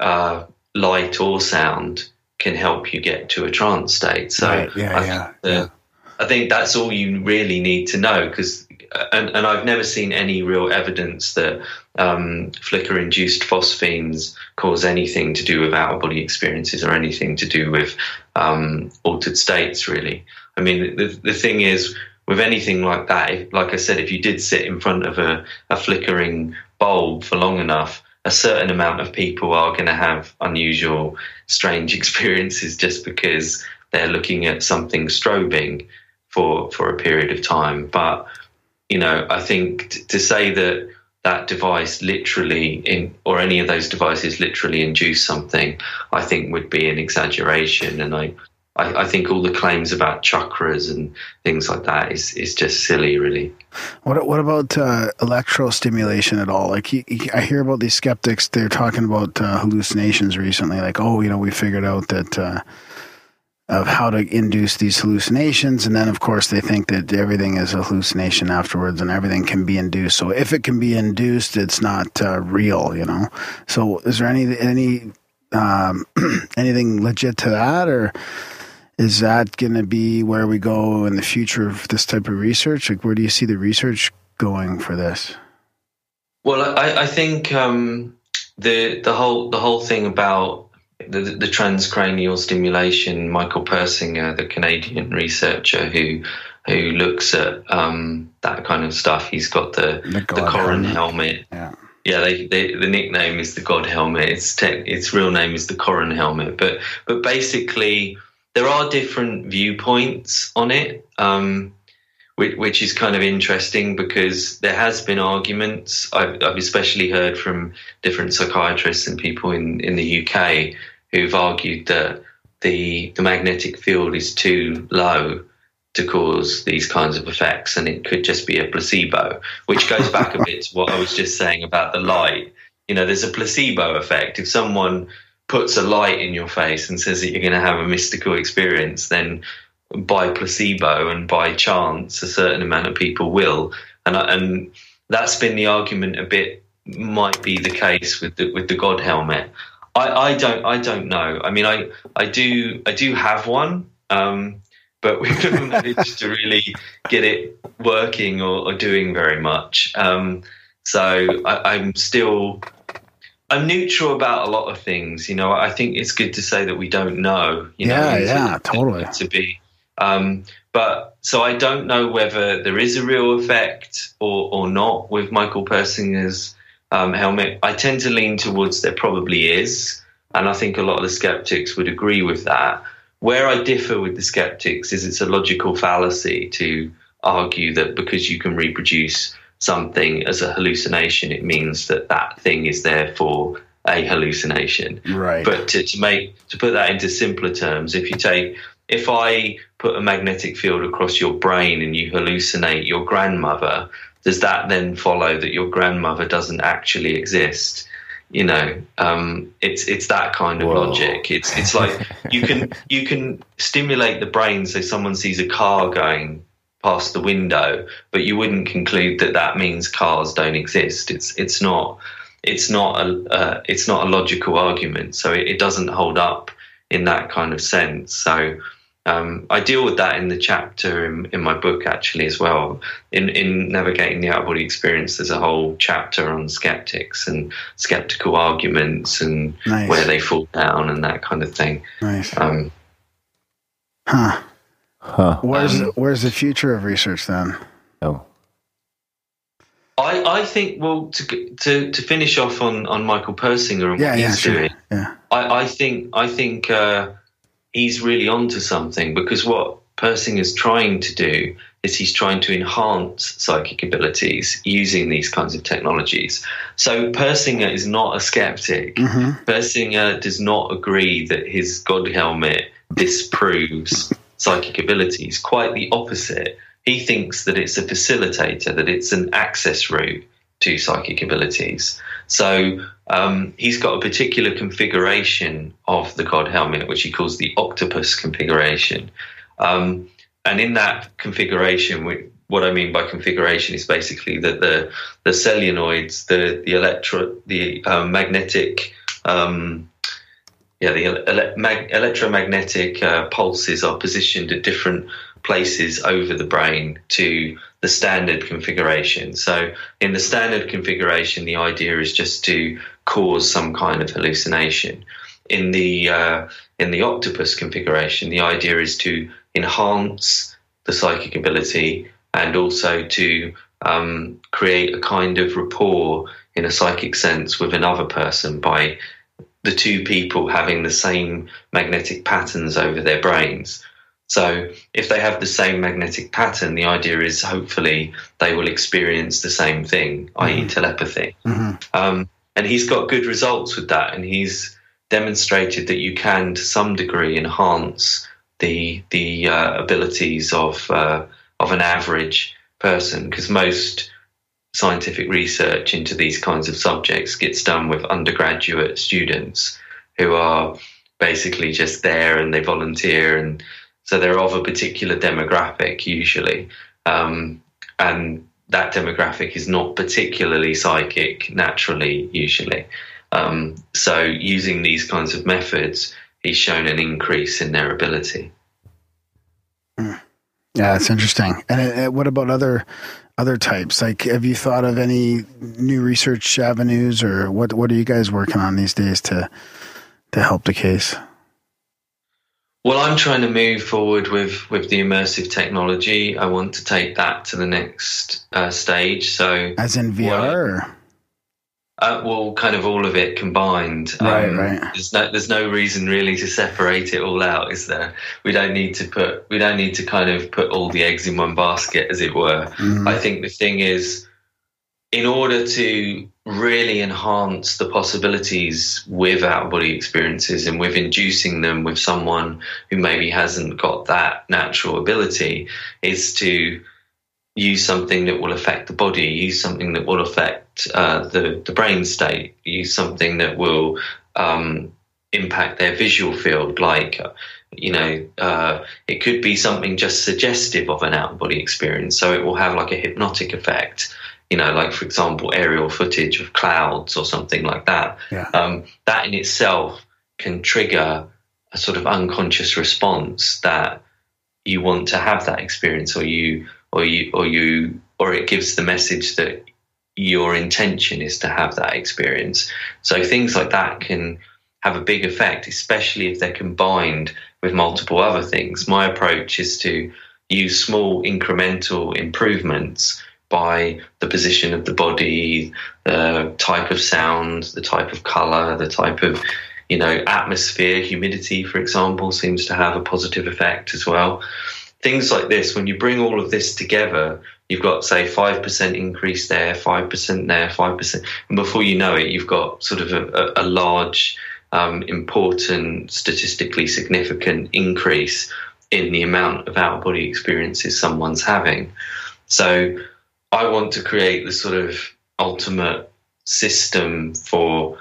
uh, light or sound can help you get to a trance state. So Right, yeah, I, yeah, think the- I think that's all you really need to know because, and, and I've never seen any real evidence that um, flicker induced phosphenes cause anything to do with out of body experiences or anything to do with um, altered states, really. I mean, the, the thing is, with anything like that, if, like I said, if you did sit in front of a, a flickering bulb for long enough, a certain amount of people are going to have unusual, strange experiences just because they're looking at something strobing for for a period of time. But you know, I think t- to say that that device literally in or any of those devices literally induce something, I think would be an exaggeration. And I, I, I think all the claims about chakras and things like that is is just silly, really. What what about uh, electrostimulation at all? Like you, you- I hear about these skeptics. They're talking about uh, hallucinations recently. Like, oh, you know, we figured out that uh, of how to induce these hallucinations, and then of course they think that everything is a hallucination afterwards, and everything can be induced. So if it can be induced, it's not uh, real, you know. So is there any any um, anything legit to that, or is that going to be where we go in the future of this type of research? Like, where do you see the research going for this? Well, I, I think um, the the whole the whole thing about the, the transcranial stimulation. Michael Persinger, the Canadian researcher who who looks at um, that kind of stuff, he's got the The the, Koren helmet. helmet. Yeah. Yeah, they, they, the nickname is the God helmet. Its te- its real name is the Koren helmet. But but basically, there are different viewpoints on it, um, which, which is kind of interesting because there has been arguments. I've, I've especially heard from different psychiatrists and people in, in the UK who've argued that the the magnetic field is too low to cause these kinds of effects, and it could just be a placebo, which goes back a bit to what I was just saying about the light. You know, there's a placebo effect. If someone puts a light in your face and says that you're going to have a mystical experience, then by placebo and by chance, a certain amount of people will. And and that's been the argument a bit. Might be the case with the with the God helmet. I, I don't I don't know. I mean, I I do I do have one, um, but we haven't managed to really get it working or, or doing very much. Um, so I, I'm still I'm neutral about a lot of things. You know, I think it's good to say that we don't know. You know, Yeah, to- yeah, totally. To be, um, but so I don't know whether there is a real effect or or not with Michael Persinger's um, helmet. I tend to lean towards there probably is, and I think a lot of the skeptics would agree with that. Where I differ with the skeptics is it's a logical fallacy to argue that because you can reproduce something as a hallucination, it means that that thing is therefore a hallucination. Right. But to, to make to put that into simpler terms, if you take if I put a magnetic field across your brain and you hallucinate your grandmother, does that then follow that your grandmother doesn't actually exist? You know, um, it's it's that kind of Whoa. logic. It's it's like you can you can stimulate the brain so someone sees a car going past the window, but you wouldn't conclude that that means cars don't exist. It's it's not it's not a uh, it's not a logical argument, so it, it doesn't hold up in that kind of sense. So um, I deal with that in the chapter in, in my book actually as well. In in navigating the out of body experience, there's a whole chapter on skeptics and skeptical arguments and Nice. where they fall down and that kind of thing. Nice. Um, Huh. Huh. Where's Um, where's the future of research then? Oh. I, I think well to to to finish off on, on Michael Persinger and Yeah, what yeah, he's sure. doing. Yeah. I, I think I think uh, he's really onto something because what Persinger's trying to do is he's trying to enhance psychic abilities using these kinds of technologies. So Persinger is not a skeptic. Mm-hmm. Persinger does not agree that his God helmet disproves psychic abilities. Quite the opposite. He thinks that it's a facilitator, that it's an access route to psychic abilities. So um, he's got a particular configuration of the God helmet, which he calls the octopus configuration. Um, and in that configuration, we, what I mean by configuration is basically that the the solenoids, the the electro the um, magnetic um, yeah, the ele- mag- electromagnetic uh, pulses are positioned at different places over the brain to the standard configuration. So, in the standard configuration, the idea is just to cause some kind of hallucination. In the uh, in the octopus configuration, the idea is to enhance the psychic ability and also to um, create a kind of rapport in a psychic sense with another person by the two people having the same magnetic patterns over their brains. So, if they have the same magnetic pattern, the idea is hopefully they will experience the same thing, i.e., telepathy. Mm-hmm. Um, and he's got good results with that, and he's demonstrated that you can, to some degree, enhance the the uh, abilities of uh, of an average person, because most scientific research into these kinds of subjects gets done with undergraduate students who are basically just there and they volunteer and so they're of a particular demographic usually um, and that demographic is not particularly psychic naturally usually um, so using these kinds of methods he's shown an increase in their ability Yeah, it's interesting. And uh, uh, what about other other types? Like, have you thought of any new research avenues, or what? What are you guys working on these days to to help the case? Well, I'm trying to move forward with with the immersive technology. I want to take that to the next uh, stage. So, As in VR? Uh, well, kind of all of it combined. Um, Right, right. There's no there's no reason really to separate it all out, is there? We don't need to put we don't need to kind of put all the eggs in one basket, as it were. Mhm. I think the thing is, in order to really enhance the possibilities with out of body experiences and with inducing them with someone who maybe hasn't got that natural ability, is to use something that will affect the body, use something that will affect uh, the, the brain state, use something that will um, impact their visual field, like, you know, uh, it could be something just suggestive of an out of body experience. So it will have like a hypnotic effect. You know, like for example, aerial footage of clouds or something like that. Yeah. Um, that in itself can trigger a sort of unconscious response that you want to have that experience, or you, or you, or you, or it gives the message that your intention is to have that experience. So things like that can have a big effect, especially if they're combined with multiple other things. My approach is to use small incremental improvements by the position of the body, the type of sound, the type of color, the type of you know atmosphere, humidity, for example, seems to have a positive effect as well. Things like this, when you bring all of this together, you've got say five percent increase there, five percent there, five percent, and before you know it, you've got sort of a, a, large, um, important, statistically significant increase in the amount of out body experiences someone's having. So I want to create the sort of ultimate system for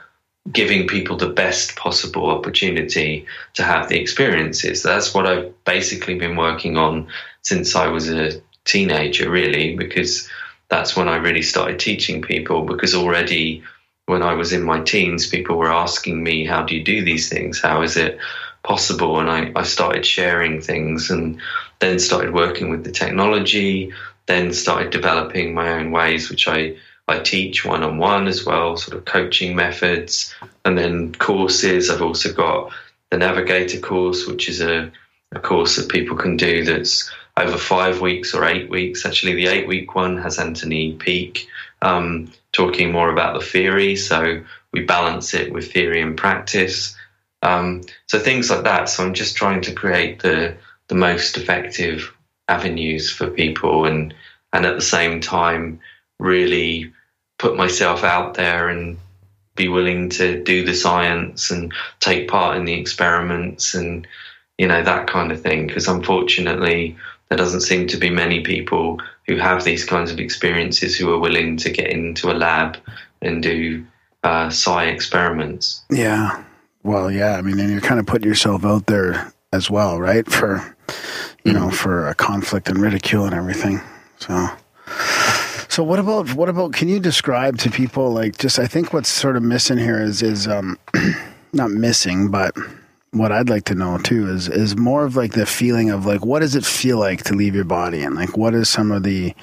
giving people the best possible opportunity to have the experiences. That's what I've basically been working on since I was a teenager, really, because that's when I really started teaching people. Because already when I was in my teens, people were asking me, How do you do these things? How is it possible? And I, I started sharing things and then started working with the technology, then started developing my own ways, which I, I teach one on one as well, sort of coaching methods, and then courses. I've also got the Navigator course, which is a, a course that people can do that's over five weeks or eight weeks. Actually, the eight week one has Anthony Peake um, talking more about the theory. So we balance it with theory and practice. Um, so things like that. So I'm just trying to create the the most effective avenues for people, and and at the same time really put myself out there and be willing to do the science and take part in the experiments and you know that kind of thing. Because unfortunately, there doesn't seem to be many people who have these kinds of experiences who are willing to get into a lab and do uh, psi experiments. Yeah. Well, yeah. I mean, and you're kind of putting yourself out there as well, right? For you know, for a conflict and ridicule and everything. So. So what about what about can you describe to people like just I think what's sort of missing here is is um not missing but what I'd like to know too is is more of like the feeling of like what does it feel like to leave your body and like what is some of the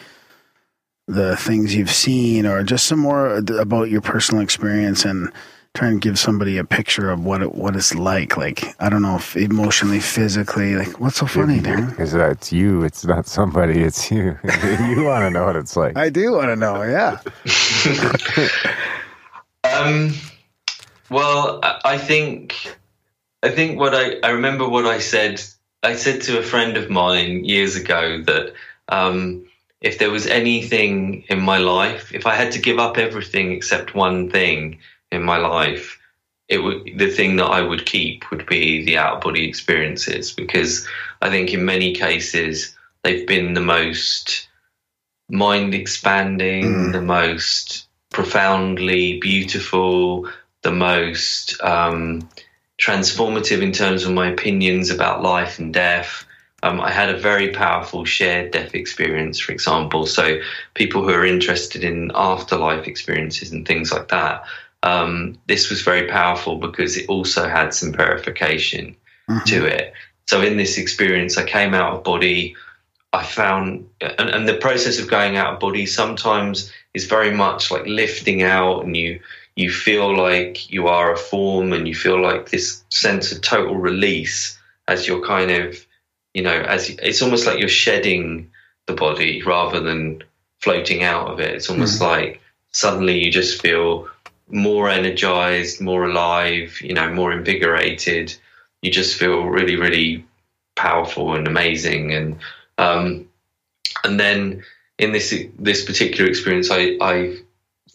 the things you've seen or just some more about your personal experience and trying to give somebody a picture of what it, what it's like like I don't know if emotionally physically like what's so funny Darren Because it's you. It's not somebody. It's you. you want to know what it's like. I do want to know yeah Um, well, I I think I think what I I remember what I said. I said to a friend of mine years ago that um, if there was anything in my life, if I had to give up everything except one thing in my life, it would the thing that I would keep would be the out of body experiences because I think in many cases they've been the most mind expanding, the most profoundly beautiful, the most um, transformative in terms of my opinions about life and death. Um, I had a very powerful shared death experience, for example. So, people who are interested in afterlife experiences and things like that, um, this was very powerful because it also had some verification to it. So, in this experience, I came out of body. I found, and, and the process of going out of body sometimes is very much like lifting out, and you you feel like you are a form, and you feel like this sense of total release as you're kind of, you know, as it's almost like you're shedding the body rather than floating out of it. It's almost like suddenly you just feel more energized, more alive, you know, more invigorated. You just feel really, really powerful and amazing. And um, and then in this this particular experience, I, I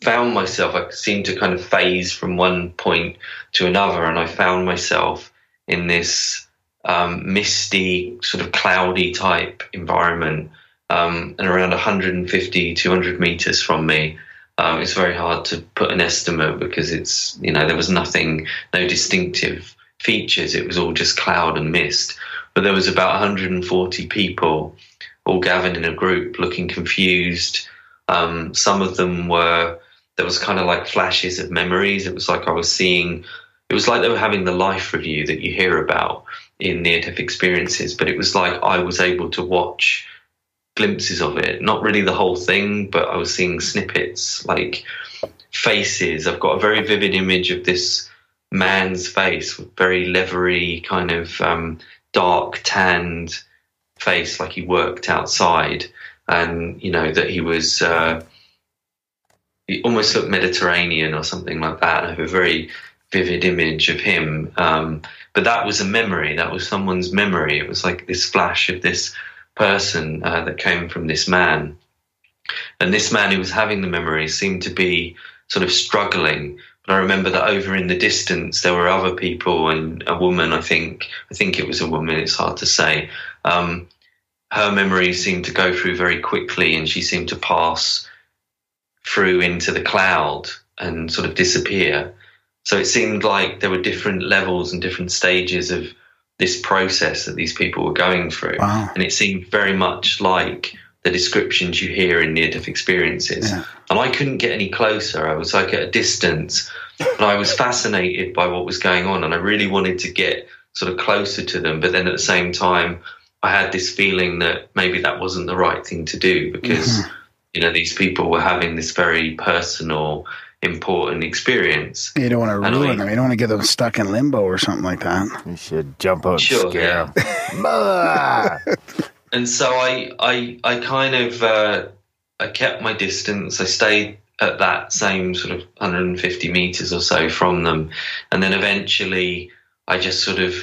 found myself. I seemed to kind of phase from one point to another, and I found myself in this um, misty, sort of cloudy type environment, um, and around 150, 200 meters from me. Um, it's very hard to put an estimate because it's you know there was nothing, no distinctive features. It was all just cloud and mist. But there was about 140 people all gathered in a group, looking confused, Um, some of them were there was kind of like flashes of memories. It was like I was seeing. It was like they were having the life review that you hear about in near-death experiences, but it was like I was able to watch glimpses of it. Not really the whole thing, but I was seeing snippets, like faces. I've got a very vivid image of this man's face, very leathery, kind of um, dark tanned face, like he worked outside, and you know that he was. Uh, he almost looked Mediterranean or something like that. I have a very vivid image of him. Um, but that was a memory. That was someone's memory. It was like this flash of this person uh, that came from this man. And this man who was having the memory seemed to be sort of struggling. But I remember that over in the distance there were other people and a woman. I think I think it was a woman. It's hard to say. Um, her memory seemed to go through very quickly, and she seemed to pass through into the cloud and sort of disappear. So it seemed like there were different levels and different stages of this process that these people were going through. Wow. And it seemed very much like the descriptions you hear in near death experiences. Yeah. And I couldn't get any closer. I was like at a distance, but I was fascinated by what was going on. And I really wanted to get sort of closer to them. But then at the same time, I had this feeling that maybe that wasn't the right thing to do because, mm-hmm. you know, these people were having this very personal, important experience. You don't want to And ruin I- them. You don't want to get them stuck in limbo or something like that. You should jump out and Sure, scare yeah. him. Ah! and so I, I, I kind of, uh, I kept my distance. I stayed at that same sort of 150 meters or so from them, and then eventually, I just sort of,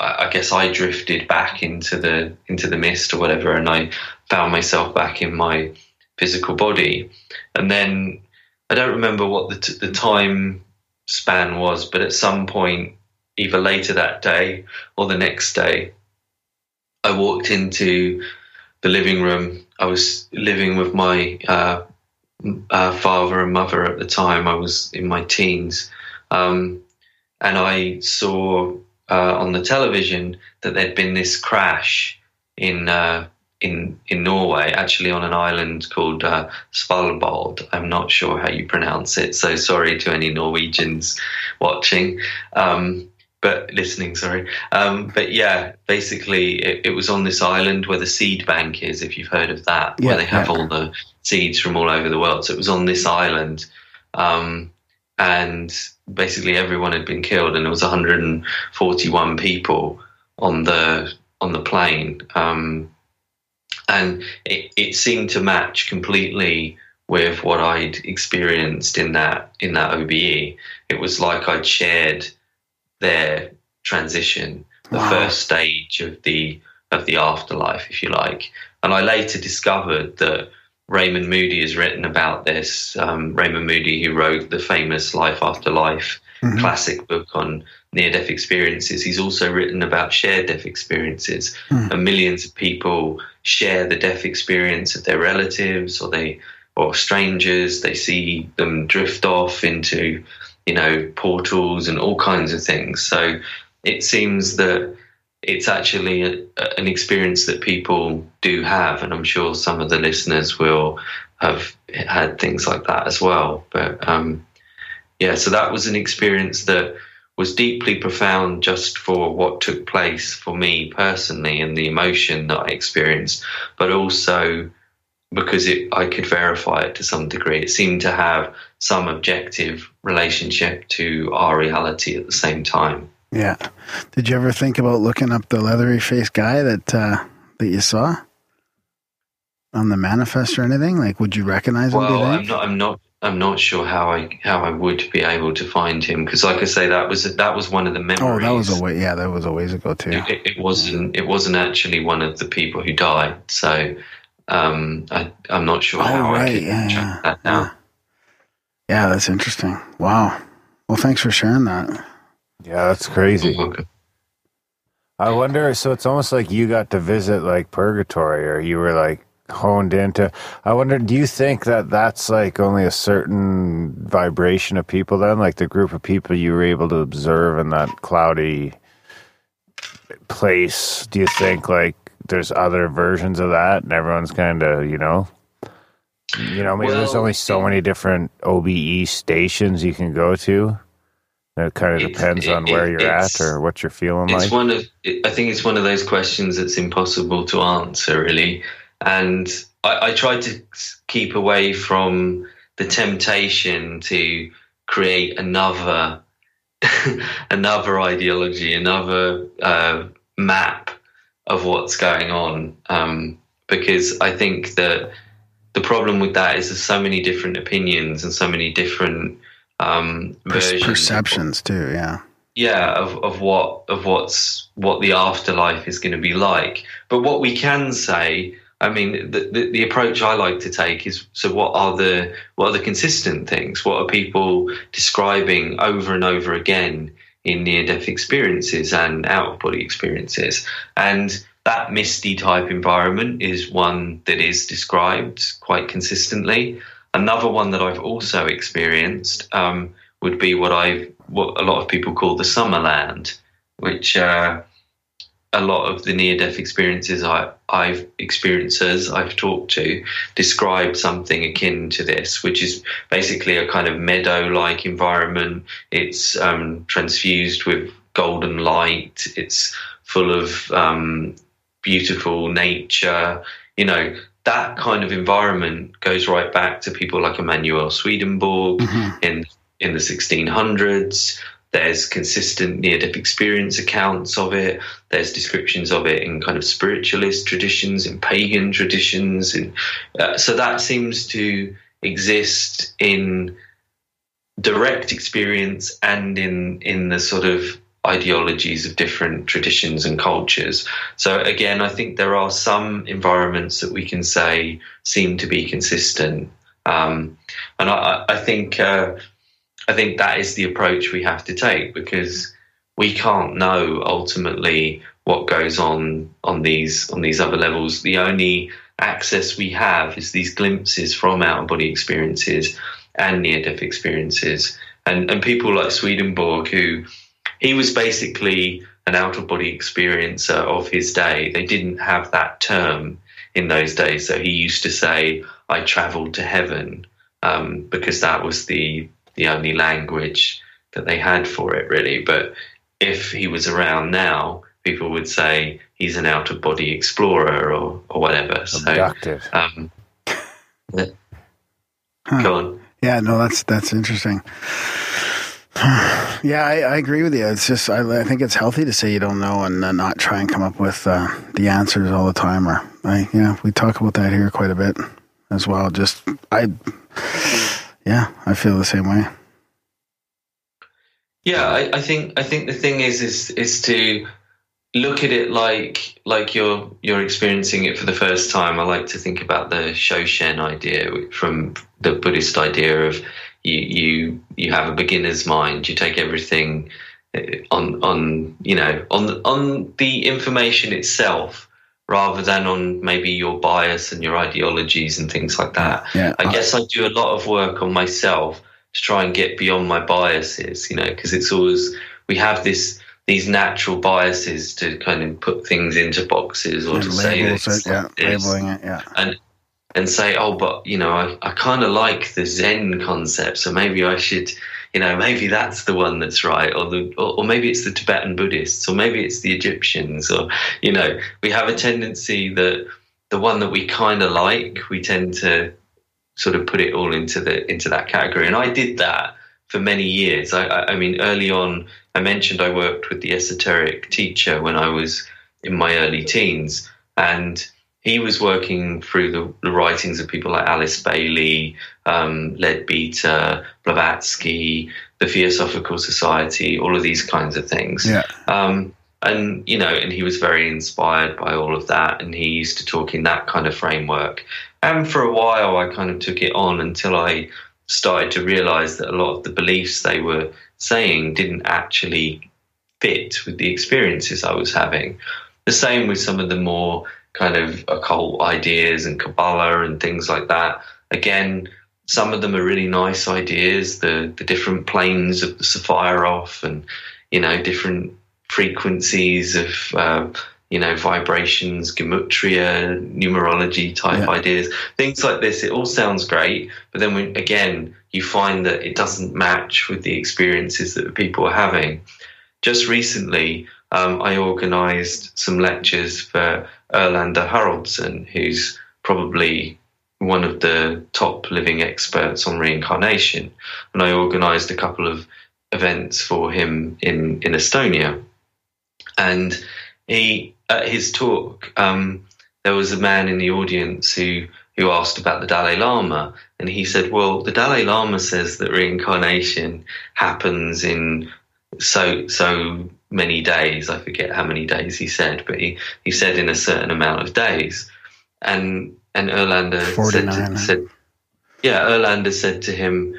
I, I guess, I drifted back into the into the mist or whatever, and I found myself back in my physical body, and then I don't remember what the t- the time span was, but at some point, either later that day or the next day, I walked into the living room. I was living with my uh, uh, father and mother at the time. I was in my teens. Um, and I saw uh, on the television that there'd been this crash in uh, in in Norway, actually on an island called uh, Svalbard. I'm not sure how you pronounce it, so sorry to any Norwegians watching. Um, but listening, sorry. Um, but yeah, basically, it, it was on this island where the seed bank is, if you've heard of that, Yeah, where they have yeah. all the seeds from all over the world. So it was on this island, um, and basically everyone had been killed, and there was 141 people on the on the plane, um, and it, it seemed to match completely with what I'd experienced in that in that OBE. It was like I'd shared their transition, the Wow. first stage of the of the afterlife, if you like. And I later discovered that Raymond Moody has written about this. Um, Raymond Moody, who wrote the famous Life After Life classic book on near death experiences, he's also written about shared death experiences. And millions of people share the death experience of their relatives or they or strangers. They see them drift off into you know, portals and all kinds of things. So it seems that it's actually a, an experience that people do have, and I'm sure some of the listeners will have had things like that as well. But um, yeah, so that was an experience that was deeply profound just for what took place for me personally and the emotion that I experienced, but also because it, I could verify it to some degree. It seemed to have some objective relationship to our reality at the same time. Yeah. Did you ever think about looking up the leathery faced guy that uh, that you saw on the manifest or anything? Like, would you recognize him? Well, I'm not. I'm not. I'm not sure how I how I would be able to find him because, like I say, that was that was one of the memories. oh, that was a way. Yeah, that was a ways ago too. It, it, it wasn't. It wasn't actually one of the people who died. So um, I, I'm not sure Oh, how I right. could Yeah, track yeah, that down. Yeah, that's interesting. Wow. Well, thanks for sharing that. Yeah, that's crazy. Okay. I wonder. So it's almost like you got to visit like purgatory, or you were like honed into. I wonder. Do you think that that's like only a certain vibration of people? Then, like the group of people you were able to observe in that cloudy place. Do you think like there's other versions of that, and everyone's kind of you know? You know, maybe there's Well, only so many different OBE stations you can go to. It kind of depends on it- where it- you're at or what you're feeling It's like. one of I think it's one of those questions that's impossible to answer really, and I, I try to keep away from the temptation to create another another ideology, another uh, map of what's going on, um, because I think that the problem with that is there's so many different opinions and so many different um, Per- versions of perceptions too. Yeah. yeah of, of what of what's what the afterlife is going to be like but what we can say i mean the, the, the approach i like to take is so what are the what are the consistent things? What are people describing over and over again in near death experiences and out of body experiences? And that misty type environment is one that is described quite consistently. Another one that i've also experienced um, would be what I've what a lot of people call the Summerland, which uh, a lot of the near death experiences I, I've experiencers I've talked to describe something akin to this, which is basically a kind of meadow like environment. It's um, transfused with golden light. It's full of um, beautiful nature. You know that kind of environment goes right back to people like Emanuel Swedenborg in in the 1600s. There's consistent near death experience accounts of it. There's descriptions of it in kind of spiritualist traditions, in pagan traditions. And uh, so that seems to exist in direct experience and in, in the sort of ideologies of different traditions and cultures. So again, I think there are some environments that we can say seem to be consistent. Um, and I, I think uh, I think that is the approach we have to take because we can't know ultimately what goes on on these on these other levels. The only access we have is these glimpses from out of body experiences and near death experiences. And and people like Swedenborg who he was basically an out of body experiencer of his day. They didn't have that term in those days. So he used to say, I traveled to heaven um, because that was the the only language that they had for it, really. But if he was around now, people would say he's an out of body explorer or, or whatever. So, um, yeah. go on. Yeah, no, that's that's interesting. yeah, I, I agree with you. It's just I, I think it's healthy to say you don't know and uh, not try and come up with uh, the answers all the time. Or I yeah, we talk about that here quite a bit as well. Just I yeah, I feel the same way. Yeah, I, I think I think the thing is is is to look at it like like you're you're experiencing it for the first time. I like to think about the Shoshin idea from the Buddhist idea of you you you have a beginner's mind. You take everything uh, on on you know on on the information itself rather than on maybe your bias and your ideologies and things like that. Yeah, I guess I do a lot of work on myself to try and get beyond my biases, you know, because it's always we have this these natural biases to kind of put things into boxes or And to say labels this, it, yeah, this, labeling it, yeah. and and say, oh, but you know, I, I kind of like the Zen concept, so maybe I should, you know, maybe that's the one that's right, or the or, or maybe it's the Tibetan Buddhists, or maybe it's the Egyptians, or you know, we have a tendency that the one that we kind of like, we tend to sort of put it all into the into that category. And I did that for many years. I, I, I mean, early on, I mentioned I worked with the esoteric teacher when I was in my early teens, and he was working through the, the writings of people like Alice Bailey, um, Leadbeater, Blavatsky, the Theosophical Society, all of these kinds of things. Yeah. Um, and you know, and he was very inspired by all of that, and he used to talk in that kind of framework. And for a while, I kind of took it on until I started to realize that a lot of the beliefs they were saying didn't actually fit with the experiences I was having. The same with some of the more kind of occult ideas and Kabbalah and things like that. Again, some of them are really nice ideas, the, the different planes of the Sephiroth and, you know, different frequencies of, uh, you know, vibrations, gematria, numerology type Yeah. ideas, things like this. It all sounds great, but then when, again, you find that it doesn't match with the experiences that people are having. Just recently, um, I organised some lectures for Erlendur Haraldsson, who's probably one of the top living experts on reincarnation, and I organised a couple of events for him in in Estonia, and he at his talk um, there was a man in the audience who who asked about the Dalai Lama, and he said, "Well, the Dalai Lama says that reincarnation happens in so so many days. I forget how many days he said, but he, he said in a certain amount of days." And and Erlendur said, to, said, "Yeah." Erlendur said to him,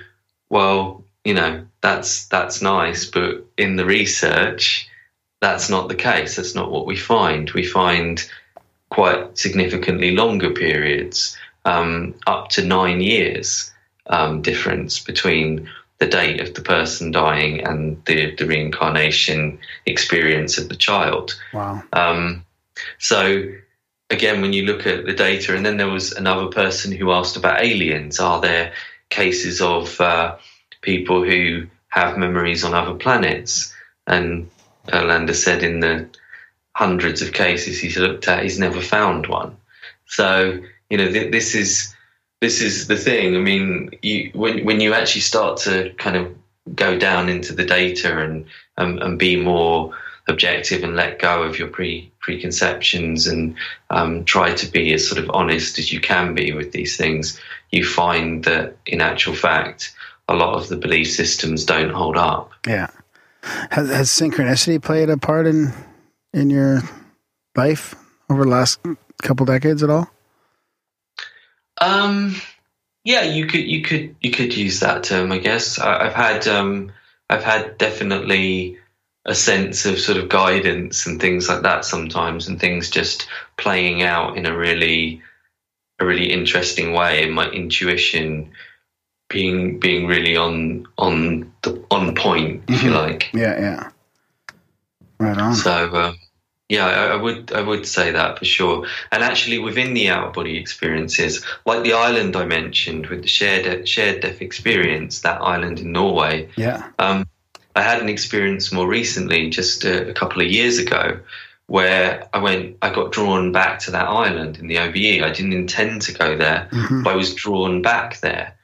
"Well, you know, that's that's nice, but in the research, that's not the case. That's not what we find. We find quite significantly longer periods, um, up to nine years um, difference between the date of the person dying and the, the reincarnation experience of the child. Wow. Um, so again, when you look at the data, and then there was another person who asked about aliens. Are there cases of uh, people who have memories on other planets? And Erlendur said in the hundreds of cases he's looked at, he's never found one. So you know, th- this is this is the thing. I mean, you, when when you actually start to kind of go down into the data and um, and be more objective and let go of your pre preconceptions and um, try to be as sort of honest as you can be with these things, you find that in actual fact, a lot of the belief systems don't hold up. Yeah. Has, has synchronicity played a part in in your life over the last couple decades at all? Um, yeah, you could you could you could use that term, I guess. I, I've had um, I've had definitely a sense of sort of guidance and things like that sometimes, and things just playing out in a really a really interesting way, and my intuition being being really on on the on point, if you like. Yeah, yeah. Right on. So uh, yeah, I, I would I would say that for sure. And actually, within the out of body experiences, like the island I mentioned with the shared shared death experience, that island in Norway, yeah. um, I had an experience more recently, just a, a couple of years ago, where I went, I got drawn back to that island in the OBE. I didn't intend to go there, Mhm. but I was drawn back there.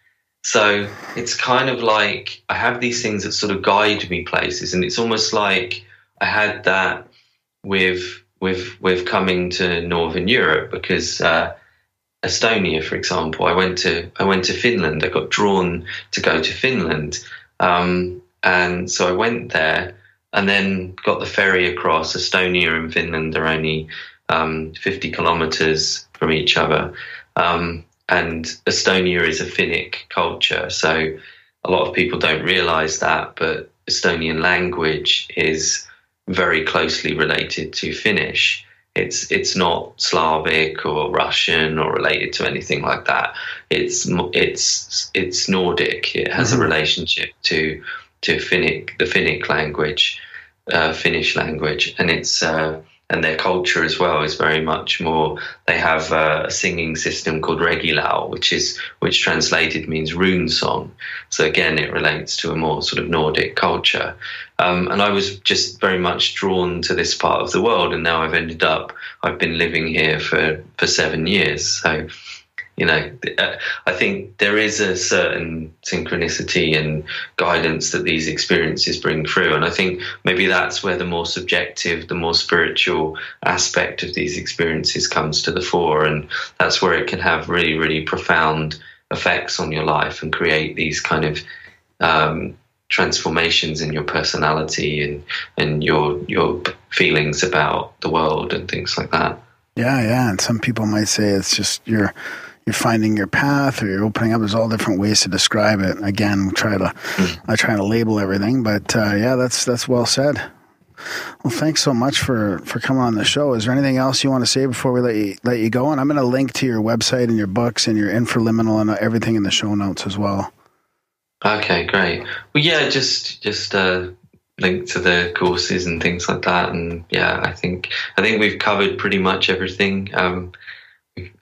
So it's kind of like I have these things that sort of guide me places, and it's almost like I had that with with with coming to Northern Europe because uh, Estonia, for example, I went to I went to Finland. I got drawn to go to Finland, um, and so I went there, and then got the ferry across. Estonia and Finland are only um, 50 kilometers from each other, um, and Estonia is a Finnic culture, so a lot of people don't realize that, but Estonian language is very closely related to Finnish. It's it's not Slavic or Russian or related to anything like that. It's it's it's Nordic. It has a relationship to to Finnic, the Finnic language, uh, Finnish language, and it's uh, and their culture as well is very much more. They have a singing system called Regilaul, which is which translated means rune song. So again, it relates to a more sort of Nordic culture. Um, and I was just very much drawn to this part of the world, and now I've ended up. I've been living here for for seven years, so you know, uh, I think there is a certain synchronicity and guidance that these experiences bring through. And I think maybe that's where the more subjective, the more spiritual aspect of these experiences comes to the fore. And that's where it can have really, really profound effects on your life and create these kind of um, transformations in your personality and, and your, your feelings about the world and things like that. Yeah, yeah. And some people might say it's just you're you're finding your path or you're opening up. There's all different ways to describe it. Again, we try to I try to label everything, but uh, yeah, that's that's well said. Well, thanks so much for for coming on the show. Is there anything else you want to say before we let you let you go? And I'm going to link to your website and your books and your infraliminal and everything in the show notes as well. Okay, great. Well, yeah, just just uh, link to the courses and things like that. And yeah, I think I think we've covered pretty much everything. Um,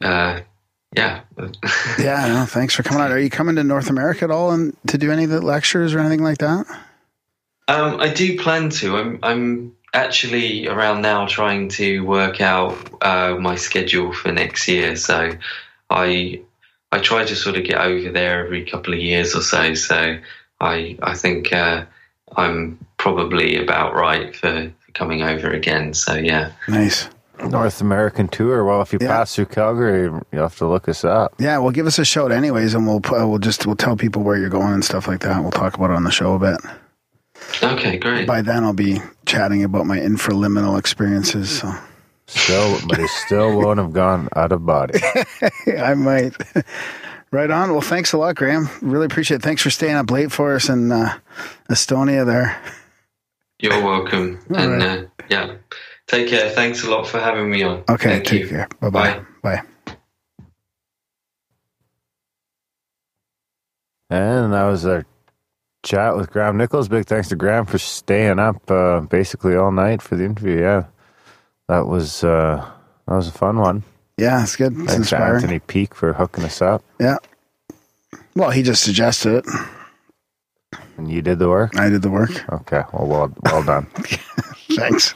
uh, yeah. Yeah, no, thanks for coming out. Are you coming to North America at all and to do any of the lectures or anything like that? Um, I do plan to. I'm I'm actually around now trying to work out uh, my schedule for next year. So I I try to sort of get over there every couple of years or so. So I I think uh, I'm probably about right for, for coming over again. So yeah. Nice. North American tour. Well, if you Yeah. pass through Calgary, you have to look us up. Yeah, well, give us a shout anyways, and we'll pu- we'll just we'll tell people where you're going and stuff like that. We'll talk about it on the show a bit. Okay, great. By then, I'll be chatting about my infraliminal experiences. So Still, but he still won't have gone out of body. I might. right on. Well, thanks a lot, Graham. Really appreciate it. Thanks for staying up late for us in uh, Estonia there. You're welcome. All and right. uh, yeah, take care. Thanks a lot for having me on. Okay, Thank take you. care. Bye-bye. Bye. And that was our chat with Graham Nicholls. Big thanks to Graham for staying up uh, basically all night for the interview. Yeah, that was uh, that was a fun one. Yeah, it's good. It's Thanks to inspiring. Anthony Peake for hooking us up, Yeah. Well, he just suggested it. and you did the work. I did the work. Okay, well, well, well done. Thanks.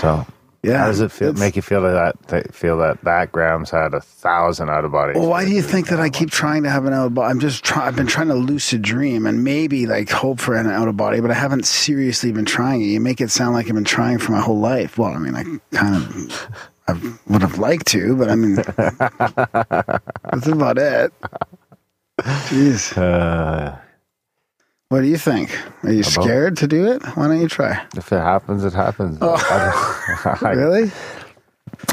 So, Yeah. how does it feel? Make you feel that that feel that that Graham's had a thousand out of body? Well, why do you think that I keep trying to have an out of body? I'm just trying. I've been trying to lucid dream and maybe like hope for an out of body, but I haven't seriously been trying it. You make it sound like I've been trying for my whole life. Well, I mean, I kind of, I would have liked to, but I mean, that's about it. Jeez, Uh, what do you think? Are you scared to do it? Why don't you try? if it happens, it happens. Oh. I, I, Really?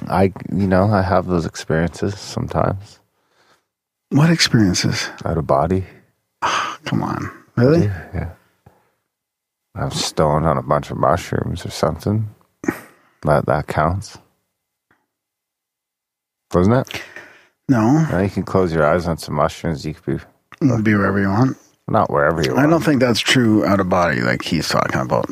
I, you know, I have those experiences sometimes What experiences? out of body. Come on, really? Yeah. I'm stoned on a bunch of mushrooms or something. That that counts. Doesn't it? No, Now you can close your eyes on some mushrooms. You could be you can be wherever you want. Not wherever you want. I don't think that's true out of body, like he's talking about.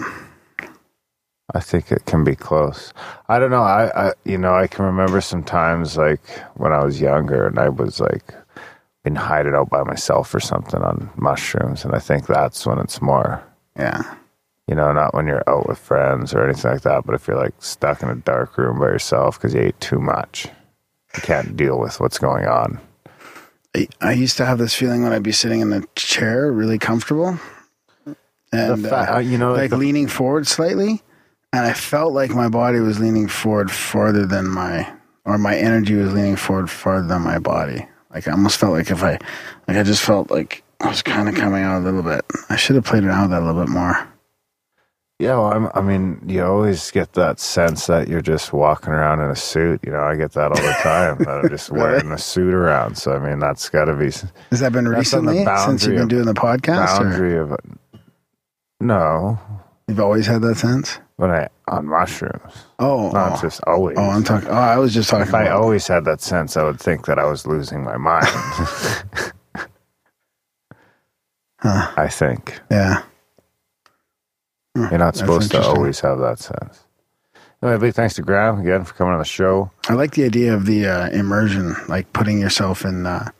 I think it can be close. I don't know. I, I you know, I can remember sometimes like when I was younger and I was like been hiding out by myself or something on mushrooms, and I think that's when it's more. Yeah. You know, not when you're out with friends or anything like that, but if you're like stuck in a dark room by yourself because you ate too much, you can't deal with what's going on. I, I used to have this feeling when I'd be sitting in a chair, really comfortable, and fa- uh, you know, like the- leaning forward slightly, and I felt like my body was leaning forward farther than my, or my energy was leaning forward farther than my body. Like I almost felt like if I, like I just felt like I was kind of coming out a little bit. I should have played around with that a little bit more. Yeah, well, I'm, I mean, you always get that sense that you're just walking around in a suit. You know, I get that all the time. that I'm just Really? wearing a suit around. So, I mean, that's got to be Has that been That's on the recently since you've been doing the podcast? Or boundary of. No, you've always had that sense? when I on mushrooms, Oh, not oh, just always. oh, I'm talking. Oh, I was just talking if I always had that sense, I would think that I was losing my mind. Huh. I think Yeah. You're not supposed to always have that sense. Anyway, big thanks to Graham again for coming on the show. I like the idea of the uh, immersion, like putting yourself in, uh,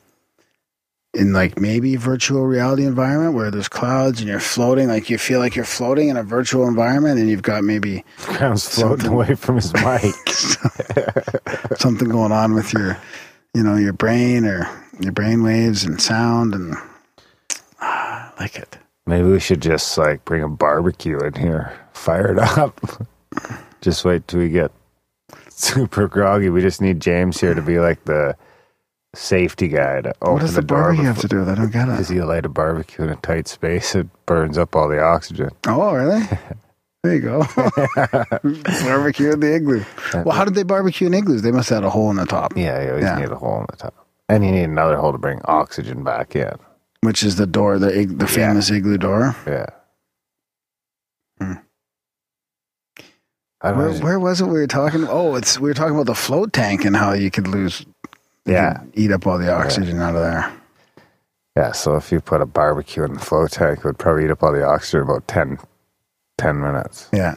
in like maybe virtual reality environment where there's clouds and you're floating. Like you feel like you're floating in a virtual environment, and you've got maybe Graham's floating away from his mic. something going on with your, you know, your brain or your brain waves and sound, and ah, I like it. Maybe we should just like bring a barbecue in here, fire it up. just wait till we get super groggy. We just need James here to be like the safety guy to open What does the, the door. barbecue have to do with it? I don't get Because it. you light a barbecue in a tight space, it burns up all the oxygen. Oh, really? There you go. barbecue in the igloo. Well, how did they barbecue in igloos? They must have had a hole in the top. Yeah, you always Yeah. need a hole in the top. And you need another hole to bring oxygen back in. Which is the door, the ig- the famous igloo door. Yeah. Hmm. I don't Where, know. where was it we were talking? Oh, it's we were talking about the float tank and how you could lose, Yeah. could eat up all the oxygen out of there. Yeah, so if you put a barbecue in the flow tank, it would probably eat up all the oxygen about 10 10 minutes. Yeah.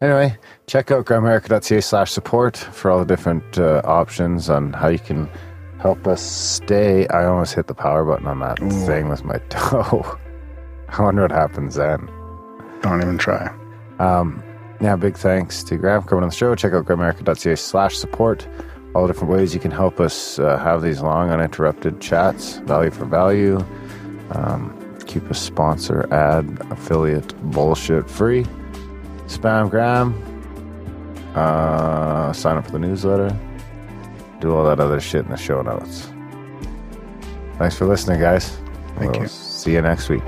Anyway, check out grimerica.ca slash support for all the different uh, options on how you can help us stay. I almost hit the power button on that thing with my toe. I wonder what happens then. Don't even try. Um, yeah, big thanks to Graham for coming on the show. Check out grimerica.ca slash support. All the different ways you can help us uh, have these long, uninterrupted chats, value for value. Um, keep a sponsor, ad, affiliate bullshit free. Spam Graham. Uh, sign up for the newsletter. Do all that other shit in the show notes. Thanks for listening, guys. Thank We'll you. See you next week.